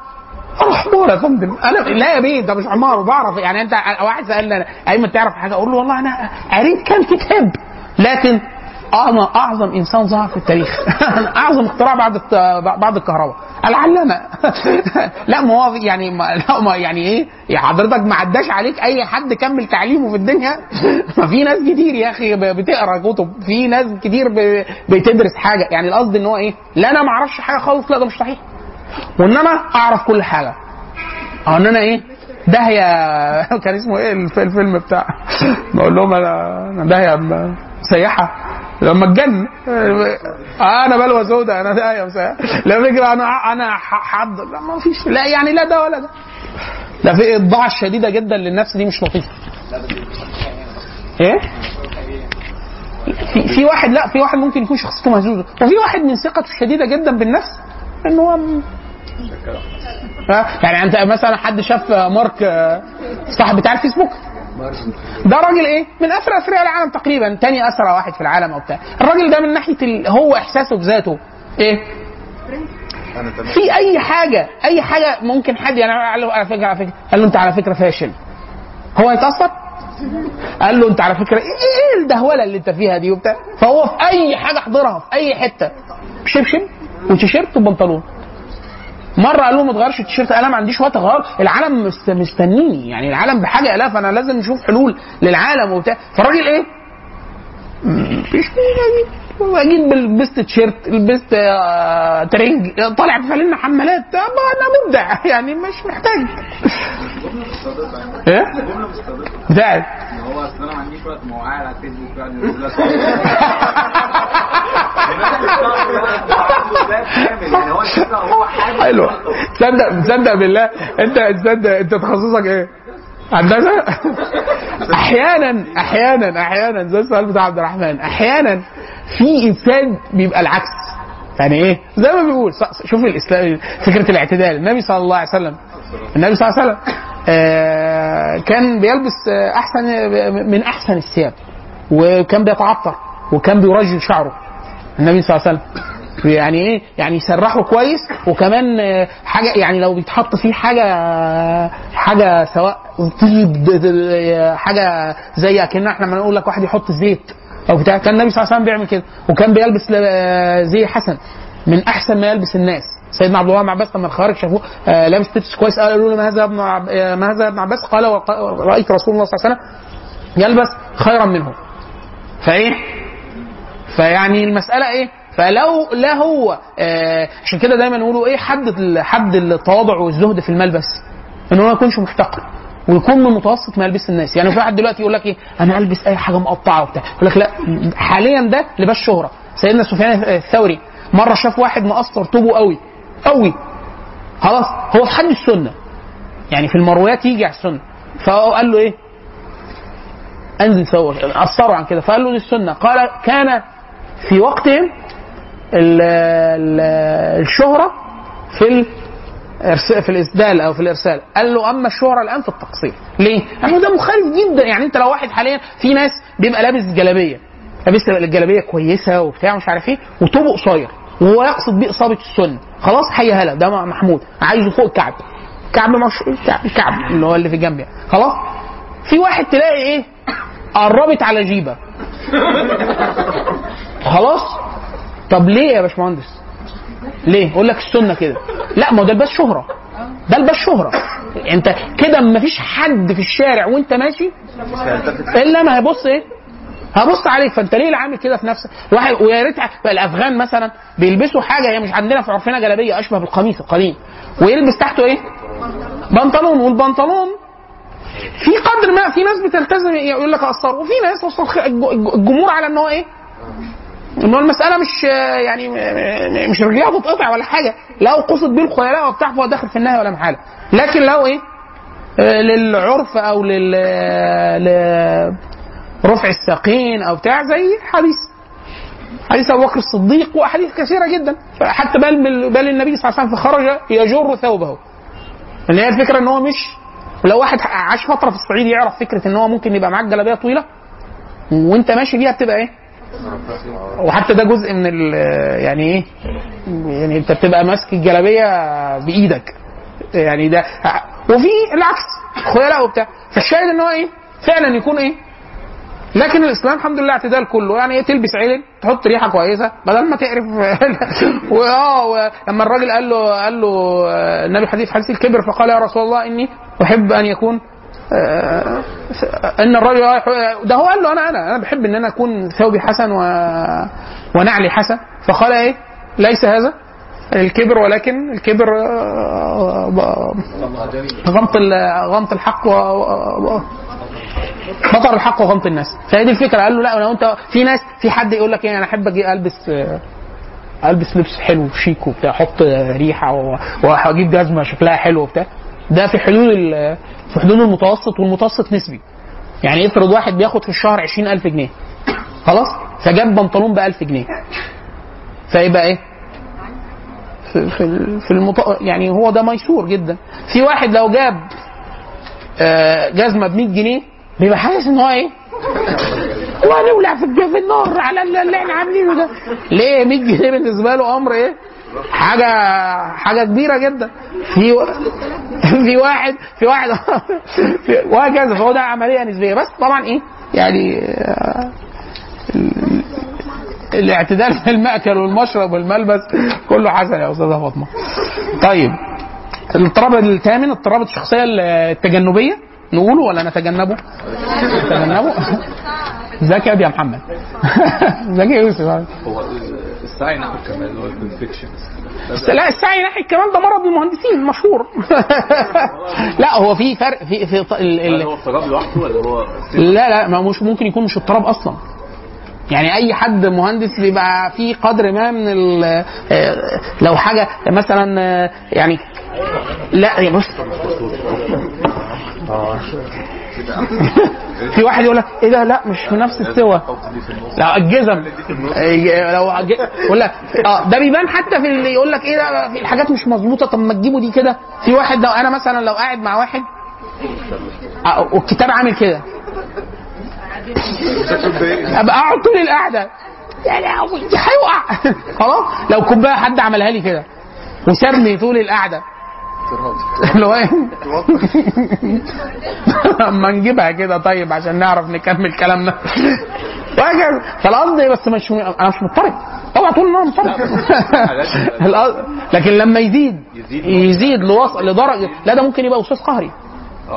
أنا حمار يا فندم. أنا لا يا بيه ده مش حمار بعرف يعني أنت واحد سألني أنا أيمن تعرف حاجة؟ أقول له والله أنا قريت كام كتاب. لكن اعظم أعظم إنسان ظهر في التاريخ. أعظم اختراع بعد بعد الكهرباء. العلامة. لا ما هو يعني ما لا ما يعني إيه؟ يا حضرتك ما عداش عليك أي حد كمل تعليمه في الدنيا؟ ما في ناس كتير يا أخي بتقرأ كتب. في ناس كتير بتدرس حاجة. يعني القصد إن هو إيه؟ لا أنا ما أعرفش حاجة خالص لا ده مش صحيح. وإنما أعرف كل حاجة. أو إن أنا إيه داهيه كان اسمه إيه؟ الف- الفيلم بتاع بقول لهم أنا أنا داهيه سياحة. لما اتجن آه أنا بلوى سوداء أنا داهيه مسيحه لا فكره أنا أنا حد. لا ما فيش. لا يعني لا ده ولا ده. ده في الضاعه الشديده جدا للنفس دي مش لطيفة. إيه؟ في في واحد لا في واحد ممكن يكون شخصيته مهزوزة. وفي واحد من ثقته الشديده جدا بالنفس إن هو؟ يعني انت مثلا حد شاف مارك آه، صاحب بتاع الفيسبوك؟ ده راجل إيه؟ من اثرى اثرياء العالم تقريبا تاني اسرى واحد في العالم أو بتاع الراجل ده من ناحية ال... هو احساسه بذاته إيه؟ في اي حاجة اي حاجة ممكن حد يعني قال له على فكرة على فكرة قال له انت على فكرة فاشل. هو هيتاثر قال له انت على فكرة إيه إيه الدهولة اللي انت فيها دي وبتاع؟ فهو في اي حاجة احضرها في اي حتة. شبشب وتيشيرت وبنطلون. مرة قال له ما تغيرش التيشيرت. أنا ما عنديش وقت اغير العالم مست- مستنيني. يعني العالم بحاجة آلاف. أنا لازم نشوف حلول للعالم وبتاع. فالراجل إيه؟ مش أجيب أجيب لبست تيشيرت لبست آه، ترنج طالع بفانلة حمالات أنا مبدع. يعني مش محتاج. إيه؟ بتاعت هو أصل أنا ما عنديش وقت. ما هو قاعد على الفيسبوك حلو تصدق تصدق بالله انت تصدق انت تخصصك إيه؟ هندسة؟ أحيانا أحيانا أحيانا زي السؤال بتاع عبد الرحمن أحيانا في إنسان بيبقى العكس يعني إيه؟ زي ما بيقول شوف الإسلام فكرة الاعتدال النبي صلى الله عليه وسلم النبي صلى الله عليه وسلم آه، كان بيلبس آه، أحسن من أحسن الثياب وكان بيتعطر وكان بيرجل شعره النبي صلى الله عليه وسلم. يعني إيه؟ يعني يسرحه كويس وكمان حاجة يعني لو بيتحط فيه حاجة حاجة سواء طيب حاجة زي كأن إحنا لما نقول لك واحد يحط زيت. أو بتاع كان النبي صلى الله عليه وسلم بيعمل كده وكان بيلبس زي حسن. من أحسن ما يلبس الناس. سيدنا عبد الله بن عباس لما الخوارج شافوه آه، لابس لبس كويس قالوا له ما هذا ابن ما هذا ابن عباس؟ قال رأيت رسول الله صلى الله عليه وسلم يلبس خيرا منه. فإيه؟ فيعني المسألة إيه؟ فلو لا هو آه عشان كده دايما يقولوا إيه؟ حد حد التواضع والزهد في الملبس إن هو ما يكونش محتقر ويكون من متوسط ما يلبس الناس. يعني في واحد دلوقتي يقول لك إيه؟ أنا ألبس أي حاجة مقطعة وبتاع. يقول لك لا حاليا ده لباس شهرة. سيدنا سفيان الثوري مرة شاف واحد مقصر طوبه قوي. قوي. خلاص. هو في حد السنة. يعني في المرويات يجي على السنة. فقال له إيه؟ أنزل سوا قصروا عن كده. فقال له دي السنة. قال كان في وقتهم ال- ال- الشهرة في في الاسدال أو في الإرسال. قال له أما الشهرة الآن في التقصير. ليه؟ لأنه ده مخالف جدا. يعني أنت لو واحد حاليا في ناس بيبقى لابس جلابية. لابس الجلابية كويسة وبتاع مش عارف إيه وطوبه قصير وهو يقصد بيه إصابة السنة خلاص حي هلا. ده محمود. عايزه فوق الكعب. كعب مش كعب كعب اللي هو اللي في الجنب يعني خلاص؟ في واحد تلاقي إيه؟ قربت على جيبه. خلاص؟ طب ليه يا باشمهندس؟ ليه؟ يقول لك السنة كده. لا ما هو ده لباس شهرة. ده لباس شهرة. انت كده ما فيش حد في الشارع وانت ماشي؟ إلا ما هيبص إيه؟ هبص عليك. فانت ليه اللي عامل كده في نفسك؟ واحد ويا ريت الأفغان مثلا بيلبسوا حاجة هي مش عندنا في عرفنا جلابية اشبه بالقميص القديم. ويلبس تحته إيه؟ بنطلون. والبنطلون في قدر ما في ناس بتلتزم يقول لك اقصر وفي ناس وصل الجمهور على إن هو إيه؟ ان المسألة مش يعني مش رجليها تتقطع ولا حاجة. لو قصد بيه الخيلاء وبتاع فهو داخل في النهي ولا محالة. لكن لو إيه؟ للعرف أو لل رفع الساقين أو بتاع زي حديث. حديث أبو بكر الصديق وأحاديث كثيرة جدا. حتى بل بل النبي صلى الله عليه وسلم خرج يجر ثوبه. اللي هي الفكرة إن هو مش لو واحد عاش فترة في الصعيد يعرف فكرة إن هو ممكن يبقى معاه جلابيه طويلة وأنت ماشي بيها بتبقى إيه؟ وحتى ده جزء من ال يعني إيه؟ يعني أنت بتبقى ماسك الجلابية بإيدك. يعني ده وفي العكس. خيلاء وبتاع. فالشاهد إن هو إيه؟ فعلا يكون إيه؟ لكن الإسلام الحمد لله اعتدال كله. يعني إيه؟ تلبس عدل تحط ريحة كويسة. بدل ما تعرف واه لما الراجل قال له قال له آه، النبي حديث حديث الكبر فقال يا رسول الله إني أحب أن يكون إن الرجل ده هو قال له أنا أنا أنا بحب إن أنا أكون ثوبي حسن و... ونعلي حسن. فقال إيه؟ ليس هذا الكبر ولكن الكبر آه، غمط ال- غمط الحق و... بطر الحق وغمط الناس. فهي دي الفكرة. قال له لا لو أنت في ناس في حد يقول لك إيه أنا أحب أجي ألبس آه، ألبس لبس حلو شيك وبتاع أحط آه، ريحه وأجيب جزمة شكلها حلو وبتاع. ده في حدود في حدود المتوسط والمتوسط نسبي. يعني افرض واحد بياخد في الشهر 20000 جنيه. خلاص؟ فجاب بنطلون ب 1000 جنيه. فيبقى إيه؟ في في في المط... يعني هو ده ميسور جدا. في واحد لو جاب آه، جزمة ب 100 جنيه بيبقى حاسس إن هو إيه؟ في الج- في النار على اللي إحنا عاملينه ده. ليه؟ 100 جنيه بالنسبة له أمر إيه؟ حاجة حاجة كبيرة جدا. في و... في واحد في واحد وهكذا فهو ده عملية نسبية. بس طبعا إيه؟ يعني آه، ال- الاعتدال في المأكل والمشرب والملبس كله حسن يا أستاذة فاطمة. طيب الاضطراب الثامن اضطراب الشخصية التجنبية نقوله ولا نتجنبه؟ نتجنبه. ازيك يا محمد. يا يوسف. السعي نحو الكمال هو البرفكشن بس لا السعي ناحية الكمال ده مرض المهندسين مشهور. لا هو في فرق في في ال- ال- هو اضطراب لوحده ولا هو لا لا ما مش ممكن يكون مش اضطراب أصلا. يعني أي حد مهندس بيبقى في قدر ما من ال- آه، لو حاجة مثلا آه، يعني لا يا بص. في واحد يقول لك إيه ده؟ لا مش في نفس السوى. لا الجزم. آه، لو يقول لك آه ده بيبان حتى في اللي يقول لك إيه ده؟ في الحاجات مش مظبوطة طب ما تجيبوا دي كده. في واحد لو أنا مثلا لو قاعد مع واحد آه، والكتاب عامل كده. أبقى أقعد طول القعدة. يا لهوي دي هيقع. خلاص لو كوباية حد عملها لي كده. وسابني طول القعدة. اللي هو إيه؟ أما نجيبها كده طيب عشان نعرف نكمل كلامنا. وهكذا فالقصد بس مش أنا مش مضطرب. تقول إن أنا مضطرب. لكن لما يزيد يزيد. لدرجه لا ده ممكن يبقى وسواس قهري.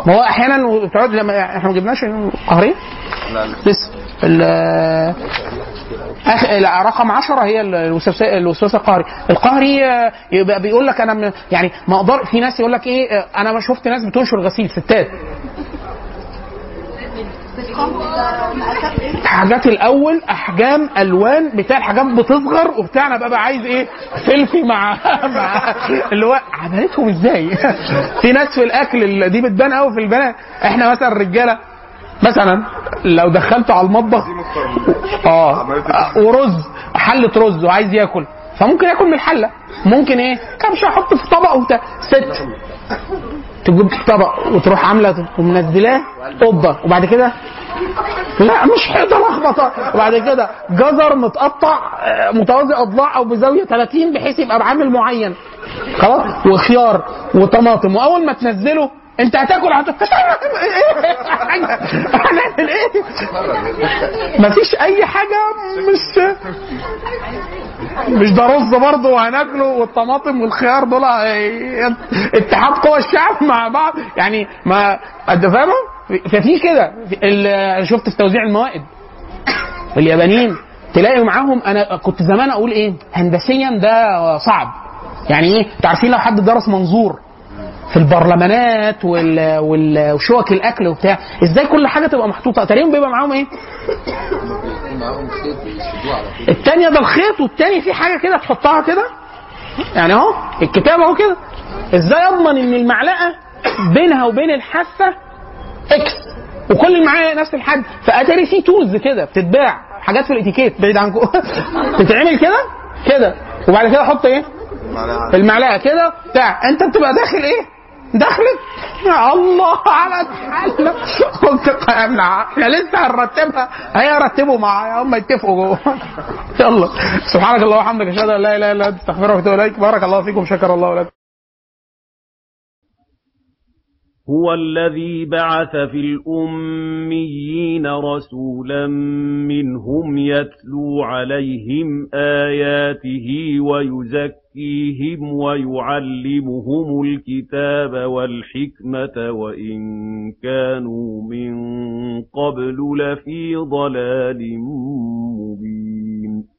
ما هو أحيانا بتقعد إحنا ما جبناش قهريه لا. لسه. رقم 10 هي الوسواس القهري. القهري آه، يبقى بيقول لك أنا يعني ما أقدر في ناس يقول لك إيه آه، أنا ما شفت ناس بتنشر غسيل ستات. حاجات الأول أحجام ألوان بتاع الحاجات بتصغر وبتاع أنا ببقى عايز إيه سيلفي مع مع اللي هو عملتهم إزاي؟ في ناس في الأكل دي بتبان قوي في البنات. إحنا مثلا الرجالة مثلا لو دخلته على المطبخ آه ورز حلة رز وعايز ياكل فممكن ياكل من الحلة. ممكن إيه؟ كبشه أحط في طبق وبتاع ست. تجيب طبق وتروح عاملة ومنزلاه قبه وبعد كده؟ لا مش حيطه لخبطه وبعد كده جزر متقطع آه، متوازي أضلاع أو بزاوية 30 بحيث يبقى بعامل معين. خلاص؟ وخيار وطماطم. وأول ما تنزله انت هتاكل هت... هنعمل إيه؟ مفيش اي حاجة مش مش ده رز برضه وهناكله والطماطم والخيار دول هي- اتحاد قوى الشعب مع بعض. يعني ما انت فاهمة؟ ففي كده. ال- شفت في توزيع الموائد. اليابانيين تلاقي معاهم. أنا كنت زمان أقول إيه؟ هندسيا ده صعب. يعني إيه؟ أنتوا عارفين لو حد درس منظور في البرلمانات وال... وال... وشوك الأكل وبتاع. إزاي كل حاجة تبقى محطوطة؟ تقريبا بيبقى معاهم إيه؟ التانية ده الخيط والتاني في حاجة كده تحطها كده؟ يعني أهو الكتاب أهو كده. إزاي أضمن إن المعلقة بينها وبين الحافه x وكل اللي معايا نفس الحد فأتاري في tools كده بتتباع حاجات في الإتيكيت بعيد عنكم. تتعمل كده؟ كده. وبعد كده أحط إيه؟ المعلقه كده؟ بتاع انت بتبقى داخل إيه؟ دخلت يا الله على الحل قلت إحنا لسه هنرتبها. هيرتبوا معايا هم يتفقوا جوه. يلا. سبحانك اللهم وبحمدك أشهد أن لا إله إلا أنت أستغفرك وأتوب إليك. بارك الله فيكم شكر الله لكم. هو الذي بعث في الأميين رسولا منهم يتلو عليهم آياته ويزكيهم ويعلمهم الكتاب والحكمة وإن كانوا من قبل لفي ضلال مبين.